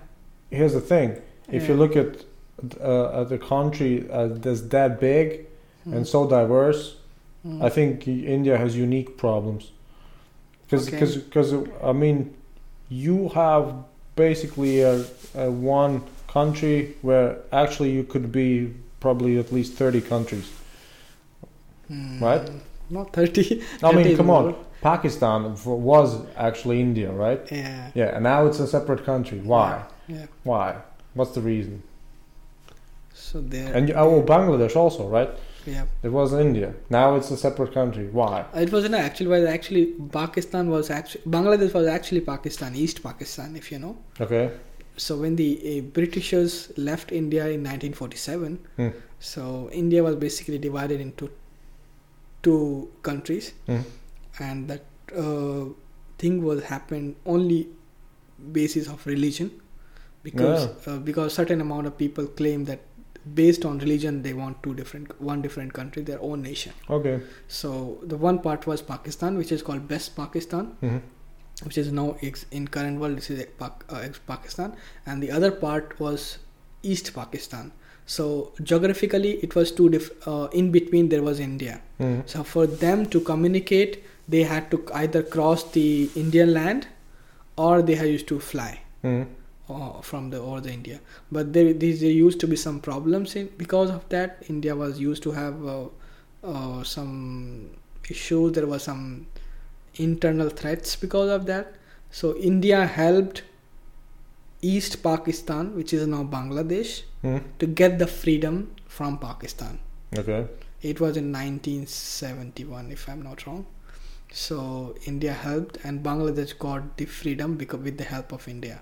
here's the thing: if you look at uh, at a country uh, that's that big and Mm. so diverse, Mm. I think India has unique problems. Because, Okay. I mean, you have basically a, a one country where actually you could be probably at least 30 countries. Mm. right? Not 30. (laughs) I mean, come on. Pakistan was actually India, right? Yeah. Yeah, and now it's a separate country. Why? Yeah. Why? What's the reason? So there. And you, oh, Bangladesh also, right? Yeah. It was India. Now it's a separate country. Why? It was no, actually was actually Pakistan was actually Bangladesh was actually Pakistan, East Pakistan, if you know. Okay. So when the uh, Britishers left India in 1947, Hmm. so India was basically divided into two countries, Hmm. and that uh, thing was happened only basis of religion, because uh, because certain amount of people claim that based on religion they want two different one different country their own nation. Okay. So the one part was Pakistan, which is called West Pakistan, hmm which is now ex- in current world this is Pak- uh, ex Pakistan, and the other part was East Pakistan. So geographically, it was two diff- uh, in between there was India. hmm So for them to communicate, they had to either cross the Indian land, or they had used to fly hmm uh, from the or the India. But there, these there used to be some problems in because of that. India was used to have uh, uh, some issues. There was some internal threats because of that. So India helped East Pakistan, which is now Bangladesh, hmm to get the freedom from Pakistan. Okay. It was in 1971, if I'm not wrong. So India helped, and Bangladesh got the freedom because with the help of India.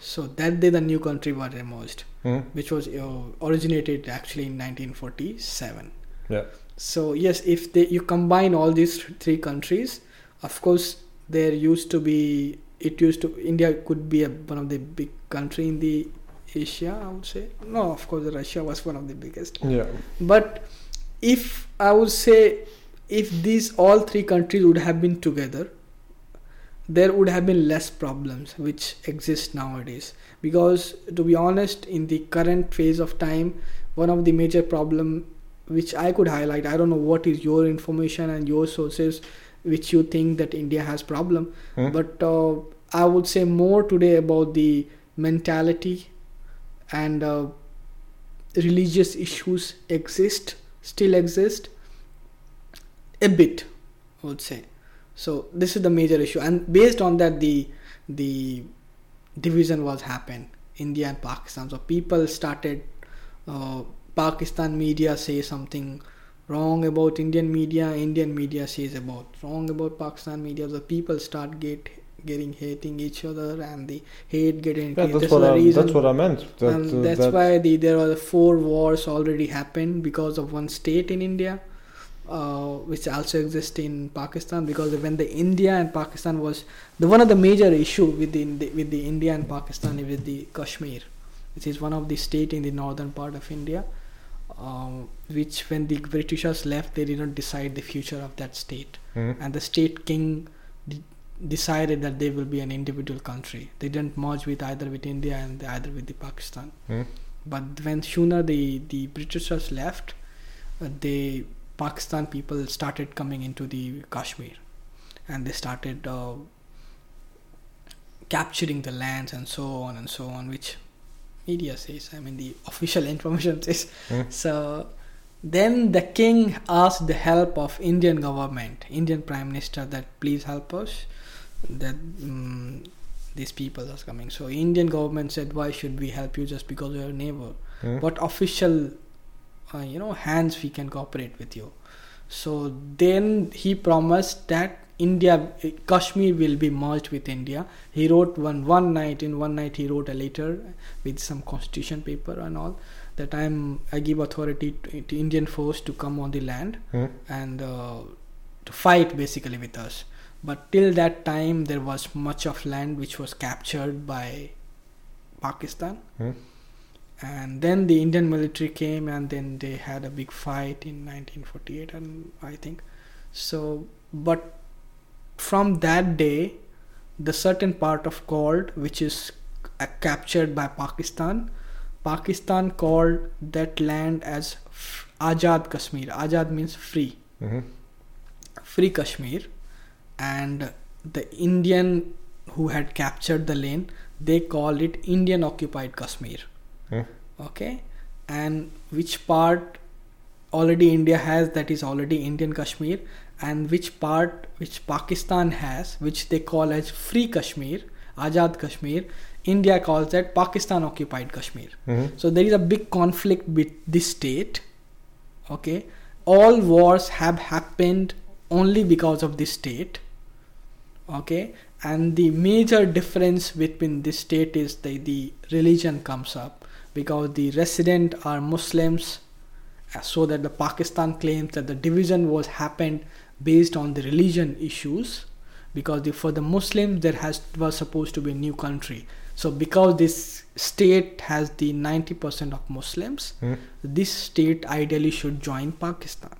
So that day, the new country was emerged, hmm which was uh, originated actually in 1947. Yeah. So yes, if they you combine all these three countries, of course there used to be it used to India could be a, one of the big country in the Asia. I would say no, of course Russia was one of the biggest Yeah. but if i would say if these all three countries would have been together there would have been less problems which exist nowadays because to be honest in the current phase of time one of the major problem which i could highlight i don't know what is your information and your sources which you think that india has problem Hmm? but uh, I would say more today about the mentality and uh, religious issues exist, still exist a bit, I would say. So this is the major issue, and based on that, the the division was happened India and Pakistan. So people started uh, Pakistan media say something wrong about Indian media, Indian media says about wrong about Pakistan media. The people start get getting hating each other and the hate getting Yeah, that's that's what the I, reason that's what I meant. That, and that's that- why the, there were four wars already happened because of one state in India, uh, which also exists in Pakistan. Because when the India and Pakistan was the one of the major issue with the, with the India and Pakistan is with the Kashmir, which is one of the state in the northern part of India. Um, which when the Britishers left, they did not decide the future of that state Mhm. and the state king de- decided that they will be an individual country. They didn't merge with either with India and either with the Pakistan. Mhm. But when sooner the the Britishers left, uh, the Pakistan people started coming into the Kashmir, and they started uh, capturing the lands and so on and so on, which media says. I mean, the official (laughs) information says. Mhm. So then the king asked the help of Indian government, Indian prime minister, that please help us. That mm these people are coming. So Indian government said, why should we help you just because you're a neighbor? What official, uh, you know, hands we can cooperate with you? So then he promised that India, Kashmir will be merged with India. He wrote one one night. In one night, he wrote a letter with some constitution paper and all that I'm I give authority to, to Indian force to come on the land Mhm. and uh, to fight basically with us. But till that time, there was much of land which was captured by Pakistan Mhm. And then the Indian military came and then they had a big fight in 1948 and I think. So but from that day the certain part of called which is uh, captured by Pakistan Pakistan called that land as Azad Kashmir. Azad means free. Mhm. free Kashmir. And the Indian who had captured the land they called it Indian occupied Kashmir Mhm. okay. And which part already India has that is already Indian Kashmir? And which part which Pakistan has which they call as free Kashmir Azad Kashmir India calls that Pakistan occupied Kashmir. Mhm. so there is a big conflict with this state. Okay. All wars have happened only because of this state. Okay. And the major difference between this state is the, the religion comes up because the resident are muslims uh, so that the pakistan claims that the division was happened based on the religion issues because the, for the muslims there has was supposed to be a new country. So because this state has the 90% of muslims Mhm. this state ideally should join pakistan.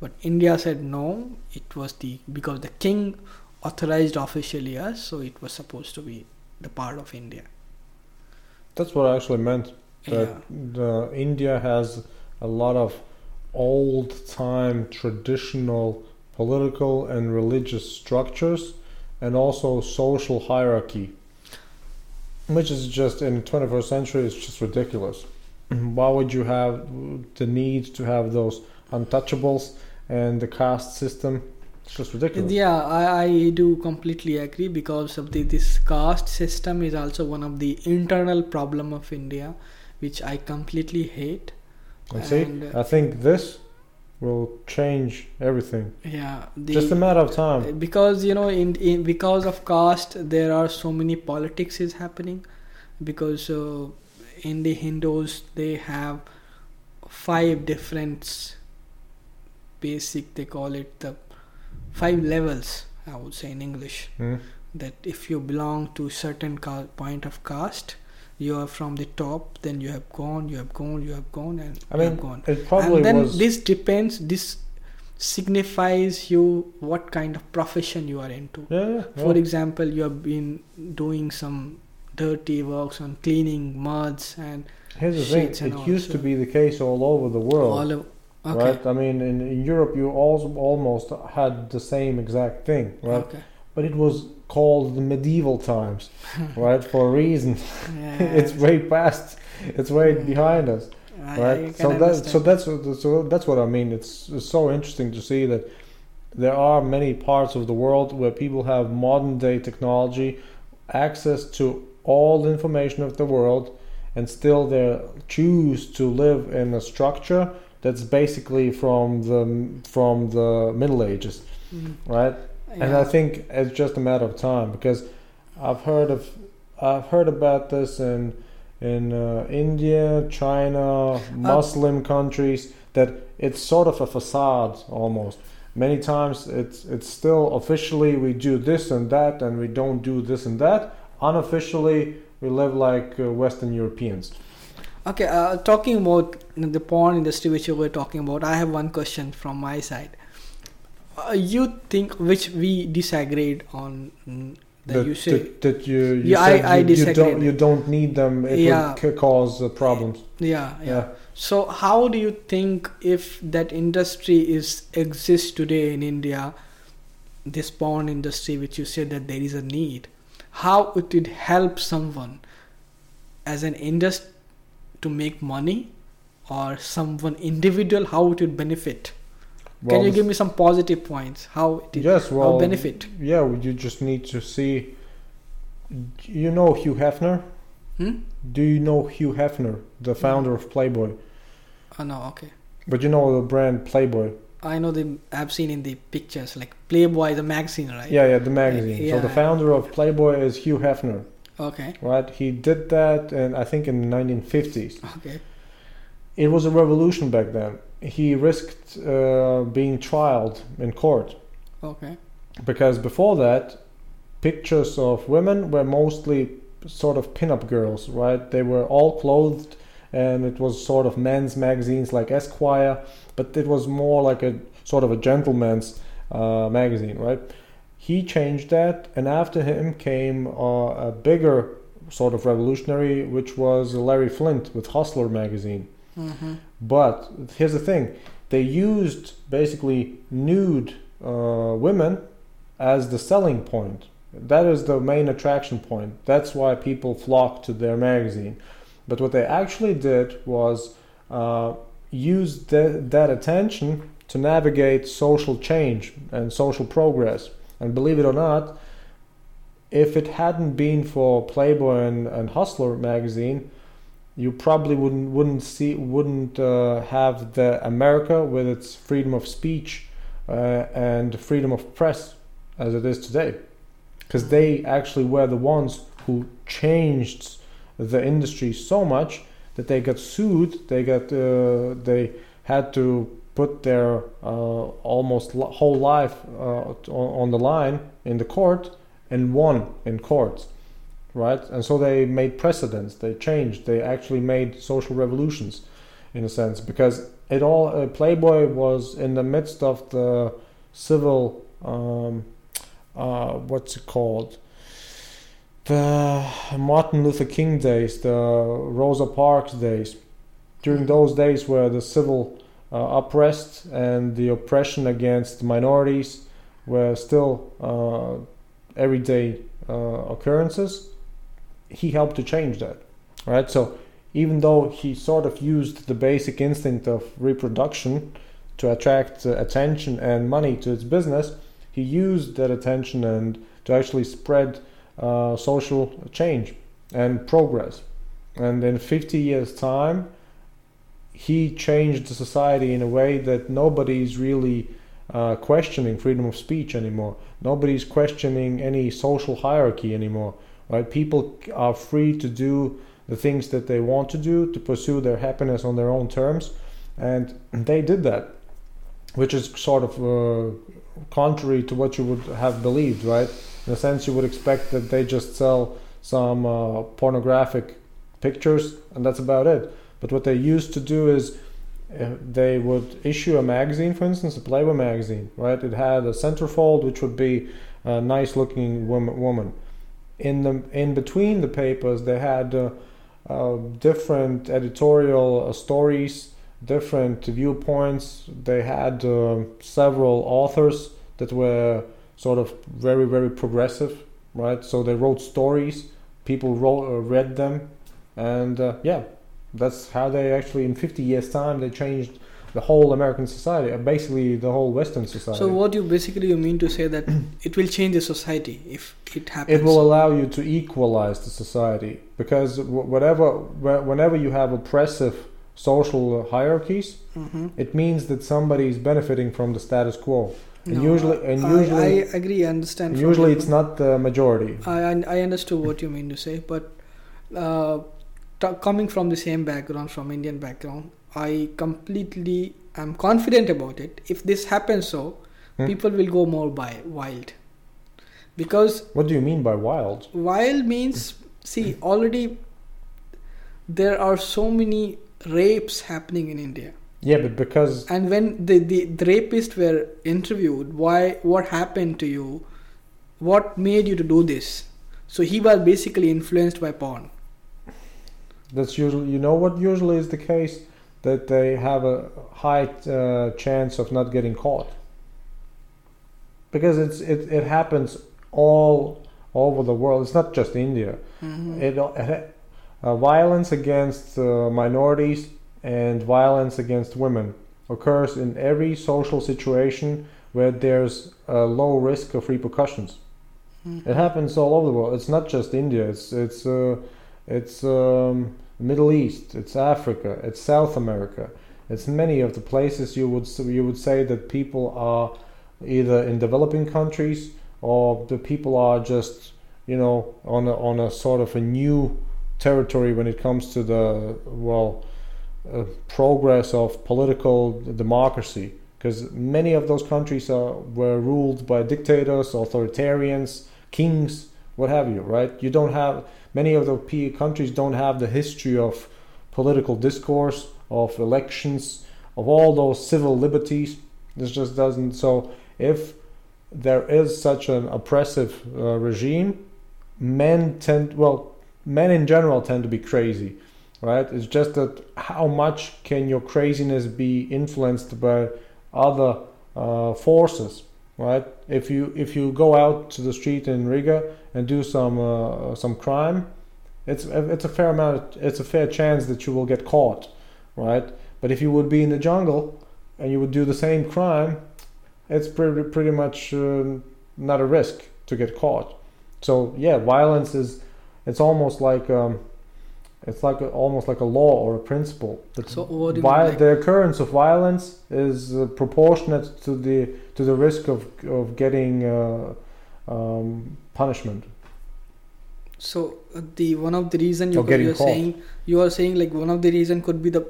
But india said no it was the because the king authorized officially us so it was supposed to be the part of india That's what I actually meant. That the India has a lot of old time traditional political and religious structures and also social hierarchy which is just in the 21st century is just ridiculous why would you have the need to have those untouchables and the caste system it's just ridiculous. Yeah, I, I do completely agree because of the this caste system is also one of the internal problem of India, which I completely hate. and see and, uh, i think this will change everything. Yeah, the, just a matter of time. Because you know in, in because of caste there are so many politics is happening. Because uh, in the Hindus they have five different basic they call it the five levels I would say in English Mhm. that if you belong to certain ca- point of caste you are from the top then you have gone you have gone you have gone and I you have gone it probably and then was. this depends this signifies you what kind of profession you are into yeah, yeah, for example you have been doing some dirty works on cleaning muds and Here's the thing: it used to be the case all over the world, all of okay right? I mean, in, in Europe, you also almost had the same exact thing, right? okay but it was called the medieval times, (laughs) right? For a reason. Yeah, (laughs) it's way past. It's way Mm. behind us, I- I right? So that so that's what- so that's what I mean. It's, it's so interesting to see that there are many parts of the world where people have modern day technology, access to all the information of the world, and still they choose to live in a structure that's basically from the from the Middle Ages, Mm. right? And I think it's just a matter of time because I've heard of I've heard about this in in uh, India, China, Muslim countries that it's sort of a facade almost. Many times it's it's still officially we do this and that and we don't do this and that. Unofficially we live like uh, Western Europeans. Okay, uh, talking about the porn industry, which you were talking about, I have one question from my side. Uh, you think which we disagreed on mm, that, you say? that, that you, you Yeah, I- said I you, you don't you don't need them. It Yeah. would cause uh, problems. yeah, yeah, Yeah. So how do you think if that industry is exists today in India, this porn industry, which you said that there is a need, how it would help someone as an industry to make money, or someone individual, how it would benefit? Well, Can you give me some positive points? How it Yes, well, how benefit? Yeah, you just need to see. You know Hugh Hefner? Hmm? Do you know Hugh Hefner, the founder of Playboy? Oh no, okay. But you know the brand Playboy? I know the I've seen in the pictures like Playboy, the magazine, right? Yeah, yeah, the magazine. Yeah. So the founder of Playboy is Hugh Hefner, Okay. right? He did that, and I think in the 1950s. Okay. It was a revolution back then. He risked uh, being trialed in court Okay. because before that, pictures of women were mostly sort of pinup girls, right? They were all clothed, and it was sort of men's magazines like Esquire, but it was more like a sort of a gentleman's uh, magazine, right? He changed that, and after him came uh, a bigger sort of revolutionary, which was Larry Flynt with Hustler magazine. Mm-hmm. But here's the thing: they used basically nude uh, women as the selling point. That is the main attraction point. That's why people flock to their magazine. But what they actually did was uh, use that attention to navigate social change and social progress. And believe it or not, if it hadn't been for Playboy and, and Hustler magazine, you probably wouldn't wouldn't see wouldn't uh, have the America with its freedom of speech uh, and freedom of press as it is today, because they actually were the ones who changed the industry so much that they got sued. They got uh, they had to put their uh, almost whole life uh, on, the line in the court and won in court right? And so they made precedents, they changed, they actually made social revolutions in a sense because it all uh, Playboy was in the midst of the civil um, uh, what's it called the Martin Luther King days, the Rosa Parks days. During those days where the civil uh, oppressed and the oppression against minorities were still uh, everyday uh, occurrences, he helped to change that, right? So even though he sort of used the basic instinct of reproduction to attract uh, attention and money to his business, he used that attention and to actually spread uh, social change and progress. And in 50 years' time, he changed the society in a way that nobody's really uh, questioning freedom of speech anymore. Nobody's questioning any social hierarchy anymore. Right? People are free to do the things that they want to do to pursue their happiness on their own terms, and (clears throat) they did that, which is sort of uh, contrary to what you would have believed, right? In a sense, you would expect that they just sell some uh, pornographic pictures and that's about it. But what they used to do is uh, they would issue a magazine, for instance, a Playboy magazine, right? It had a centerfold, which would be a nice-looking woman. woman. In the in between the papers, they had uh, uh, different editorial uh, stories, different viewpoints. They had uh, several authors that were sort of very very progressive, right? So they wrote stories, people wrote, uh, read them, and yeah, that's how they actually in 50 years time they changed the whole American society, uh, basically the whole Western society. So what you basically you mean to say that (clears throat) it will change the society if it happens? it will allow you to equalize the society because whatever whenever you have oppressive social hierarchies Mhm. it means that somebody is benefiting from the status quo and No, usually and I- usually I, agree. I understand. usually it's not the majority I I I understood what you mean to say, but uh, t- coming from the same background, from Indian background, I completely am confident about it. If this happens, so Hmm. people will go more by wild, because what do you mean by wild wild means see already there are so many rapes happening in India. yeah but because And when the, the, the rapists were interviewed, why what happened to you? What made you to do this? So he was basically influenced by porn. That's usually you know what usually is the case that they have a high uh, chance of not getting caught because it's it, it happens all over the world it's not just india Mhm. it, uh, violence against uh, minorities and violence against women occurs in every social situation where there's a low risk of repercussions Mhm. it happens all over the world. It's not just India. It's it's uh, it's um, Middle East. It's Africa. It's South America. It's many of the places you would you would say that people are either in developing countries or the people are just you know on a, on a sort of a new territory when it comes to the well uh, progress of political democracy because many of those countries are, were ruled by dictators, authoritarians, kings, what have you, right? You don't have many of the P- countries don't have the history of political discourse, of elections, of all those civil liberties. This just doesn't. So if there is such an oppressive uh, regime, men tend well, men in general tend to be crazy, right? It's just that how much can your craziness be influenced by other uh, forces, right? If you if you go out to the street in Riga and do some uh, some crime, it's it's a fair amount. It's a fair chance that you will get caught, right? But if you would be in the jungle and you would do the same crime, it's pretty pretty much um, not a risk to get caught. So yeah, violence is it's almost like um, it's like a, almost like a law or a principle. That So what do you vi- mean, like- the occurrence of violence is uh, proportionate to the to the risk of of getting uh, um, punishment. So the one of the reason you you're caught. saying you are saying like one of the reason could be the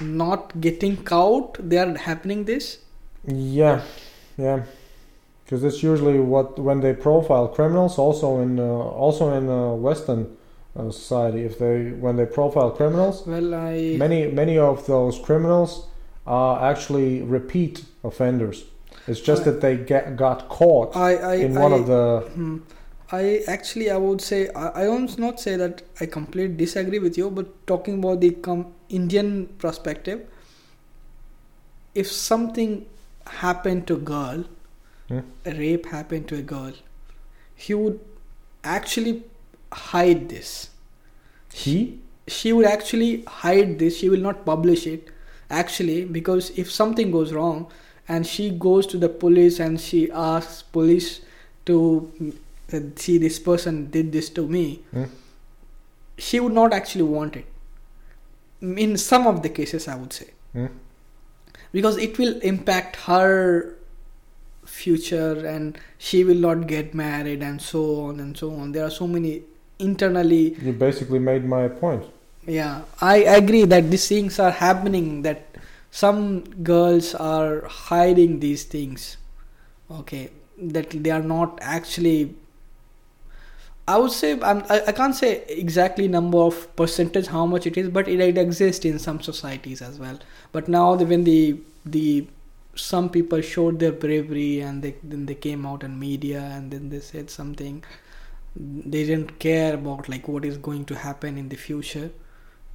not getting caught. They are happening this. Yeah, yeah, because that's usually what when they profile criminals. Also in uh, also in uh, Western uh, society, if they when they profile criminals, Well, I many many of those criminals are actually repeat offenders. It's just I- that they get got caught I I in one I, of the Hmm. I actually I would say I, I don't not say that I completely disagree with you, but talking about the com- Indian perspective, if something happened to a girl, Hmm. a rape happened to a girl, he would actually hide this. he She would actually hide this. She will not publish it. Actually, because if something goes wrong, and she goes to the police and she asks police to uh, see this person did this to me, Hmm. she would not actually want it. In some of the cases, I would say, Hmm. because it will impact her future and she will not get married and so on and so on. There are so many internally you basically made my point. yeah, I agree that these things are happening. That some girls are hiding these things. Okay, that they are not actually. I would say I'm, I I can't say exactly number of percentage how much it is, but it, it exists in some societies as well. But now the, when the the some people showed their bravery and they then they came out in media and then they said something they didn't care about like what is going to happen in the future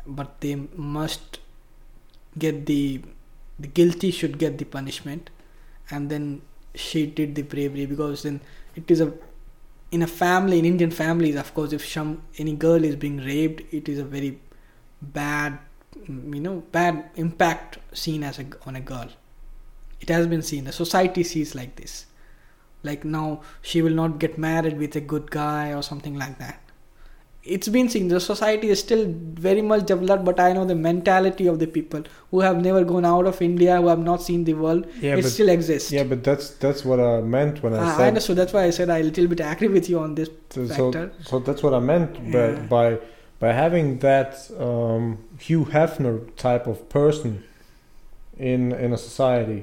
but they must get the the guilty should get the punishment and then she did the bravery because then it is a in a family in Indian families of course if some any girl is being raped it is a very bad mm, you know bad impact seen as a on a girl. It has been seen. The society sees like this. Like now she will not get married with a good guy or something like that it's been seen the society is still very much developed but i know the mentality of the people who have never gone out of india who have not seen the world Yeah, it but still exists yeah, but that's that's what I meant when I Ah, I said. understood that's why i said i little bit agree with you on this So, so, factor. so that's what I meant by Yeah. by, by having that um, Hugh Hefner type of person in in a society.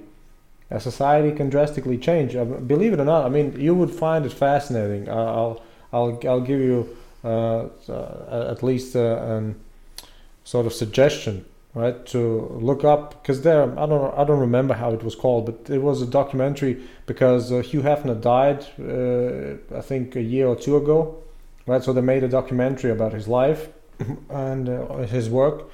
A society can drastically change. Uh, believe it or not, I mean, you would find it fascinating. I'll I'll I'll give you at least uh, an sort of suggestion, right? To look up because there I don't I don't remember how it was called, but it was a documentary because uh, Hugh Hefner died uh, I think a year or two ago, right? So they made a documentary about his life (coughs) and uh, his work,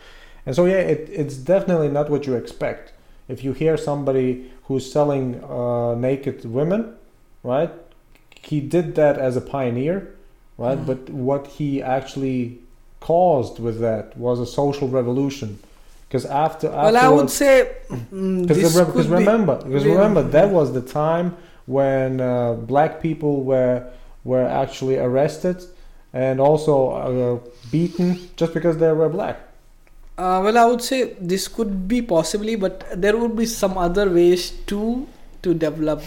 and so yeah, it, it's definitely not what you expect. If you hear somebody who's selling uh, naked women, right? He did that as a pioneer, right? Mhm. But what he actually caused with that was a social revolution. Because after, well i would say mm, because this re- be- remember, because Yeah. remember that was the time when uh, black people were were actually arrested and also uh, beaten just because they were black. Uh, well, I would say this could be possibly, but there would be some other ways to to develop.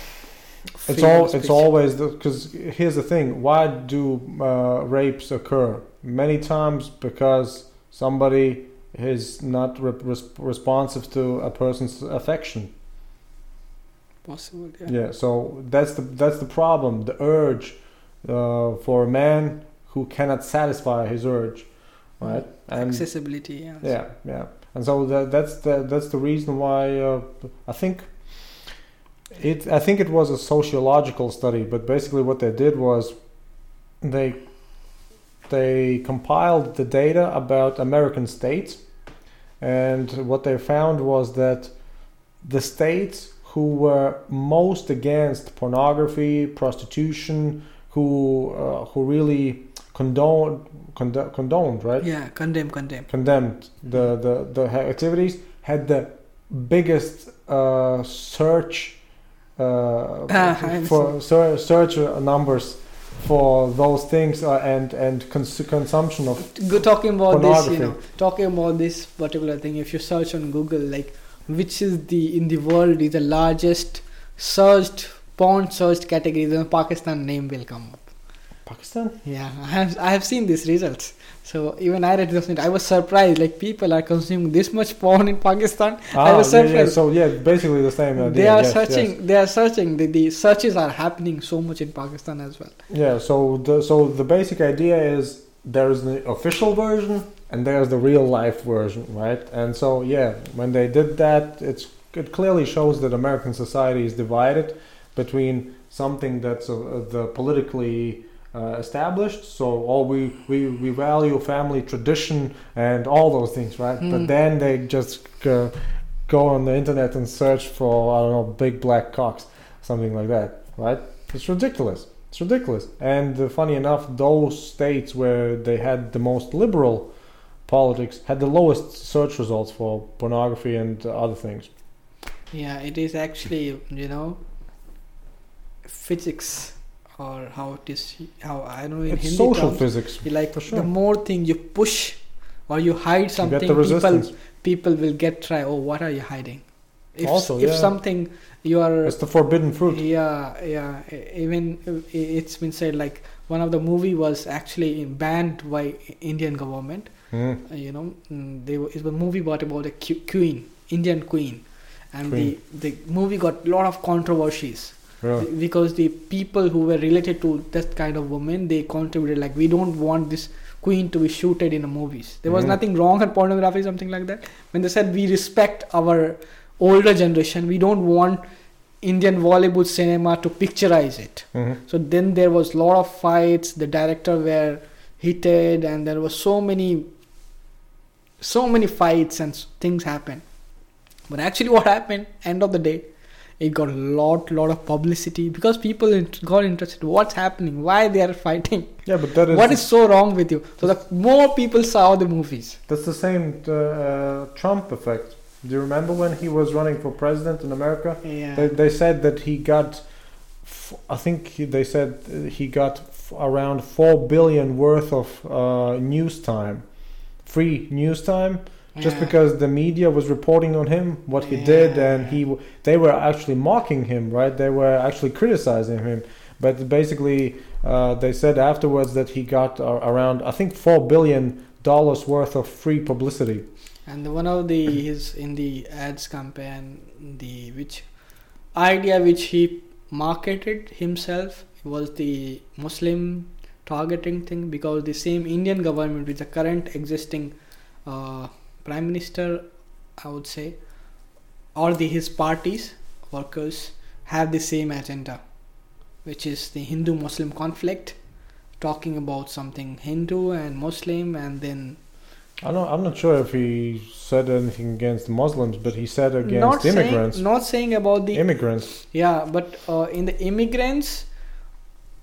It's all. It's always because here's the thing: why do uh, rapes occur? Many times because somebody is not re- res- responsive to a person's affection. possible. Yeah. Yeah, so that's the that's the problem. The urge uh, for a man who cannot satisfy his urge, right? And Accessibility. Yeah. yeah, yeah, and so that, that's the that's the reason why uh, I think it. I think it was a sociological study, but basically what they did was they they compiled the data about American states, and what they found was that the states who were most against pornography, prostitution, who uh, who really condoned condo- condoned right Yeah. Condemn. Condemn. condemned the, the the activities had the biggest uh, search Ah, for ser- search numbers for those things uh, and and cons- consumption of talking about this, you know, talking about this particular thing. If you search on Google, like which is the in the world is the largest searched porn searched category, then Pakistan name will come up. Pakistan. Yeah, I have I have seen these results. So even I read this, I was surprised. Like people are consuming this much porn in Pakistan. I Ah, was yeah, yeah, surprised. so yeah, basically the same idea. they are yes, searching. yes. They are searching. The, the searches are happening so much in Pakistan as well. Yeah, so the so the basic idea is there's the official version and there's the real life version, right? And so yeah, when they did that, it's it clearly shows that American society is divided between something that's uh, the politically uh, established. So all we, we we value family tradition and all those things, right? But Mm. then they just uh, go on the internet and search for I don't know big black cocks, something like that, right? It's ridiculous. It's ridiculous. And uh, funny enough, those states where they had the most liberal politics had the lowest search results for pornography and other things. Yeah, it is actually you know physics or how it is how I don't know in It's Hindi social terms, physics. like for sure. the more thing you push or you hide You something, the people people will get try. Oh, what are you hiding? If Also, if yeah. something you are It's the forbidden fruit. yeah yeah even it's been said like one of the movie was actually banned by Indian government Mm. you know mm, they it was a movie about about a queen indian queen and Queen. the the movie got a lot of controversies Because the people who were related to that kind of woman they contributed like we don't want this queen to be shooted in the movies. There was Mhm. nothing wrong with pornography something like that. When they said we respect our older generation we don't want indian bollywood cinema to picturize it. Mhm. so then there was a lot of fights the director were heated and there was so many so many fights and things happened. But actually what happened end of the day it got a lot lot of publicity because people got interested. What's happening? Why they are fighting? Yeah, but that is what is so wrong with you? So the more people saw the movies. That's the same uh, uh, Trump effect. Do you remember when he was running for president in America? yeah. They, they said that he got, I think they said he got around four billion worth of uh, news time, free news time, just Yeah. because the media was reporting on him what he did, and he they were actually mocking him, right? They were actually criticizing him, but basically uh, they said afterwards that he got uh, around I think four billion dollars worth of free publicity. and one of the his in the ads campaign the which idea which he marketed himself was the muslim targeting thing because the same indian government with the current existing uh, prime minister i would say or the his parties workers have the same agenda which is the hindu muslim conflict talking about something hindu and muslim and then I'm not, I'm not sure if he said anything against Muslims, but he said against not immigrants. saying not saying about the immigrants. yeah but uh, in the immigrants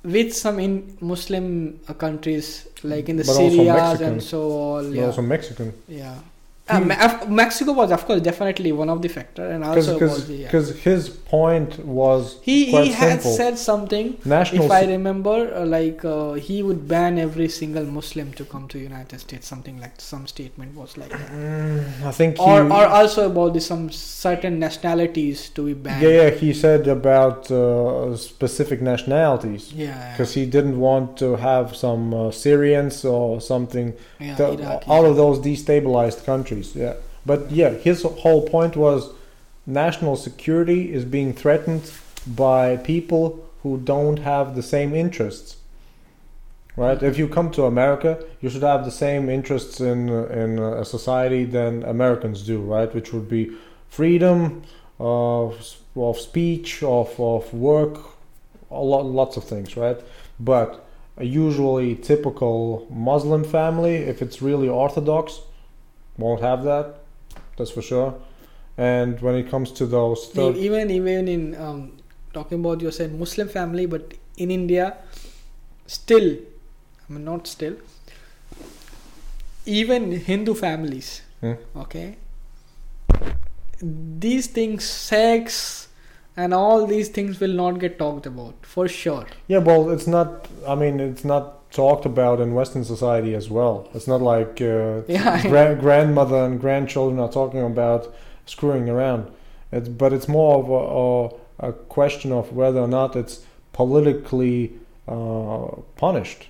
with some in muslim countries like in the syria and so on yeah also Mexican. yeah uh, Me- mexico was of course definitely one of the factor and also was the, yeah. Because his point was he quite he had simple. said something national. if i remember uh, like uh, he would ban every single muslim to come to united states something like some statement was like that Mm, I think he. or or also about the some certain nationalities to be banned yeah, yeah, he said about uh, specific nationalities yeah because he didn't want to have some uh, Syrians or something yeah, out of those destabilized countries. Yeah, but yeah, his whole point was national security is being threatened by people who don't have the same interests. Right? If you come to America, you should have the same interests in in a society than Americans do, right? Which would be freedom of of speech, of of work, a lot lots of things, right? But a usually typical Muslim family, if it's really orthodox, won't have that. That's for sure. And when it comes to those third, even even in um, talking about you said Muslim family, but in India, still, I mean not still, even Hindu families, Hmm. okay, these things, sex and all these things will not get talked about for sure. yeah, well, it's not. I mean, it's not talked about in Western society as well. It's not like uh, (laughs) Yeah, gra- grandmother and grandchildren are talking about screwing around. It's, but it's more of a, a, a question of whether or not it's politically uh, punished.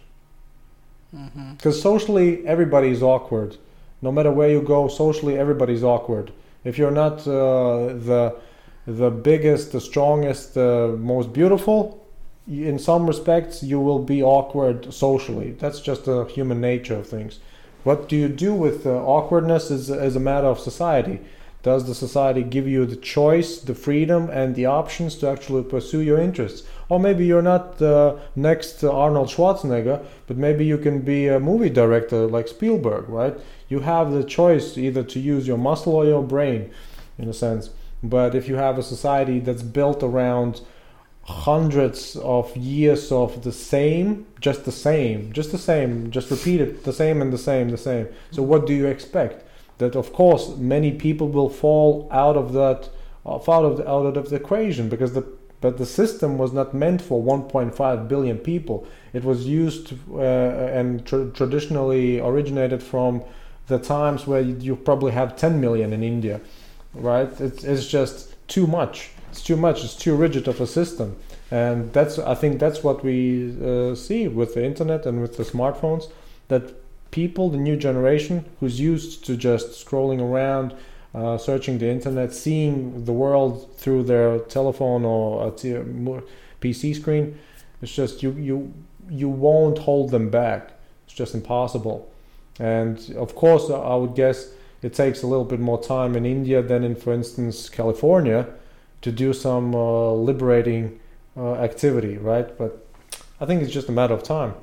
Because socially, everybody's awkward. No matter where you go, socially, everybody's awkward. If you're not uh, the the biggest, the strongest, the most beautiful, in some respects, you will be awkward socially. That's just the human nature of things. What do you do with uh, awkwardness is, is a matter of society. Does the society give you the choice, the freedom, and the options to actually pursue your interests? Or maybe you're not the next Arnold Schwarzenegger, but maybe you can be a movie director like Spielberg, right? You have the choice either to use your muscle or your brain, in a sense. But if you have a society that's built around hundreds of years of the same, just the same, just the same, just repeat it, the same and the same, the same. So what do you expect? That of course many people will fall out of that, out of the, out of the equation because the but the system was not meant for 1.5 billion people. It was used uh, and tr- traditionally originated from the times where you, probably have 10 million in India, right? It's, it's just too much. It's too much. It's too rigid of a system, and that's I think that's what we uh, see with the internet and with the smartphones. That people, the new generation, who's used to just scrolling around, uh, searching the internet, seeing the world through their telephone or PC screen, it's just you you you won't hold them back. It's just impossible. And of course, I would guess it takes a little bit more time in India than in, for instance, California to do some uh, liberating uh, activity, right? But I think it's just a matter of time.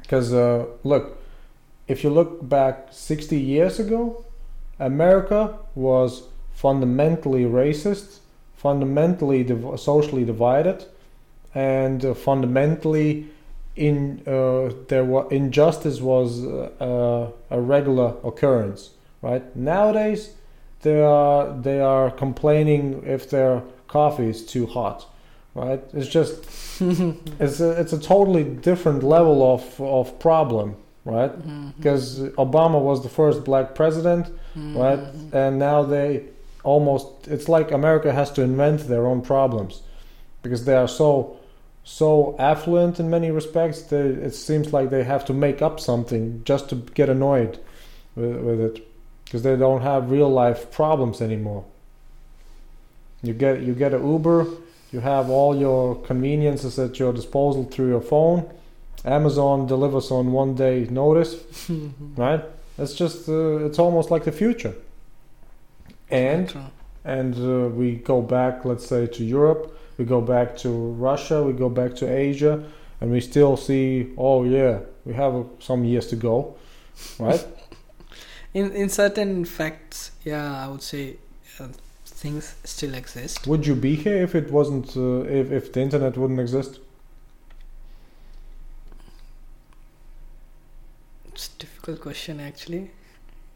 Because, uh, look, if you look back 60 years ago, America was fundamentally racist fundamentally div- socially divided, and uh, fundamentally in uh, there was injustice was uh, a regular occurrence. Right nowadays, they are they are complaining if their coffee is too hot. Right, it's just (laughs) it's a, it's a totally different level of of problem. Right, mm-hmm. because Obama was the first black president. Mm-hmm. Right, and now they almost it's like America has to invent their own problems because they are so so affluent in many respects that it seems like they have to make up something just to get annoyed with, with it because they don't have real life problems anymore. You get you get an uber you have all your conveniences at your disposal through your phone amazon delivers on one day notice (laughs) right? It's just uh, it's almost like the future. And and uh, we go back let's say to europe we go back to russia we go back to asia and we still see oh yeah we have uh, some years to go right? (laughs) In in certain facts, yeah, I would say uh, things still exist. would you be here if it wasn't uh, if, if the internet wouldn't exist It's a difficult question actually.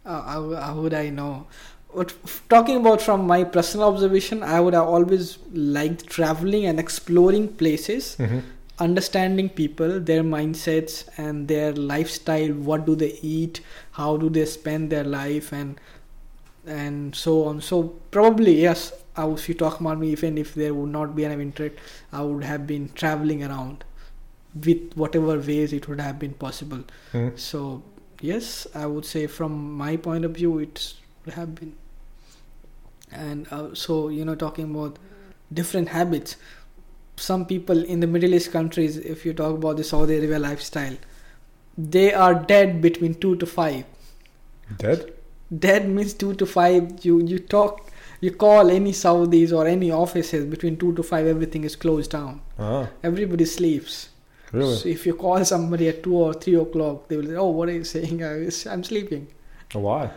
Uh, how, how would I know? What, f- talking about from my personal observation, I would have always liked traveling and exploring places, mm-hmm. understanding people, their mindsets, and their lifestyle. What do they eat? How do they spend their life? And and so on. So probably yes. I would, if you talk about me, even if there would not be an interest, I would have been traveling around with whatever ways it would have been possible. Mhm. So yes, I would say from my point of view, it would have been. And uh, so you know, talking about different habits, some people in the Middle East countries, if you talk about the Saudi Arabia lifestyle, they are dead between two to five. dead Dead means two to five. You you talk, you call any Saudis or any offices between two to five. Everything is closed down. ah Everybody sleeps. Really So if you call somebody at two or three o'clock, they will say, "Oh, what are you saying? I'm sleeping." why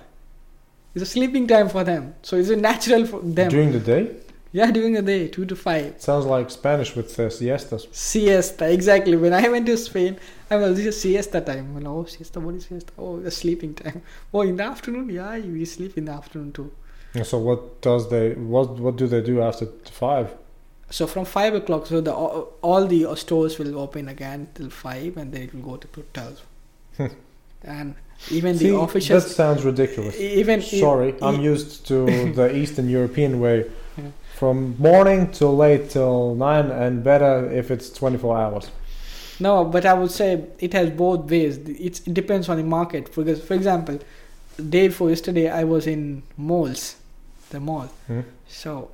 It's a sleeping time for them, so it's a natural for them. during the day yeah, during the day, two to five. sounds like spanish with uh, siestas Siesta, exactly. When I went to Spain, I was this is siesta time. Well, oh, siesta, what is siesta? Oh, the sleeping time. (laughs) Oh, in the afternoon, yeah, we sleep in the afternoon too. So what does they what what do they do after five So from five o'clock, so the all, the stores will open again till five, and then it will go to twelve. and even See, the officials, that sounds ridiculous even Sorry, e- I'm used to (laughs) the Eastern European way. Yeah. From morning till late till nine, and better if it's 24 hours. No, but I would say it has both ways. It's, it depends on the market. Because, for example, day before yesterday, I was in malls, the mall. Hmm. So,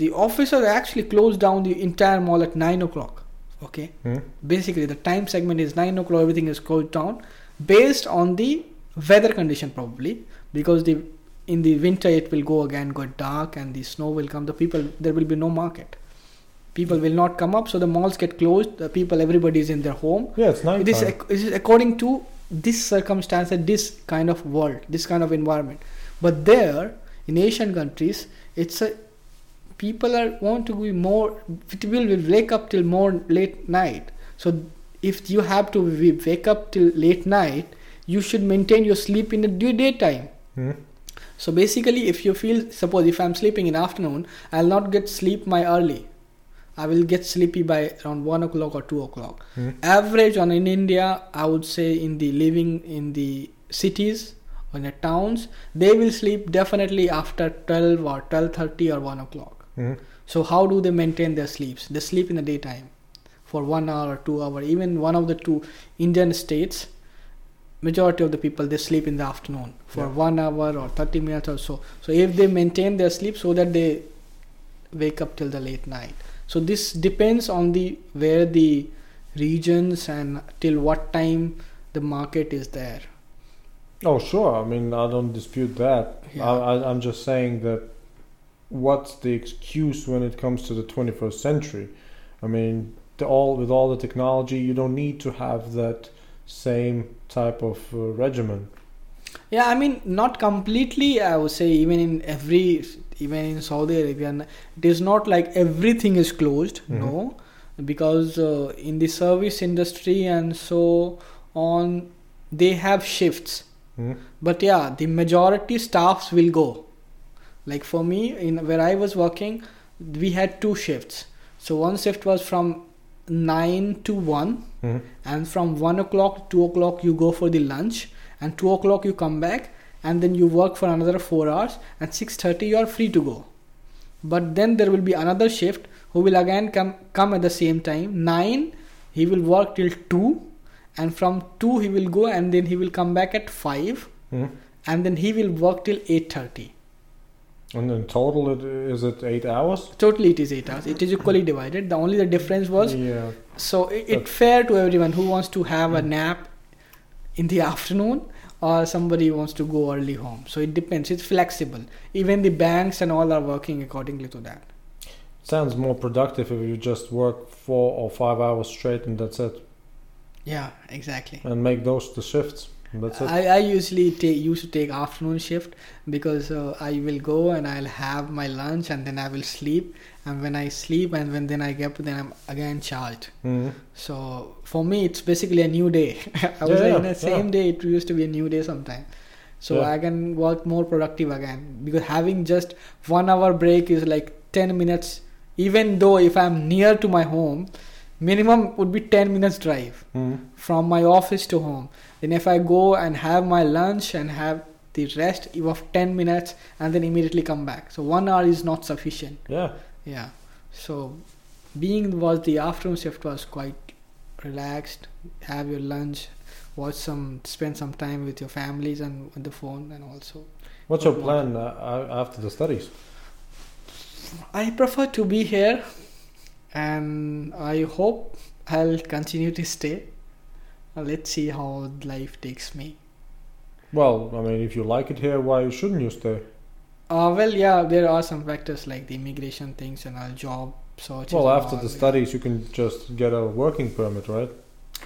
the officers actually closed down the entire mall at nine o'clock. Okay, Hmm? basically the time segment is nine o'clock. Everything is closed down based on the weather condition, probably because the in the winter it will go again, go dark, and the snow will come. The people there will be no market. People will not come up, so the malls get closed. The people, everybody is in their home. Yeah, it's night It is, time. ac- it is according to this circumstance and this kind of world, this kind of environment. But there, in Asian countries, it's a people are want to be more. People will wake up till more late night. So if you have to wake up till late night, you should maintain your sleep in the day- daytime. Hmm? So basically, if you feel, suppose if I'm sleeping in afternoon, I'll not get sleep my early. I will get sleepy by around one o'clock or two o'clock. Hmm? Average on in India, I would say in the living in the cities or in the towns, they will sleep definitely after twelve or twelve thirty or one o'clock. Hmm? So how do they maintain their sleeps? They sleep in the daytime for one hour or two hour. Even one of the two Indian states, majority of the people they sleep in the afternoon for Yeah. one hour or thirty minutes or so. So if they maintain their sleep so that they wake up till the late night. So this depends on the where the regions and till what time the market is there. Oh, sure. I mean, I don't dispute that. Yeah. I, I, I'm just saying that what's the excuse when it comes to the 21st century? I mean, the, all with all the technology, you don't need to have that same type of uh, regimen. Yeah, I mean, not completely. I would say even in every, even in Saudi Arabia, it is not like everything is closed. Mhm. No, because uh, in the service industry and so on, they have shifts. Mhm. But yeah, the majority staffs will go. Like for me, in where I was working, we had two shifts. So one shift was from nine to one, Mhm. and from one o'clock to two o'clock you go for the lunch, and two o'clock you come back, and then you work for another four hours, and six thirty you are free to go. But then there will be another shift who will again come come at the same time. Nine, he will work till two, and from two he will go, and then he will come back at five, Mhm. and then he will work till eight thirty. And in total, it, is it eight hours? Totally, it is eight hours. It is (coughs) equally divided. The only the difference was yeah. so it, it's fair to everyone who wants to have a Mm. nap in the (laughs) afternoon or somebody wants to go early home. So it depends. It's flexible. Even the banks and all are working accordingly to that. Sounds more productive if you just work four or five hours straight and that's it, Yeah, exactly. and make those the shifts. That's it. I, I usually take used to take afternoon shift because uh, I will go and I'll have my lunch and then I will sleep and when I sleep and when then I get up then I'm again charged. Mhm. So for me, it's basically a new day. (laughs) I was Yeah, saying yeah, the same yeah. day. It used to be a new day sometime. So Yeah. I can work more productive again because having just one hour break is like ten minutes. Even though if I'm near to my home, minimum would be ten minutes drive Mhm. from my office to home. Then if I go and have my lunch and have the rest of ten minutes and then immediately come back. So one hour is not sufficient. Yeah. Yeah. So being was the afternoon shift was quite relaxed. Have your lunch, watch some, spend some time with your families and with the phone, and also What's your plan uh, after the studies? I prefer to be here, and I hope I'll continue to stay. Uh, let's see how life takes me. Well, I mean, if you like it here, why shouldn't you stay? Uh, well, yeah, there are some factors like the immigration things and our job searches. Well, after the studies, you can just get a working permit, right?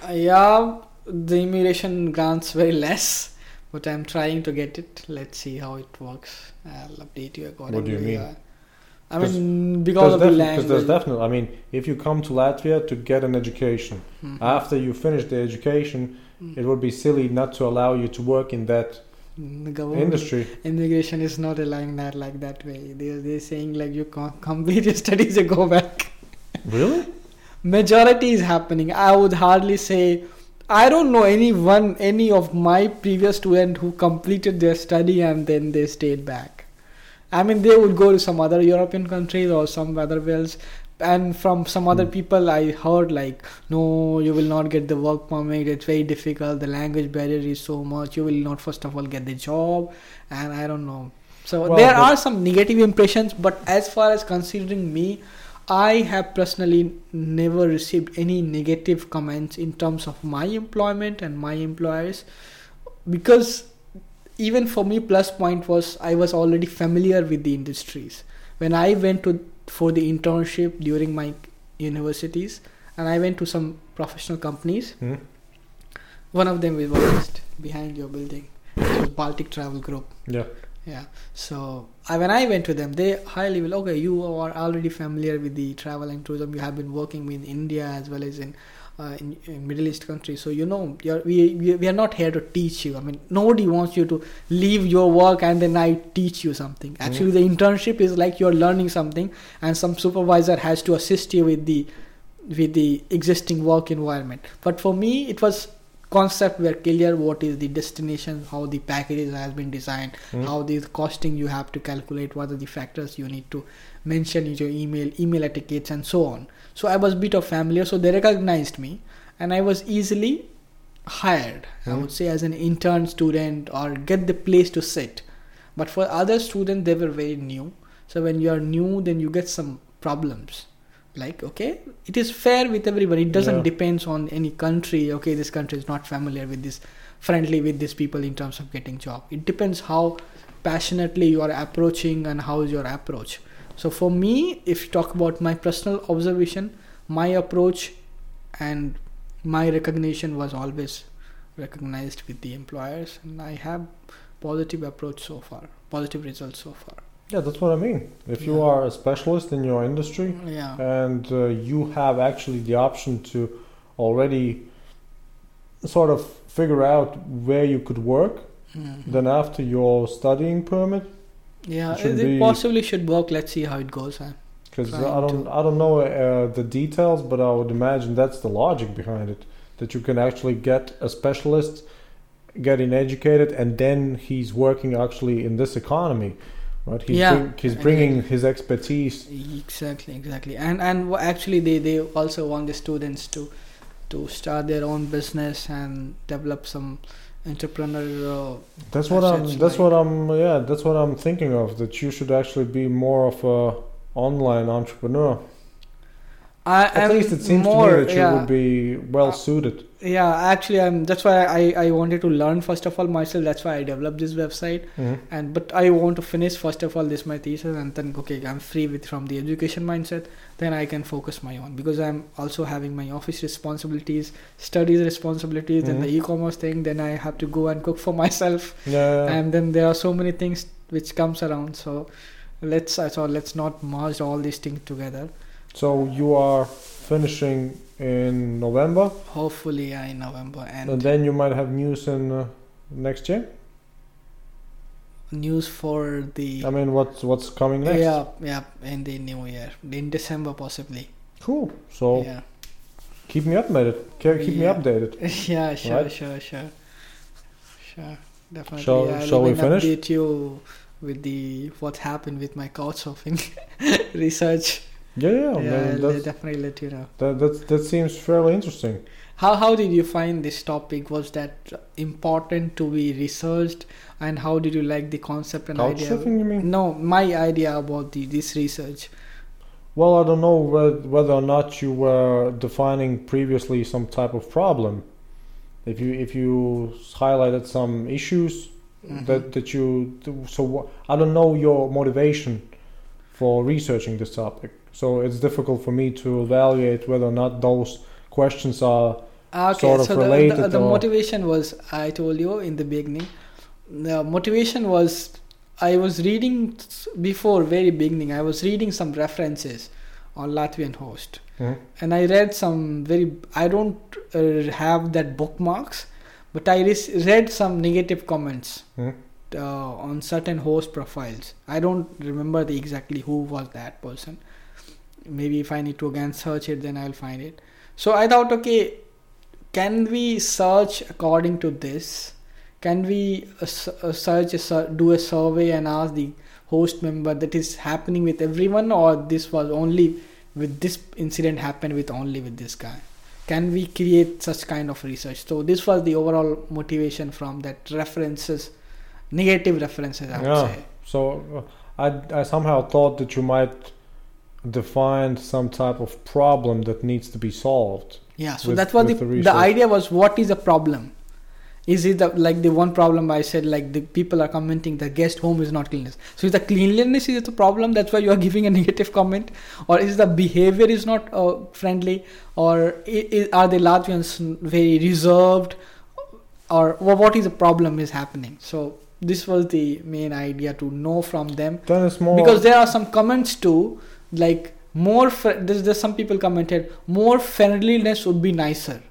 Uh, yeah, the immigration grants very less, but I'm trying to get it. Let's see how it works. I'll update you accordingly. What do you mean? I mean, because of the Because language. there's definitely, I mean, if you come to Latvia to get an education, Mhm. after you finish the education, Mm. it would be silly not to allow you to work in that industry. immigration is not allowing that like that way. They they're saying like you can't (laughs) complete your studies and go back. Really? (laughs) Majority is happening. I would hardly say. I don't know anyone, any of my previous student who completed their study and then they stayed back. I mean, they would go to some other European countries or some other wells. And from some other Hmm. people, I heard like, no, you will not get the work permit. It's very difficult. The language barrier is so much. You will not, first of all, get the job. And I don't know. So Well, there are some negative impressions. But as far as considering me, I have personally never received any negative comments in terms of my employment and my employers because even for me plus point was I was already familiar with the industries when I went to for the internship during my universities and I went to some professional companies Hmm? one of them was just behind your building it was Baltic Travel Group Yeah. yeah. So I, when I went to them, they highly will. Okay, you are already familiar with the travel and tourism. You have been working in India as well as in, uh, in, in Middle East countries. So you know, you're, we, we are not here to teach you. I mean, nobody wants you to leave your work and then I teach you something. Actually, the internship is like you're learning something, and some supervisor has to assist you with the with the existing work environment. But for me, it was concept were clear what is the destination how the packages has been designed Hmm? how the costing you have to calculate what are the factors you need to mention in your email email etiquettes and so on so i was bit of familiar. So they recognized me and i was easily hired i Hmm. would say as an intern student or get the place to sit. But for other students they were very new. So when you are new then you get some problems. Like okay it is fair with everybody. It doesn't Yeah. depends on any country. Okay this country is not familiar with this friendly with these people in terms of getting job. It depends how passionately you are approaching and how is your approach so for me if you talk about my personal observation my approach and my recognition was always recognized with the employers and i have positive approach so far, positive results so far. Yeah, that's what I mean. If you Yeah. are a specialist in your industry Yeah. and uh, you have actually the option to already sort of figure out where you could work, Mhm. then after your studying permit, yeah, it it, be- possibly should work. Let's see how it goes. Because I don't to- I don't know uh, the details, but I would imagine that's the logic behind it. That you can actually get a specialist, getting educated, and then he's working actually in this economy, right? He's Yeah, bring- he's bringing his expertise. Exactly, exactly. And and actually, they they also want the students to to start their own business and develop some entrepreneurial. That's what I'm. That's like- what I'm. Yeah, that's what I'm thinking of. That you should actually be more of a online entrepreneur. I At least it seems more, to me that you yeah, would be well suited. Yeah, actually, I'm. That's why I I wanted to learn first of all myself. That's why I developed this website. Mhm. And but I want to finish first of all this my thesis and then okay I'm free with from the education mindset. Then I can focus my own because I'm also having my office responsibilities, studies responsibilities, and the e-commerce thing. Then I have to go and cook for (laughs) myself. Yeah. and then there are so many things which comes around so let's I thought let's not merge all these things together so you are finishing in November, hopefully yeah, in november and, and then you might have news in uh, next year. news for the I mean, what's what's coming next? yeah yeah in the new year in december possibly Cool. So yeah keep me updated. Ke- Keep me updated. (laughs) yeah sure Right. sure sure sure definitely Shall- I'll shall we finish? update you with the what happened with my couch surfing (laughs) research Yeah, yeah. yeah I'll definitely let you know that, that that seems fairly interesting. How how did you find this topic? Was that important to be researched? And how did you like the concept and idea? Couchsurfing, you mean? No, my idea about the this research. Well, I don't know whether or not you were defining previously some type of problem. If you if you highlighted some issues Mhm. that that you so I don't know your motivation for researching this topic. So it's difficult for me to evaluate whether or not those questions are Ah, okay, sort of so the, the, the or- motivation was I told you in the beginning. The motivation was I was reading before very beginning. I was reading some references on Latvian host. Mhm. and I read some very. I don't uh, have that bookmarks, but I res- read some negative comments Mhm. uh, on certain host profiles. I don't remember the exactly who was that person. Maybe if I need to again search it, then I'll find it. So I thought, okay, can we search according to this? Can we uh, uh, search a do a survey and ask the host member that is happening with everyone, or this was only with this incident happened with only with this guy? Can we create such kind of research? So this was the overall motivation from that references, negative references. I would Yeah. say. So uh, I I somehow thought that you might define some type of problem that needs to be solved. Yeah, so with- that was the, the the, idea was what is the problem? Is it the, like the one problem I said like the people are commenting the guest home is not cleanliness. So is the cleanliness is the problem? That's why you are (laughs) giving a negative comment, or is the behavior is not uh, friendly, or i- i- are the Latvians very reserved, or wha- what is the problem is happening? So this was the main idea to know from them Then it's more because there are some comments too like more fr- there's, there's some people commented more friendliness would be nicer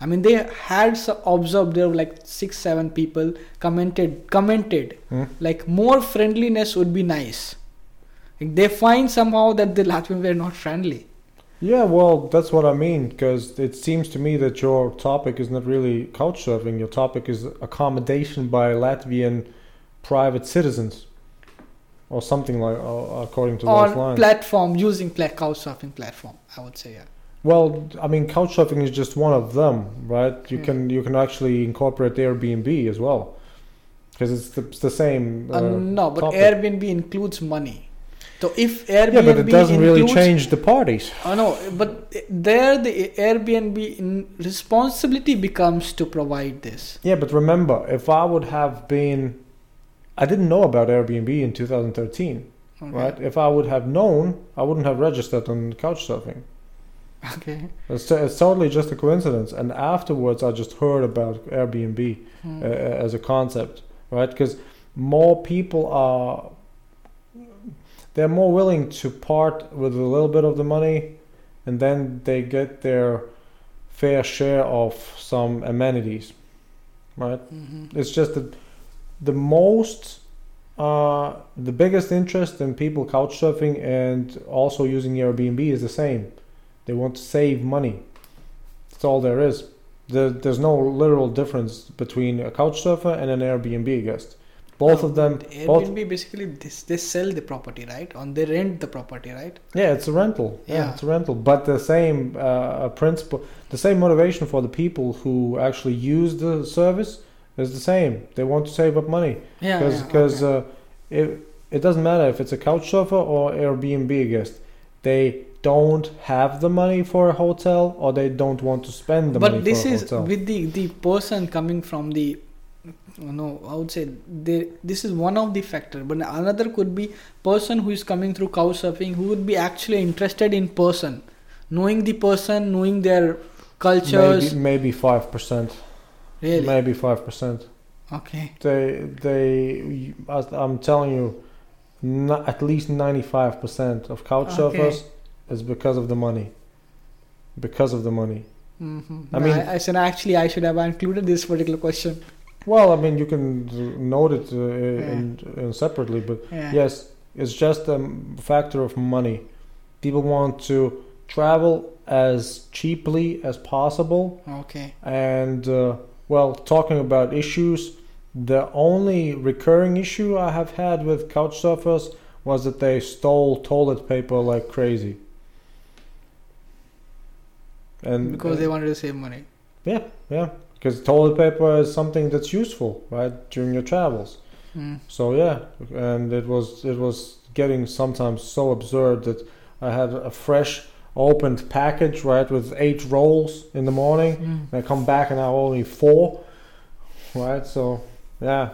i mean they had observed there were like six seven people commented commented Hmm? like more friendliness would be nice Like, they find somehow that the latvians were not friendly Yeah, well, that's what I mean because it seems to me that your topic is not really couchsurfing. Your topic is accommodation by Latvian private citizens, or something like, uh, according to those on lines. platform using pla- couchsurfing platform i would say yeah well, I mean, couchsurfing is just one of them, right? You Hmm. can you can actually incorporate Airbnb as well, because it's the, it's the same. Uh, Uh, no but topic. airbnb includes money so if airbnb yeah, but it doesn't really change the parties. Oh no, but there the Airbnb in responsibility becomes to provide this. Yeah, but remember, if I would have been, I didn't know about Airbnb in 2013. Okay. right? If I would have known, I wouldn't have registered on Couchsurfing. Okay. It's, it's totally just a coincidence. And afterwards, I just heard about Airbnb Hmm. uh, as a concept, right? Because more people are they're more willing to part with a little bit of the money and then they get their fair share of some amenities right hmm it's just that the most uh, the biggest interest in people couch surfing and also using airbnb is the same they want to save money that's all there is there, there's no literal difference between a couch surfer and an airbnb guest both of them both Airbnb basically this they sell the property, right? On they rent the property, right? Yeah, it's a rental. Yeah, Yeah. it's a rental. But the same uh, principle, the same motivation for the people who actually use the service is the same. They want to save up money Yeah, because yeah, because okay. uh, it it doesn't matter if it's a couch surfer or Airbnb guest. They don't have the money for a hotel or they don't want to spend the money but this is hotel. with the the person coming from the no i would say they, this is one of the factor but another could be person who is coming through couch surfing who would be actually interested in person knowing the person knowing their cultures maybe maybe five percent. Really? Maybe five percent. okay. They they i'm telling you no, at least 95% of couch Okay. surfers is because of the money. Because of the money. Hmm I mean- I, I said actually i should have included this particular question. well i mean you can note it uh, in, in separately but yeah. yes it's just a factor of money. People want to travel as cheaply as possible okay. and uh, well talking about issues the only recurring issue i have had with couch surfers was that they stole toilet paper like crazy. And because they wanted to save money. Yeah yeah. Because toilet paper is something that's useful right during your travels. Mm. so yeah and it was it was getting sometimes so absurd that i had a fresh opened package right with eight rolls in the morning Mm. and I come back and I have only four, right? So yeah,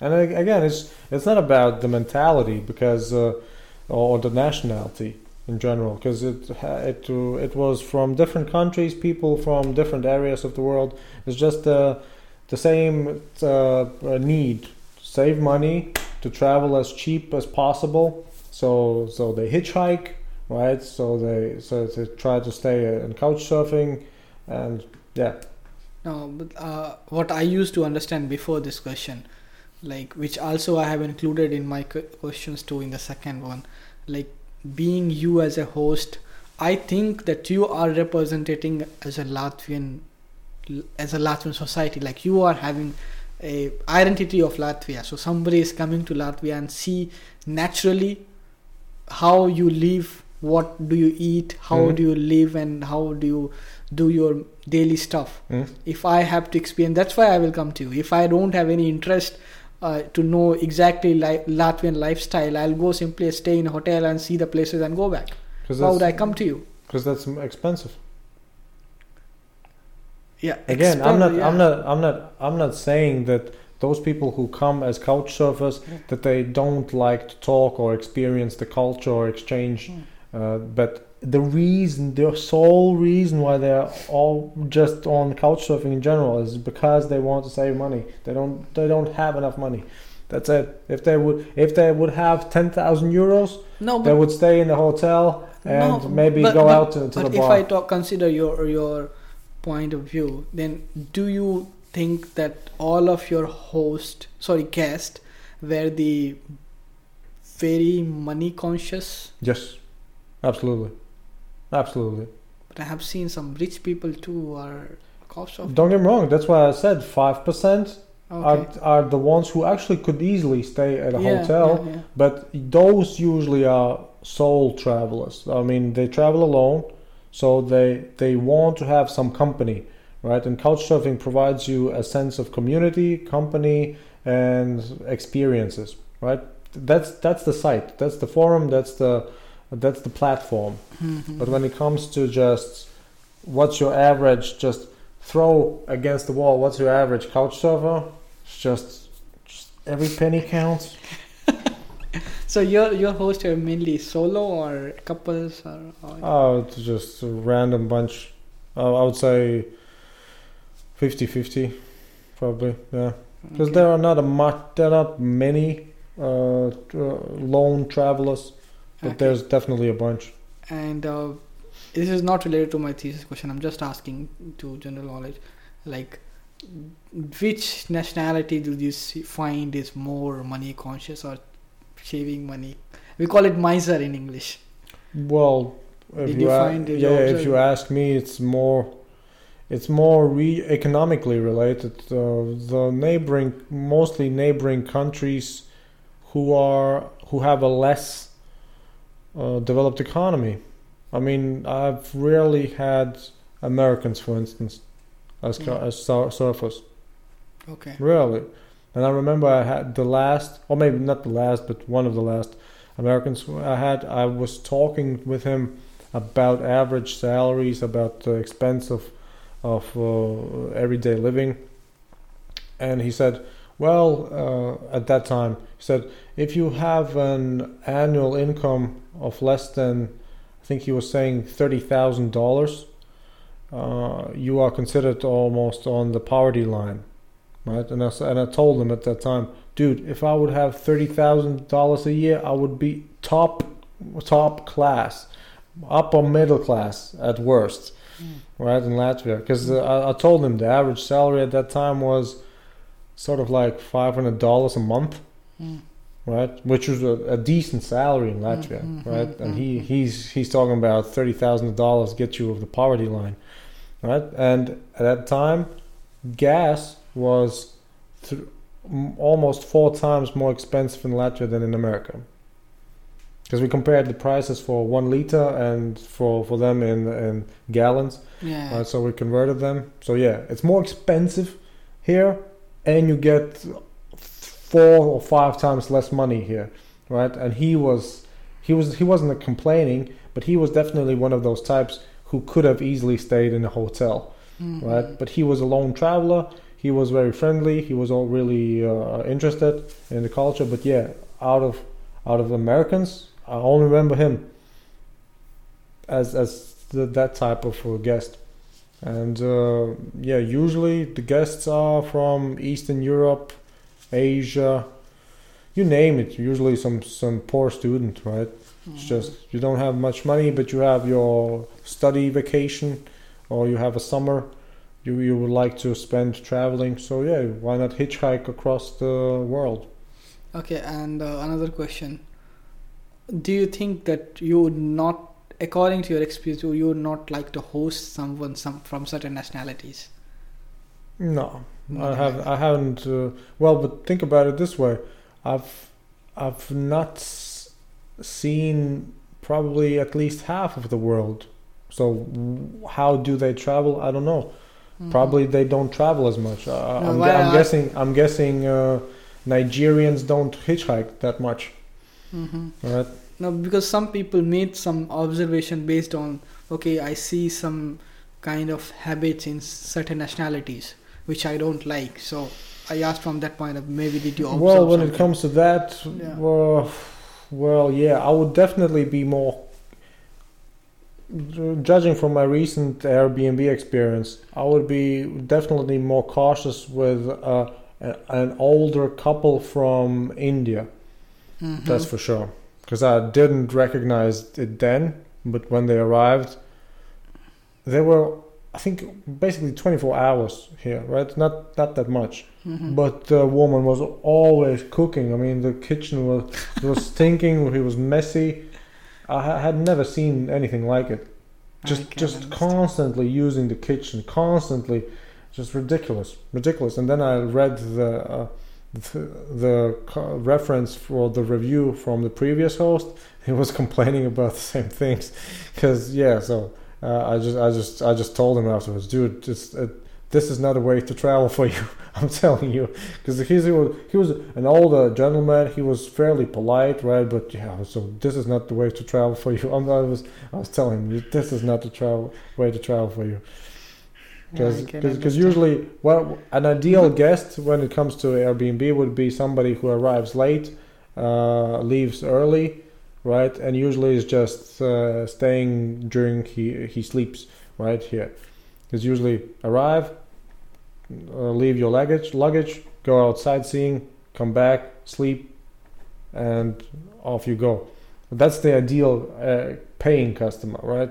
and again, it's it's not about the mentality because uh, or the nationality in general because it it uh, it was from different countries, people from different areas of the world. It's just uh, the same uh, uh, need save money to travel as cheap as possible. So so they hitchhike, right? So they so they try to stay in couch surfing, and yeah. No, but uh, what I used to understand before this question, like which also I have included in my questions too in the second one, like being you as a host, I think that you are representing as a Latvian, as a Latvian society, like you are having a identity of Latvia. So somebody is coming to Latvia and see naturally how you live, what do you eat, how Mhm. do you live, and how do you do your daily stuff Mm. if i have to experience that's why i will come to you if i don't have any interest uh, to know exactly li- latvian lifestyle i'll go simply stay in a hotel and see the places and go back Because how would i come to you cause that's expensive. yeah Again, I'm not, explore- I'm not, I'm not, I'm not saying that those people who come as couch surfers Yeah. that they don't like to talk or experience the culture or exchange. Mm. Uh, but the reason, the sole reason why they're all just on couch surfing in general is because they want to save money. They don't, they don't have enough money. That's it. If they would, if they would have ten thousand euros, no they would stay in the hotel and no, maybe but- go but- out to, to but if i talk consider your your point of view then do you think that all of your host sorry guest were the very money conscious yes, absolutely, absolutely. but i have seen some rich people too who are cost of Don't get me wrong. That's why I said five percent okay. are are the ones who actually could easily stay at a Yeah, hotel. yeah, yeah. But those usually are sole travelers. I mean, they travel alone, so they they want to have some company, right? And couchsurfing provides you a sense of community, company, and experiences, right? That's that's the site, that's the forum, that's the that's the platform. Mhm. But when it comes to just what's your average, just throw against the wall, what's your average couch surfer? It's just, just every penny counts. (laughs) So your your hosts are mainly solo or couples or, or Oh, it's just a random bunch. Uh, I would say 50 50, probably. Yeah. because Okay. there are not a much, there are not many uh, uh, lone travelers, but Okay. there's definitely a bunch. And uh, this is not related to my thesis question. I'm just asking to general knowledge, like which nationality do you see, find is more money conscious or saving money? We call it miser in English. Well, if Did you, you a- yeah, if you ask me, it's more, it's more re- economically related. Uh, the neighboring, mostly neighboring countries, who are who have a less uh, developed economy. I mean, I've rarely had Americans, for instance, as Mm. as sur- surfers. Okay. Really. And I remember I had the last, or maybe not the last, but one of the last Americans I had. I was talking with him about average salaries, about the expense of, of uh, everyday living. And he said, well, uh, at that time, he said, if you have an annual income of less than, I think he was saying $30,000, uh, you are considered almost on the poverty line right? And I, and I told him at that time, dude, if I would have thirty thousand dollars a year, I would be top top class, upper middle class at worst, right? In Latvia, because uh, I, I told him the average salary at that time was sort of like five hundred dollars a month, Mm. right? Which was a, a decent salary in Latvia, Mhm, right? And he mhm. he's he's talking about thirty thousand dollars get you over the poverty line, right? And at that time, gas was th- almost four times more expensive in Latvia than in America. Because we compared the prices for one liter and for, for them in in gallons, Yeah. right? So we converted them. So yeah, it's more expensive here, and you get four or five times less money here, right? And he was he was he wasn't complaining, but he was definitely one of those types who could have easily stayed in a hotel Mhm. right? But he was a lone traveler. He was very friendly. He was all really uh, interested in the culture. But yeah, out of out of Americans, I only remember him as as the, that type of guest. And uh, yeah, usually the guests are from Eastern Europe, Asia, you name it. Usually some some poor student, right? It's Mhm. just you don't have much money, but you have your study vacation, or you have a summer you you would like to spend traveling. So yeah, why not hitchhike across the world? Okay, and uh, another question. Do you think that you would not, according to your experience, would you would not like to host someone some from certain nationalities? No, I have like I haven't. Uh, well, but think about it this way: I've I've not s- seen probably at least half of the world. So how do they travel? I don't know. Mhm. Probably they don't travel as much. Uh, No, I'm, gu- I'm I- guessing. I'm guessing uh, Nigerians don't hitchhike that much, Mhm. right? No, because some people made some observation based on okay, I see some kind of habits in certain nationalities which I don't like. So I asked from that point of maybe did you observe Well, when it comes to that, Yeah. well, well, yeah, I would definitely be more. Judging from my recent Airbnb experience, I would be definitely more cautious with uh, an older couple from India. Mhm. That's for sure. Because I didn't recognize it then, but when they arrived, they were, I think, basically 24 hours here, right? Not not that much. Mhm. But the woman was always cooking. I mean, the kitchen was (laughs) was stinking. It was messy. I had never seen anything like it. Just just understand. constantly using the kitchen, constantly, just ridiculous, ridiculous. And then I read the uh, the, reference for the review from the previous host. (laughs) He was complaining about the same things, because yeah. So uh, I just I just I just told him afterwards, dude, just. Uh, this is not a way to travel for you. (laughs) I'm telling you, because he was he was an older gentleman. He was fairly polite, right? But yeah, so this is not the way to travel for you. (laughs) I'm, I was I was telling him this is not the travel way to travel for you. Because because usually well an ideal guest when it comes to Airbnb would be somebody who arrives late, uh, leaves early, right, and usually is just uh, staying during he he sleeps right here. Because usually arrive, uh, leave your luggage luggage go out sightseeing, come back, sleep, and off you go. That's the ideal uh, paying customer, right?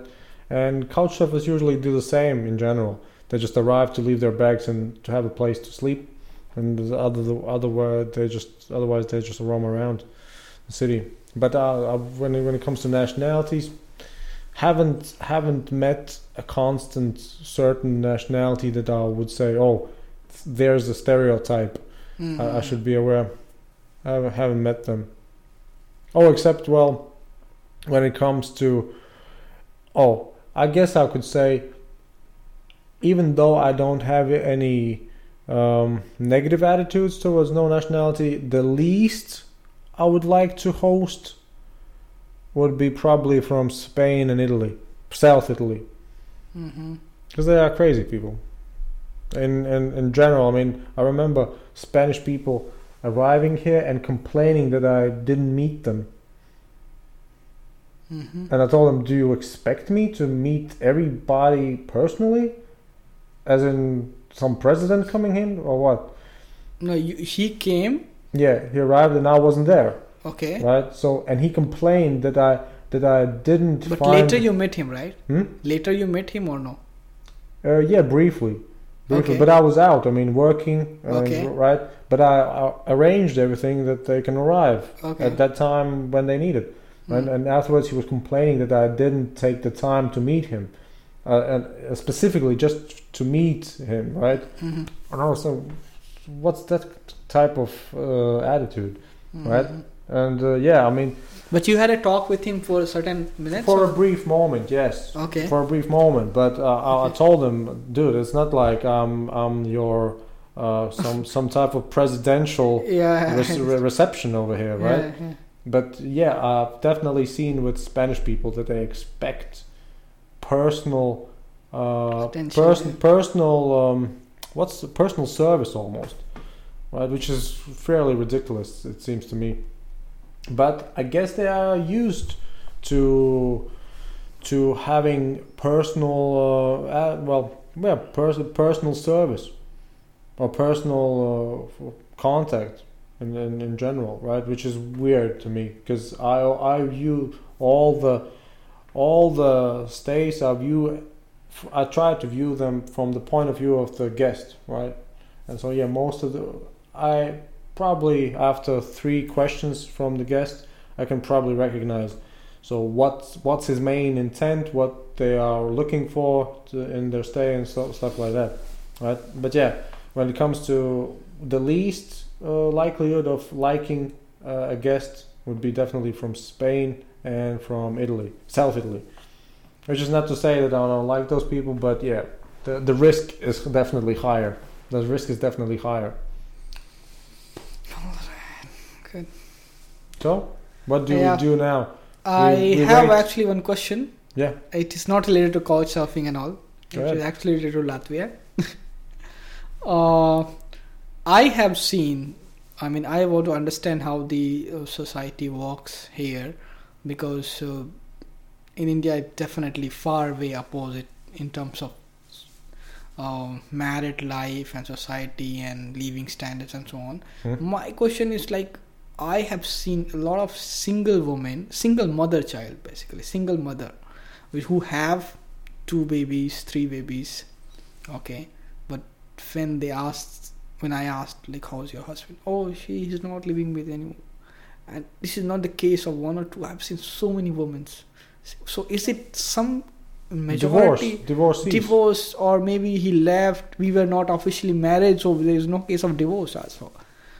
And couch surfers usually do the same in general. They just arrive to leave their bags and to have a place to sleep, and the other the other they just otherwise they just roam around the city. But uh, uh, when it, when it comes to nationalities, haven't haven't met a constant certain nationality that I would say, oh, there's a stereotype. Mm-hmm. I, I should be aware. I haven't met them. Oh, except well, when it comes to, oh, I guess I could say, even though I don't have any um, negative attitudes towards no nationality, the least I would like to host would be probably from Spain and Italy, South Italy, because Mm-hmm. they are crazy people. In, in in general, I mean, I remember Spanish people arriving here and complaining that I didn't meet them. Mm-hmm. And I told them, "Do you expect me to meet everybody personally, as in some president coming in, or what?" No, you, he came. Yeah, he arrived and I wasn't there, Okay. right? So, and he complained that I that I didn't But later you met him, right? Hmm? Later you met him or no? Uh, yeah, briefly, briefly. Okay. But I was out. I mean, working, Okay. right? But I, I arranged everything that they can arrive Okay. at that time when they need it. And, Mm. and afterwards, he was complaining that I didn't take the time to meet him, uh, and uh, specifically just to meet him, right? Mhm. And also, what's that type of uh, attitude, right? Mhm. And uh, yeah, I mean, But you had a talk with him for a certain minutes. for a brief moment, yes. Okay. For a brief moment, but uh, I, I told him, dude, it's not like I'm I'm your uh, some some type of presidential (laughs) yeah. re- reception over here, right? Yeah, yeah. But yeah, I've definitely seen with Spanish people that they expect personal, uh, person, personal, um, what's the personal service almost, right? Which is fairly ridiculous, it seems to me. But I guess they are used to to having personal, uh, uh, well, yeah, pers- personal service or personal uh, contact in, in, in general, right? Which is weird to me because I I view all the all the stays I view I try to view them from the point of view of the guest, right? And so yeah, most of the I probably after three questions from the guest, I can probably recognize. So what's what's his main intent? What they are looking for to, in their stay and so, stuff like that, right? But yeah, when it comes to the least uh, likelihood of liking uh, a guest would be definitely from Spain and from Italy, South Italy. Which is not to say that I don't like those people, but yeah, the the risk is definitely higher. The risk is definitely higher. Good. So, what do Yeah. we do now? I we have wait. actually one question. Yeah. It is not related to couch surfing and all. Go It ahead. is actually related to Latvia. (laughs) uh, I have seen. I mean, I want to understand how the uh, society works here, because uh, in India, it's definitely far way opposite in terms of uh, married life and society and living standards and so on. Hmm. My question is like, I have seen a lot of single women, single mother child, basically single mother, who have two babies, three babies, okay. But when they asked, when I asked like, how's your husband? Oh, she is not living with anyone. And this is not the case of one or two. I've seen so many women. So is it some Divorce, majority divorcees. divorce or maybe he left we were not officially married so there is no case of divorce also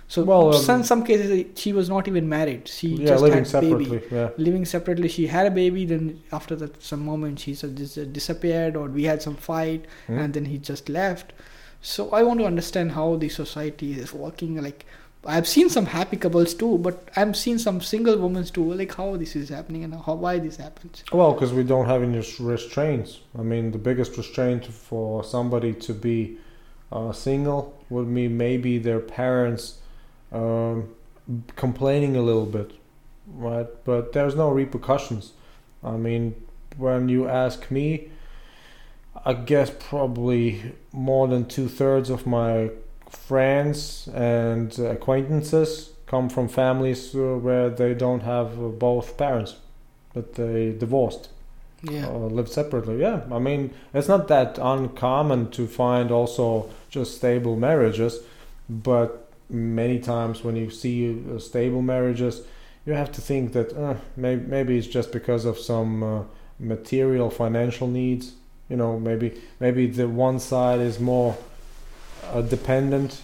so Well, um, some some cases she was not even married she yeah, just living had separately. baby Yeah. living separately she had a baby then after that some moment she just disappeared or we had some fight Hmm. and then he just left so i want to understand how the society is working like i've seen some happy couples too but i'm seeing some single women too like how this is happening and how why this happens Well, because we don't have any restraints. I mean, the biggest restraint for somebody to be uh, single would be maybe their parents um, complaining a little bit, right? But there's no repercussions. I mean, when you ask me, I guess probably more than two thirds of my friends and acquaintances come from families where they don't have both parents, but they divorced Yeah. or lived separately. Yeah, I mean, it's not that uncommon to find also just stable marriages, but many times when you see uh, stable marriages, you have to think that uh, maybe maybe it's just because of some uh, material financial needs. You know, maybe maybe the one side is more uh, dependent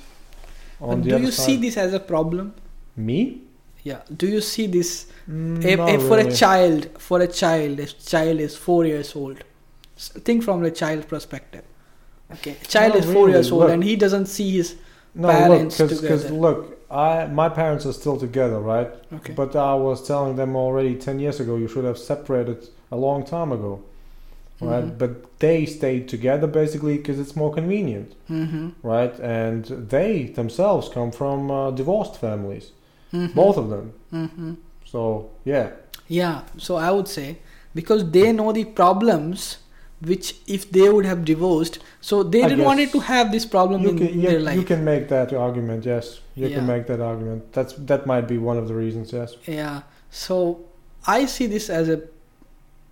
on But the do other you side. see this as a problem? Me? Yeah. Do you see this Mm, if, not if for a child for a child if child is four years old think from the child perspective okay a child Not is four really, years old look. and he doesn't see his No, look, because together. look, I my parents are still together, right? okay But I was telling them already ten years ago you should have separated a long time ago, right? Mhm. But they stayed together basically because it's more convenient, mm-hmm. right? And they themselves come from uh, divorced families, Mm-hmm. both of them. mm-hmm. So yeah, yeah so i would say because they know the problems which if they would have divorced so they I didn't want it to have this problem you in can their life you can make that argument. Yes, you Yeah. can make that argument. That's that might be one of the reasons. Yes. Yeah. So I see this as a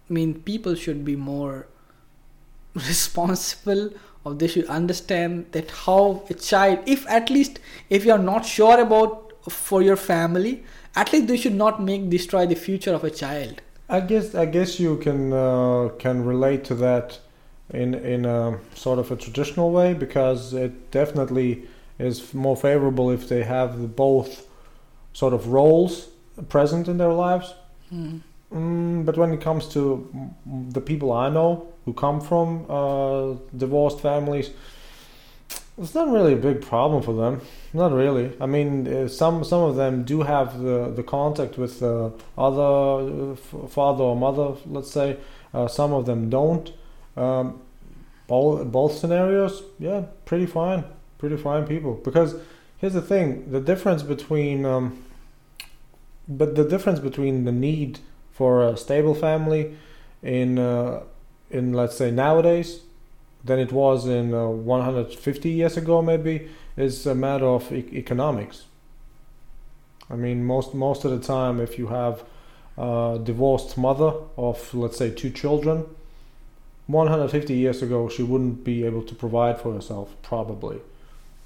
I mean people should be more (laughs) responsible or they should understand that how a child if at least if you're not sure about for your family at least they should not make destroy the future of a child I guess I guess you can uh, can relate to that in in a sort of a traditional way because it definitely is more favorable if they have both sort of roles present in their lives. mm. Mm, but when it comes to the people I know who come from uh, divorced families, it's not really a big problem for them. Not really. I mean, uh, some some of them do have the the contact with the other uh, f- father or mother, let's say. Uh, some of them don't. Um, both both scenarios, yeah, pretty fine, pretty fine people. Because here's the thing: the difference between um, but the difference between the need for a stable family in uh, in let's say nowadays than it was in uh, 150 years ago maybe is a matter of e- economics. I mean most most of the time if you have a divorced mother of let's say two children 150 years ago she wouldn't be able to provide for herself probably.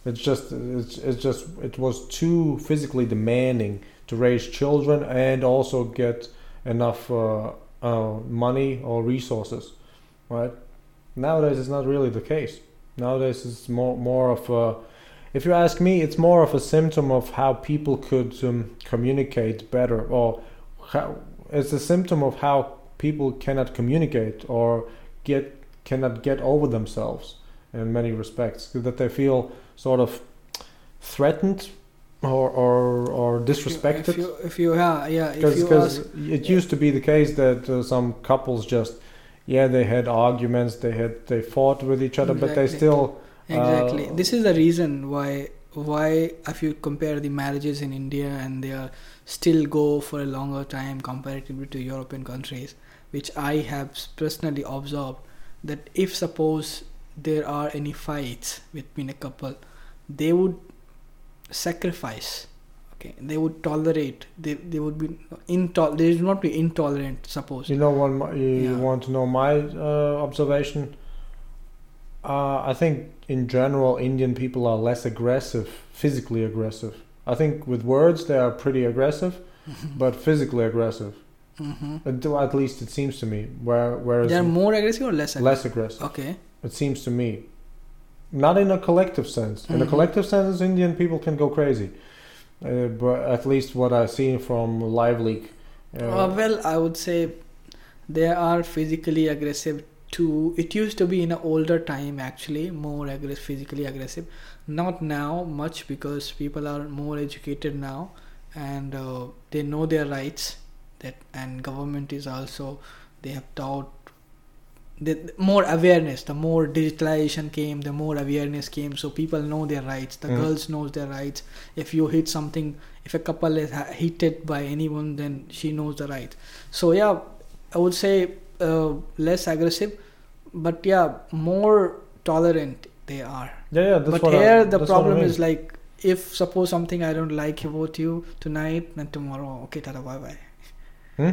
It's just it's, it's just it was too physically demanding to raise children and also get enough uh, uh, money or resources, right? Nowadays, it's not really the case. Nowadays, it's more more of a. If you ask me, it's more of a symptom of how people could um, communicate better, or how, it's a symptom of how people cannot communicate or get cannot get over themselves in many respects, that they feel sort of threatened or or, or disrespected if you if you yeah yeah if because you it used to be the case that uh, some couples just yeah they had arguments they had they fought with each other but they Exactly. still Exactly. Uh, this is the reason why why if you compare the marriages in India and they are still go for a longer time comparatively to European countries, which I have personally observed that if suppose there are any fights between a couple, they would sacrifice. Okay, they would tolerate. They they would be intol. They would not be intolerant. Suppose. you know one you Yeah. want to know my uh, observation uh, i think in general indian people are less aggressive physically aggressive i think with words they are pretty aggressive but physically aggressive hmm at at least it seems to me where whereas They are more aggressive or less aggressive. less aggressive Okay. It seems to me. Not in a collective sense. In a Mhm. collective sense, Indian people can go crazy. Uh, but at least what I've seen from Live Leak. Uh, Uh, well, I would say they are physically aggressive too. It used to be in an older time actually more aggressive, physically aggressive. Not now much because people are more educated now and uh, they know their rights. That and government is also they have taught. The more awareness, the more digitalization came, the more awareness came. So people know their rights. The Mm. girls knows their rights. If you hit something, if a couple is hit by anyone, then she knows the right. So yeah, I would say uh, less aggressive, but yeah, more tolerant they are. Yeah, yeah. But what I- here the I problem mean. is like if suppose something I don't like about you tonight, then tomorrow, okay, tada, bye bye. Hmm?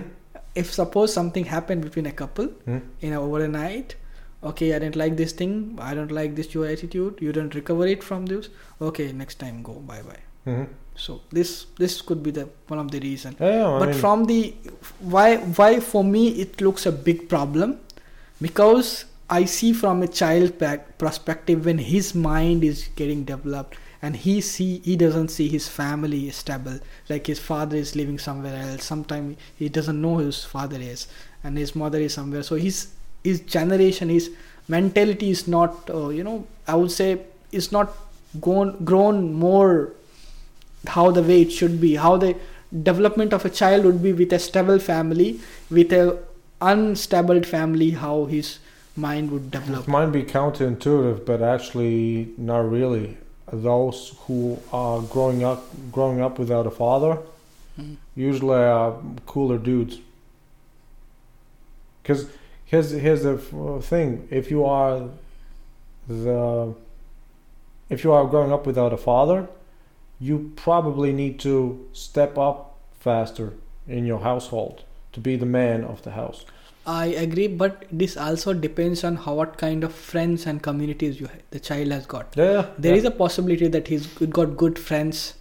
If suppose something happened between a couple Hmm? in a, over a night, okay, I didn't like this thing, I don't like this your attitude, you don't recover it from this, okay, next time go, bye bye. Mhm. So this this could be the one of the reason. Yeah. But mean, from the why why for me it looks a big problem because I see from a child perspective when his mind is getting developed and he see he doesn't see his family stable. Like his father is living somewhere else. Sometimes he doesn't know who his father is. And his mother is somewhere. So his his generation his mentality is not uh, you know i would say is not grown grown more how the way it should be. How the development of a child would be with a stable family with a unstable family how his mind would develop. It might be counterintuitive, but actually not really. Those who are growing up growing up without a father Mm. usually are cooler dudes. Because here's here's the thing: if you are the if you are growing up without a father, you probably need to step up faster in your household to be the man of the house. I agree, but this also depends on how what kind of friends and communities you ha- the child has got. Yeah, yeah. There yeah. is a possibility that he's got good friends,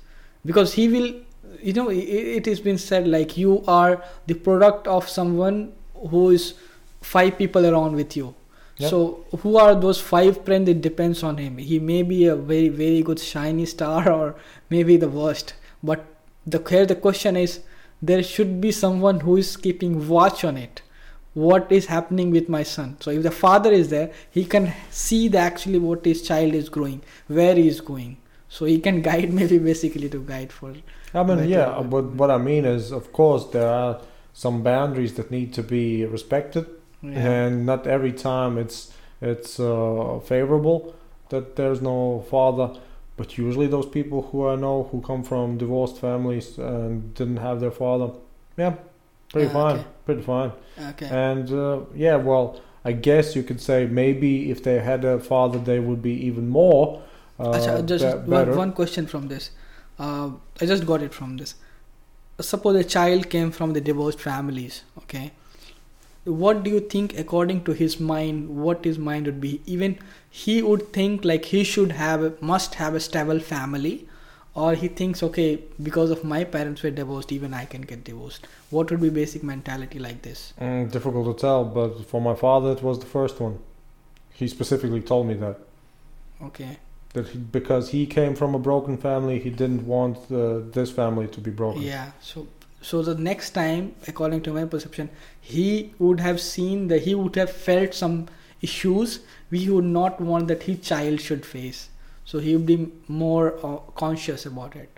because he will. You know, i- it has been said like you are the product of someone who is five people around with you. Yeah. So who are those five friends? It depends on him. He may be a very very good shiny star, or maybe the worst. But the here the question is, there should be someone who is keeping watch on it what is happening with my son. So if the father is there he can see the actually what his child is growing where he is going. So he can (laughs) guide maybe basically to guide for I mean, yeah, but what I mean is, of course, there are some boundaries that need to be respected, yeah, and not every time it's it's uh, favorable that there's no father. But usually, those people who I know who come from divorced families and didn't have their father, yeah, pretty Ah, fine, okay. pretty fine. okay And uh, yeah, well, I guess you could say maybe if they had a father, they would be even more. Uh, Acha, just be- one, one question from this uh, i just got it from this suppose a child came from the divorced families okay what do you think according to his mind what his mind would be even he would think like he should have a, must have a stable family or he thinks okay because of my parents were divorced even i can get divorced what would be basic mentality like this Mm, difficult to tell, but for my father, it was the first one. He specifically told me that okay that he, because he came from a broken family, he didn't want uh, this family to be broken. Yeah. So so the next time, according to my perception, he would have seen that he would have felt some issues we would not want that his child should face. So he would be more uh, conscious about it.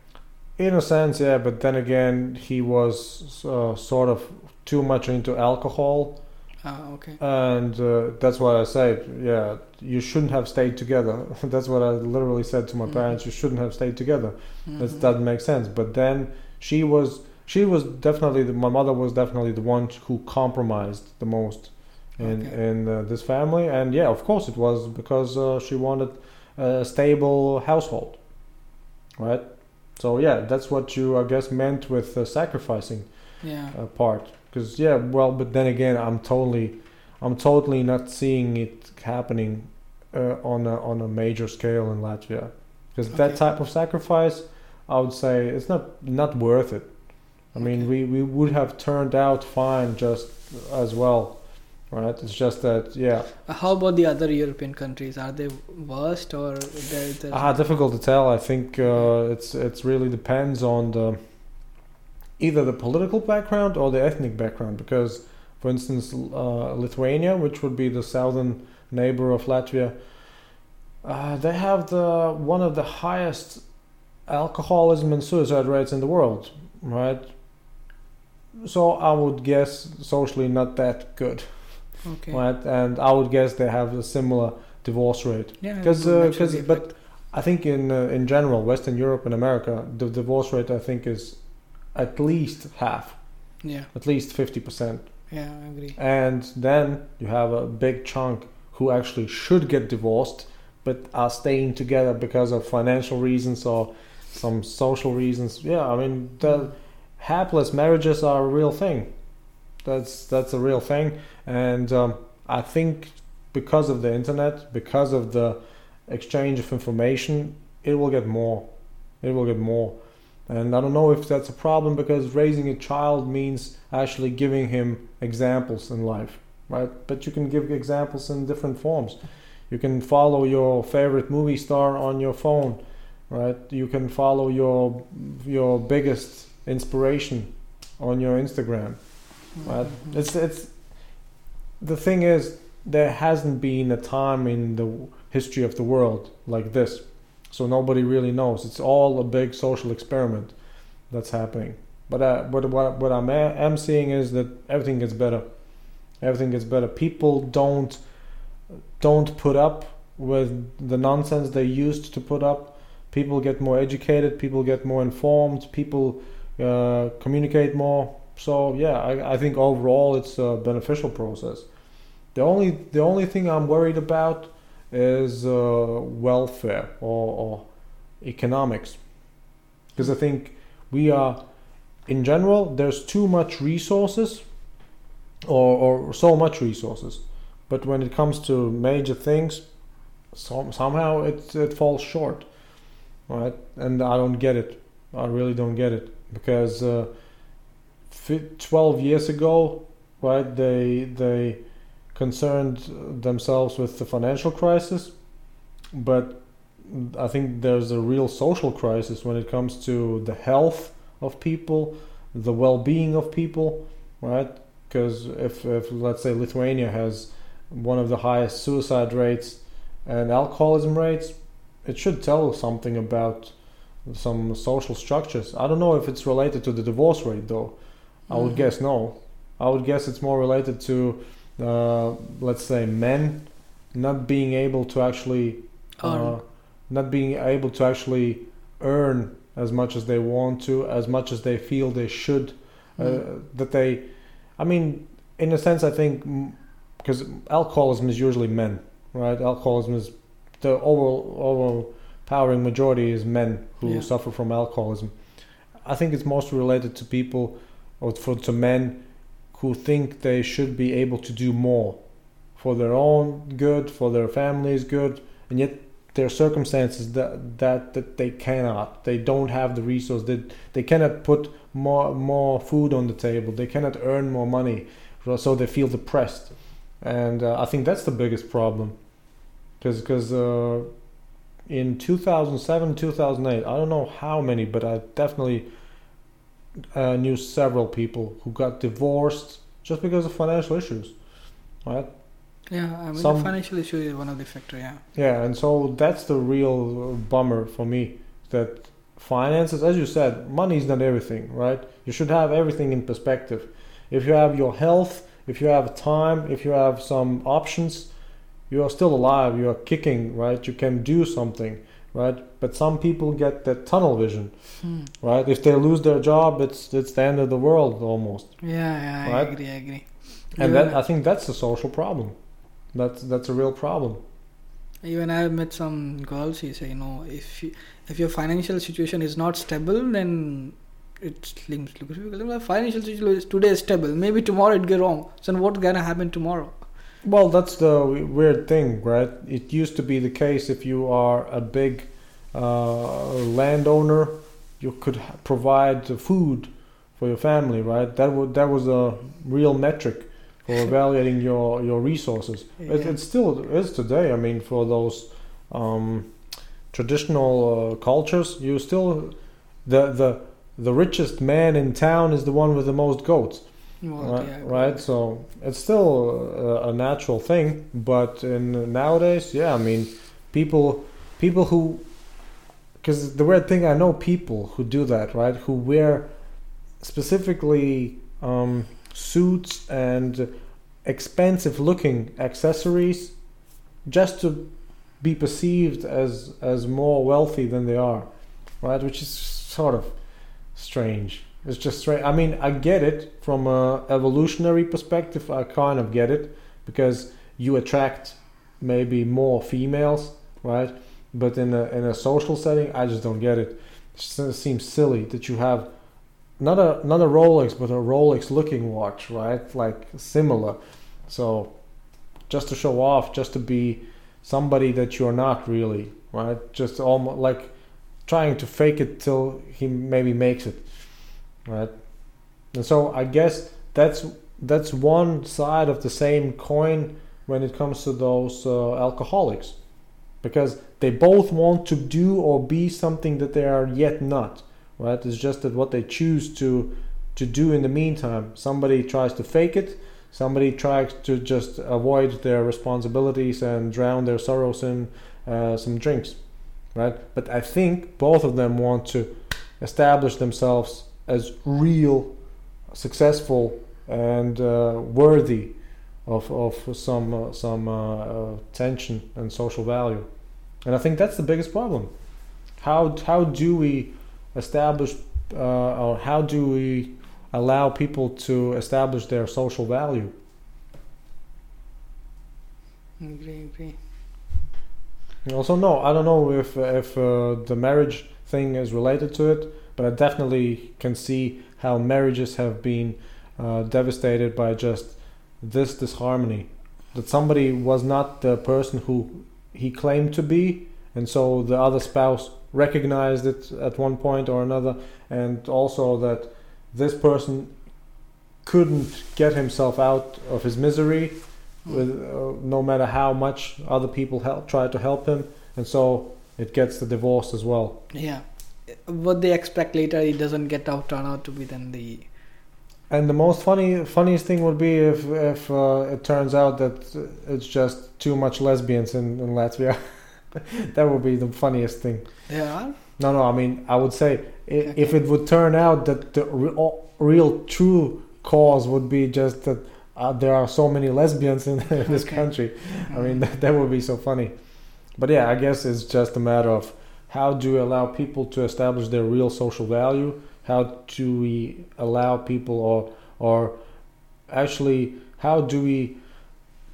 In a sense, yeah, but then again, he was uh, sort of too much into alcohol, Ah, okay. and uh, that's why I say, yeah, you shouldn't have stayed together. (laughs) that's what I literally said to my Mhm. parents. You shouldn't have stayed together. That Mhm. doesn't make sense. But then she was she was definitely the, my mother was definitely the one who compromised the most in Okay. in uh, this family, and yeah, of course it was because uh, she wanted a stable household, right? So yeah, that's what you I guess meant with uh, sacrificing Yeah. uh, part. Because yeah, well, but then again, I'm totally I'm totally not seeing it happening uh, on a on a major scale in Latvia. Because that type of sacrifice, I would say it's not not worth it. I mean, Okay. we, we would have turned out fine just as well, right? It's just that yeah, Uh, How about the other European countries? Are they worst or there? there- ah, difficult to tell. I think uh, it's it's really depends on the either the political background or the ethnic background. Because, for instance, uh, Lithuania, which would be the southern neighbor of Latvia, uh, they have the one of the highest alcoholism and suicide rates in the world, right? So I would guess socially not that good, okay. right? And I would guess they have a similar divorce rate. Yeah. Because, uh, but. I think in uh, in general, Western Europe and America, the divorce rate I think is at least half, yeah. at least fifty percent, Yeah. I agree. and then you have a big chunk who actually should get divorced, but are staying together because of financial reasons or some social reasons. Yeah, I mean the hapless marriages are a real thing. That's that's a real thing, and um, I think because of the internet, because of the exchange of information, it will get more. It will get more. And I don't know if that's a problem because raising a child means actually giving him examples in life, right? But you can give examples in different forms. You can follow your favorite movie star on your phone, right? You can follow your your biggest inspiration on your Instagram, right? Mm-hmm. It's it's the thing is there hasn't been a time in the history of the world like this so nobody really knows. It's all a big social experiment that's happening. But uh, but what what I'm am seeing is that everything gets better. Everything gets better. People don't don't put up with the nonsense they used to put up. People get more educated. People get more informed. People uh, communicate more. So yeah, I, I think overall it's a beneficial process. The only the only thing I'm worried about is uh, welfare or, or economics. Because i think we are in general there's too much resources or, or so much resources. But when it comes to major things some, somehow it, it falls short right? And i don't get it. I really don't get it because uh, 12 years ago right they they concerned themselves with the financial crisis, but I think there's a real social crisis when it comes to the health of people, the well-being of people, right? Because if, if let's say Lithuania has one of the highest suicide rates and alcoholism rates, it should tell something about some social structures. I don't know if it's related to the divorce rate though. I would guess no. I would guess it's more related to uh, let's say men not being able to actually uh, not being able to actually earn as much as they want to as much as they feel they should uh, mm. that they i mean in a sense i think because alcoholism is usually men right alcoholism is the over, overpowering majority is men who yeah. suffer from alcoholism i think it's mostly related to people or for to men who think they should be able to do more for their own good, for their family's good, and yet their circumstances that that, that they cannot. They don't have the resource. They, they cannot put more more food on the table. They cannot earn more money, so they feel depressed. And uh, I think that's the biggest problem, because because. Uh, in 2007 2008 i don't know how many but i definitely uh, knew several people who got divorced just because of financial issues, right? Yeah, I mean, Some, the financial issue is one of the factor. Yeah. Yeah, and so that's the real bummer for me that finances, as you said, money is not everything, right? You should have everything in perspective. If you have your health, if you have time, if you have some options, you are still alive. You are kicking, right? You can do something right? But some people get that tunnel vision, hmm. right? If they lose their job, it's it's the end of the world almost. Yeah, yeah, right? I agree, I agree. And that I think that's a social problem. That's that's a real problem. Even I have met some girls. He say, you know, if you, if your financial situation is not stable, then it's linked. Financial situation today is stable. Maybe tomorrow it get wrong. So what's gonna happen tomorrow? Well, that's the weird thing, right? It used to be the case if you are a big uh, landowner, you could provide food for your family, right? That would that was a real metric for (laughs) evaluating your your resources. Yeah. It, it, still is today. I mean, for those um, traditional uh, cultures, you still the the the richest man in town is the one with the most goats right, right? So it's still a, a, natural thing, but in nowadays, yeah, I mean, people, people who, because the weird thing, I know people who do that, right? Who wear specifically um, suits and expensive-looking accessories just to be perceived as as more wealthy than they are, right? Which is sort of strange. It's just straight. I mean, I get it from a evolutionary perspective. I kind of get it because you attract maybe more females right? But in a in a social setting, I just don't get it. It seems silly that you have not a not a Rolex, but a Rolex looking watch, right? Like similar. So just to show off, just to be somebody that you're not really, right? Just almost like trying to fake it till he maybe makes it, right? And so I guess that's that's one side of the same coin when it comes to those uh, alcoholics, because they both want to do or be something that they are yet not, right? It's just that what they choose to to do in the meantime. Somebody tries to fake it. Somebody tries to just avoid their responsibilities and drown their sorrows in uh, some drinks, right? But I think both of them want to establish themselves as real, successful, and uh, worthy of, of some uh, some uh, attention and social value. And I think that's the biggest problem. How how do we establish uh, or how do we allow people to establish their social value? Agree, agree. Also, no, I don't know if if uh, the marriage thing is related to it, but I definitely can see how marriages have been uh, devastated by just this disharmony. That somebody was not the person who he claimed to be, and so the other spouse recognized it at one point or another, and also that this person couldn't get himself out of his misery with uh, no matter how much other people help try to help him and so it gets the divorce as well Yeah. What they expect later, it doesn't get out turn out to be then the and the most funny funniest thing would be if if uh, it turns out that it's just too much lesbians in, in Latvia (laughs) that would be the funniest thing Yeah. no no I mean I would say Okay. if it would turn out that the re- real true cause would be just that uh, there are so many lesbians in (laughs) this Okay. country I mean, that, (laughs) that would be so funny. But yeah, I guess it's just a matter of how do we allow people to establish their real social value? How do we allow people, or or actually, how do we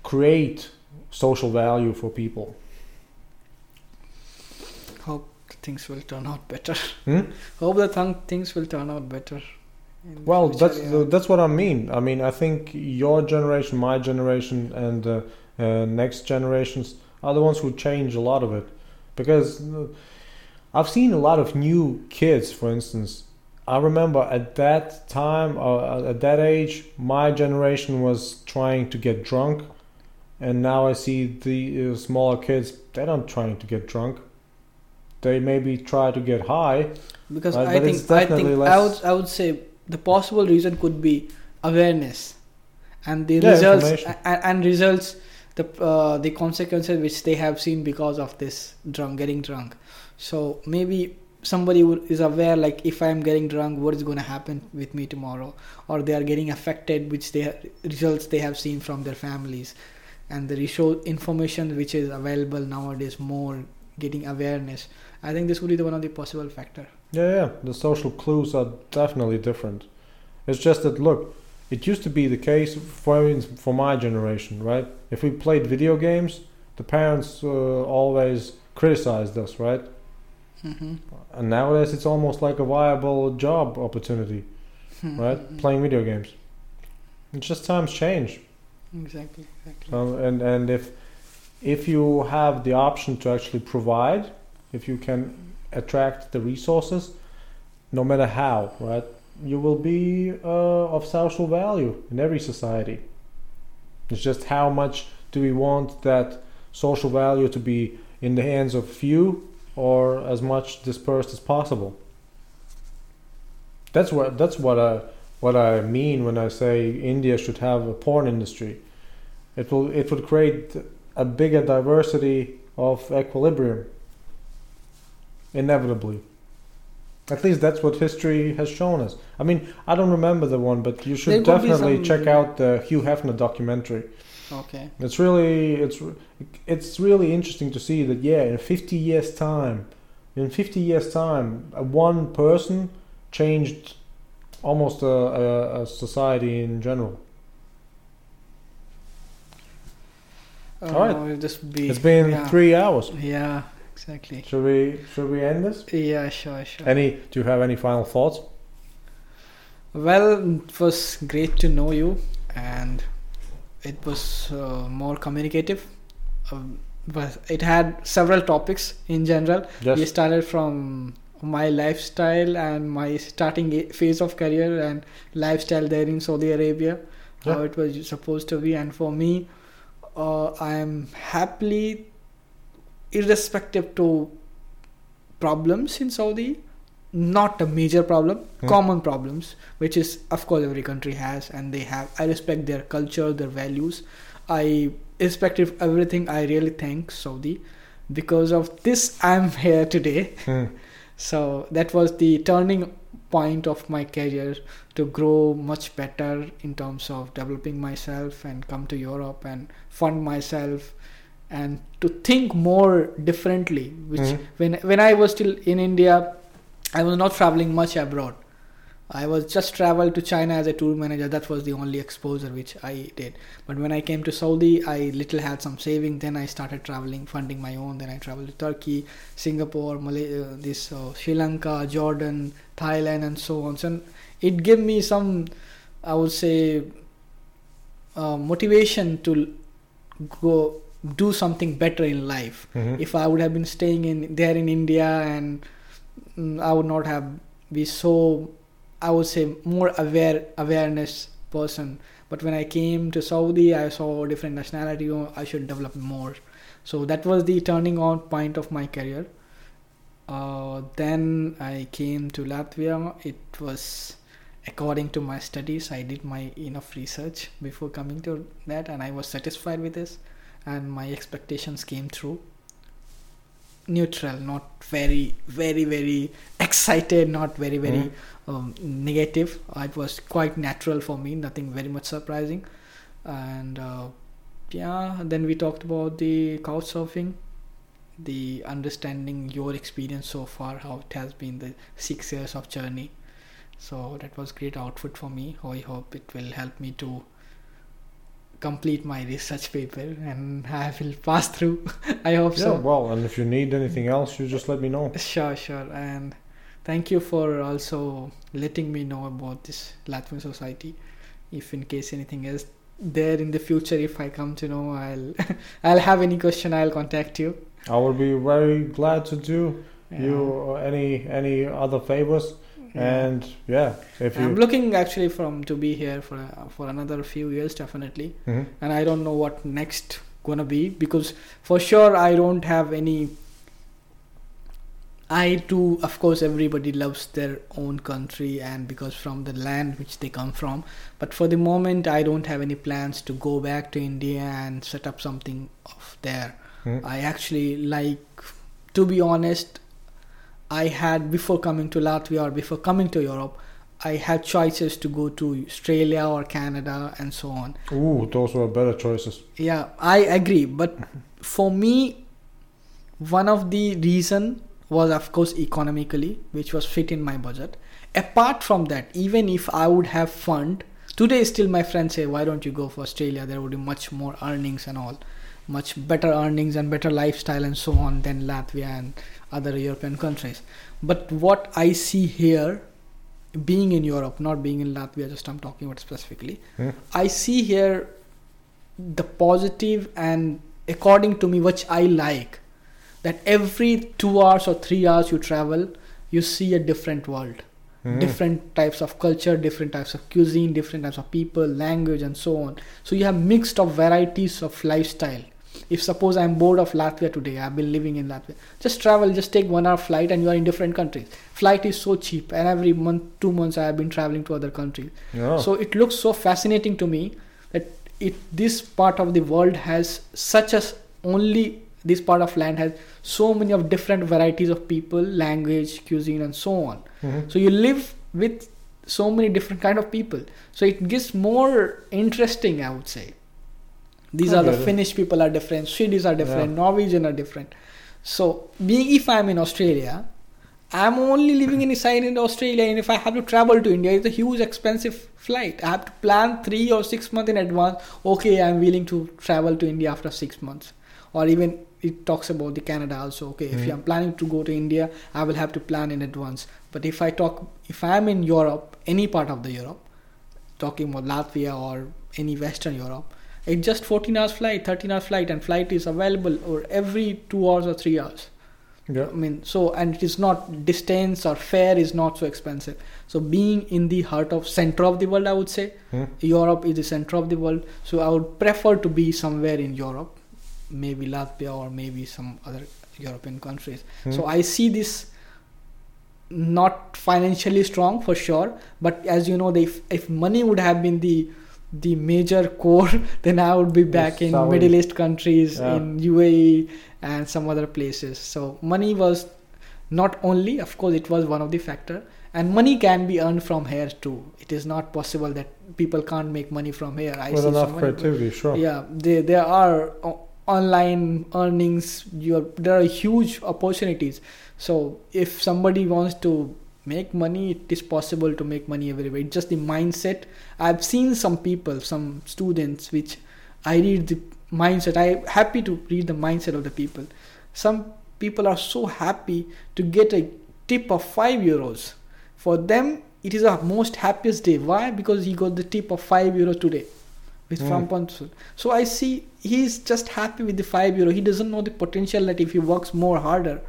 create social value for people? hope things will turn out better. Hmm? (laughs) Hope that th- things will turn out better. Well, that's that's what I mean. I mean, I think your generation, my generation, and uh, uh, next generations are the ones who change a lot of it, because uh, I've seen a lot of new kids. For instance, I remember at that time, uh, at that age, my generation was trying to get drunk, and now I see the uh, smaller kids. They're not trying to get drunk. They maybe try to get high. because Right, I think I think definitely I would I would say the possible reason could be awareness and the Yeah, results and, and results the uh, the consequences which they have seen because of this drunk getting drunk. So maybe somebody is aware like if I am getting drunk, what is going to happen with me tomorrow, or they are getting affected, which they results they have seen from their families, and the information which is available nowadays more getting awareness. I think this would be the one of the possible factor. Yeah, yeah. The social clues are definitely different. It's just that look, it used to be the case for for my generation, right? If we played video games, the parents uh, always criticized us, right? Mm-hmm. And nowadays it's almost like a viable job opportunity, right? Playing video games. It's just times change. Exactly. Exactly. Um, and and if if you have the option to actually provide, if you can attract the resources, no matter how, right, you will be uh, of social value in every society. It's just how much do we want that social value to be in the hands of few or as much dispersed as possible. That's what that's what I what I mean when I say India should have a porn industry. It will it would create a bigger diversity of equilibrium. Inevitably. At least that's what history has shown us. I mean, I don't remember the one, but you should There could be definitely some- check out the Hugh Hefner documentary. Okay. It's really it's it's really interesting to see that yeah, in 50 years time, in 50 years time, one person changed almost a, a, a society in general. Uh, All right. it'll just be. It's been yeah. three hours. Yeah, exactly. Should we should we end this? Yeah, sure, sure. Any? Do you have any final thoughts? Well, it was great to know you, and it was uh, more communicative. Um, but it had several topics in general. We started from my lifestyle and my starting phase of career and lifestyle there in Saudi Arabia, how it was supposed to be. And for me, uh, I am happily, irrespective to problems in Saudi, not a major problem, Hmm. common problems, which is of course every country has, and they have. I respect their culture, their values. I irrespective of everything. I really thank Saudi because of this. I'm (laughs) here today. Hmm. So that was the turning point of my career to grow much better in terms of developing myself and come to Europe and fund myself and to think more differently which Mhm. when when I was still in India I was not traveling much abroad I was just traveled to China as a tour manager that was the only exposure which I did but when I came to Saudi I little had some saving then I started traveling funding my own then I traveled to Turkey Singapore, Malay, uh, this uh, Sri Lanka, Jordan, Thailand, and so on. So it gave me some, I would say, uh, motivation to go do something better in life. Mhm. If I would have been staying in there in India, and I would not have be so, I would say, more aware awareness person. But when I came to Saudi, I saw different nationality. oh, I should develop more. So that was the turning on point of my career. Uh, then I came to Latvia. It was according to my studies. I did my enough research before coming to that, and I was satisfied with this, and my expectations came true. Neutral, not very, very, very excited, not very, very Mhm. um, negative. It was quite natural for me, nothing very much surprising, and. Uh, yeah then we talked about the couch surfing the understanding your experience so far how it has been the six years of journey so that was great output for me i hope it will help me to complete my research paper and i will pass through (laughs) i hope Yeah. so Well, and if you need anything else, you just let me know. Sure, sure. And thank you for also letting me know about this Latvian society. If in case anything is there in the future, if I come to know, I'll (laughs) I'll have any question, I'll contact you. I will be very glad to do Yeah. you any any other favors. Yeah. And yeah, if I'm you looking actually from to be here for for another few years definitely, Mhm. and I don't know what next gonna be because for sure I don't have any. I too, of course, everybody loves their own country and because from the land which they come from. But for the moment, I don't have any plans to go back to India and set up something of there. Mhm. I actually like, to be honest, I had before coming to Latvia or before coming to Europe, I had choices to go to Australia or Canada and so on. ooh, those were better choices. Yeah, I agree. But for me, one of the reason was of course economically, which was fit in my budget. Apart from that, even if I would have fund, today still my friends say, why don't you go for Australia? There would be much more earnings and all, much better earnings and better lifestyle and so on than Latvia and other European countries. But what I see here, being in Europe, not being in Latvia, just I'm talking about specifically, Hmm? I see here the positive and according to me which I like that every 2 hours or 3 hours you travel you see a different world Mhm. different types of culture different types of cuisine different types of people language and so on so you have mixed of varieties of lifestyle if suppose i'm bored of latvia today i've been living in latvia just travel just take one hour flight and you are in different countries flight is so cheap and every month two months i have been traveling to other countries Yeah. so it looks so fascinating to me that it this part of the world has such as only this part of land has so many of different varieties of people, language, cuisine, and so on. Mhm. So you live with so many different kind of people. So it gets more interesting, I would say. These are the. Finnish people are different, Swedish are different, Yeah. Norwegian are different. So being if I'm in Australia, I'm only living inside in Australia, and if I have to travel to India, it's a huge expensive flight. I have to plan three or six months in advance. Okay, I'm willing to travel to India after six months, or even it talks about the Canada also. Okay, if Mm. I'm planning to go to India, I will have to plan in advance. But if I talk, if I'm in Europe, any part of the Europe, talking about Latvia or any Western Europe, it's just 14 hours flight, 13 hours flight, and flight is available or every two hours or three hours. Yeah. I mean, so and it is not distance or fare is not so expensive. So being in the heart of center of the world, I would say Hmm. Europe is the center of the world. So I would prefer to be somewhere in Europe, maybe Latvia or maybe some other European countries. Hmm. So I see this not financially strong for sure, but as you know, if if money would have been the the major core, (laughs) then I would be back in Saudi. Middle East countries, Yeah. in UAE and some other places. So money was not only, of course, it was one of the factor, and money can be earned from here too. It is not possible that people can't make money from here. I With enough creativity, sure. yeah there, there are online earnings you're, there are huge opportunities so if somebody wants to make money it is possible to make money everywhere. It's just the mindset. I've seen some people some students which i read the mindset. I'm happy to read the mindset of the people. Some people are so happy to get a tip of 5 euros. For them it is a most happiest day. Why? Because he got the tip of 5 euros today with Mm. from. So I see he's just happy with the five euro. He doesn't know the potential that if he works more harder,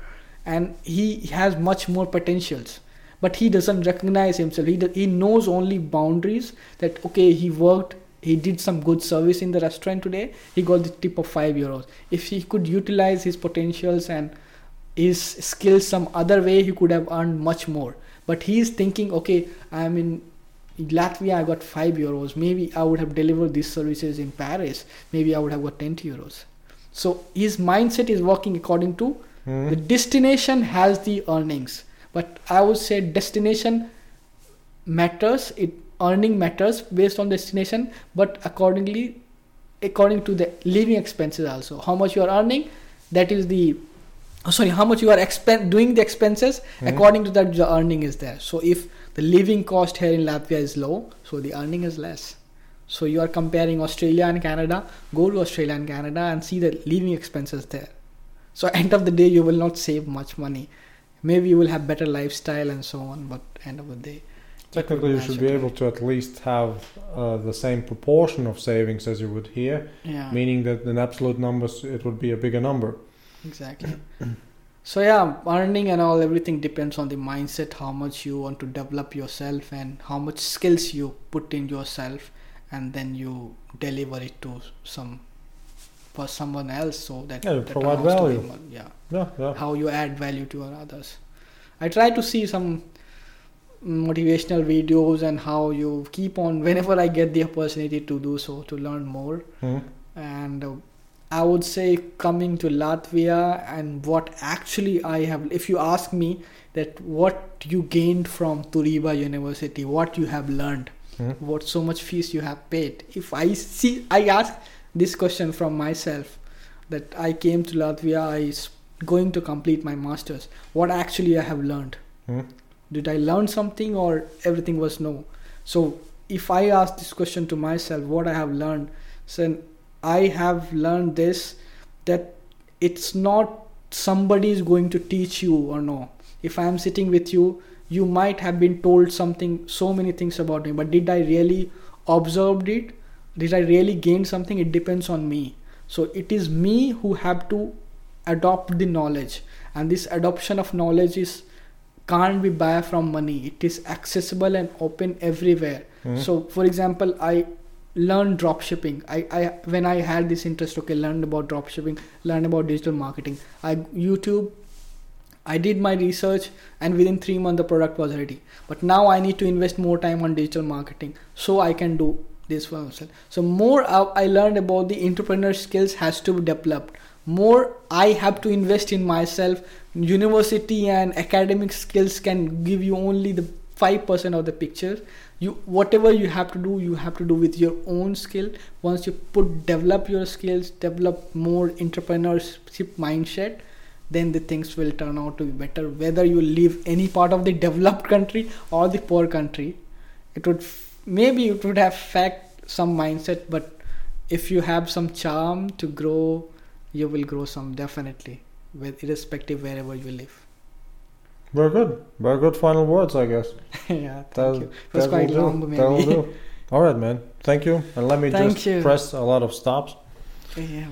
and he has much more potentials, but he doesn't recognize himself. He he knows only boundaries. That okay, he worked. He did some good service in the restaurant today. He got the tip of five euros. If he could utilize his potentials and his skills some other way, he could have earned much more. But he is thinking, okay, I'm in in Latvia, I got five euros. Maybe I would have delivered these services in Paris. Maybe I would have got 10 euros. So his mindset is working according to Hmm. the destination has the earnings. But I would say destination matters. It earning matters based on destination, but accordingly, according to the living expenses also. How much you are earning, that is the oh, sorry how much you are expen- doing the expenses Mhm. according to that the earning is there so if the living cost here in latvia is low so the earning is less so you are comparing australia and canada go to australia and canada and see the living expenses there so end of the day you will not save much money maybe you will have better lifestyle and so on but end of the day Technically, you should be able to at least have uh, the same proportion of savings as you would here, yeah. meaning that in absolute numbers it would be a bigger number. exactly. (clears throat) So yeah earning and all everything depends on the mindset how much you want to develop yourself and how much skills you put in yourself and then you deliver it to some for someone else so that, Yeah, you provide value. yeah Yeah, yeah. how you add value to others i try to see some motivational videos and how you keep on whenever i get the opportunity to do so to learn more Hmm. and uh, I would say coming to Latvia and what actually I have. If you ask me that what you gained from Turiba University, what you have learned, Hmm. what so much fees you have paid. If I see, I ask this question from myself that I came to Latvia, I s- going to complete my masters. What actually I have learned? Hmm. did i learn something or everything was no so if i ask this question to myself what i have learned so i have learned this that it's not somebody is going to teach you or no if i am sitting with you you might have been told something so many things about me but did i really observed it did i really gain something? It depends on me. So it is me who have to adopt the knowledge. And this adoption of knowledge is can't be buy from money. It is accessible and open everywhere. Hmm. so for example i learned drop shipping I, I when i had this interest okay learned about drop shipping learned about digital marketing. I youtube i did my research and within three months the product was ready. But now i need to invest more time on digital marketing so i can do this for myself so more I learned about the entrepreneur skills has to be developed. More i have to invest in myself. University and academic skills can give you only the 5% of the picture. You whatever you have to do you have to do with your own skill. Once you put develop your skills develop more entrepreneurship mindset then the things will turn out to be better. Whether you live any part of the developed country or the poor country, it would maybe it would affect some mindset, but if you have some charm to grow, you will grow some definitely, with irrespective wherever you live. Very good. Very good final words, I guess. (laughs) yeah, thank That- you. It was quite will do. long, That will do. (laughs) All right, man. Thank you. And let me Thank just you. press a lot of stops. yeah.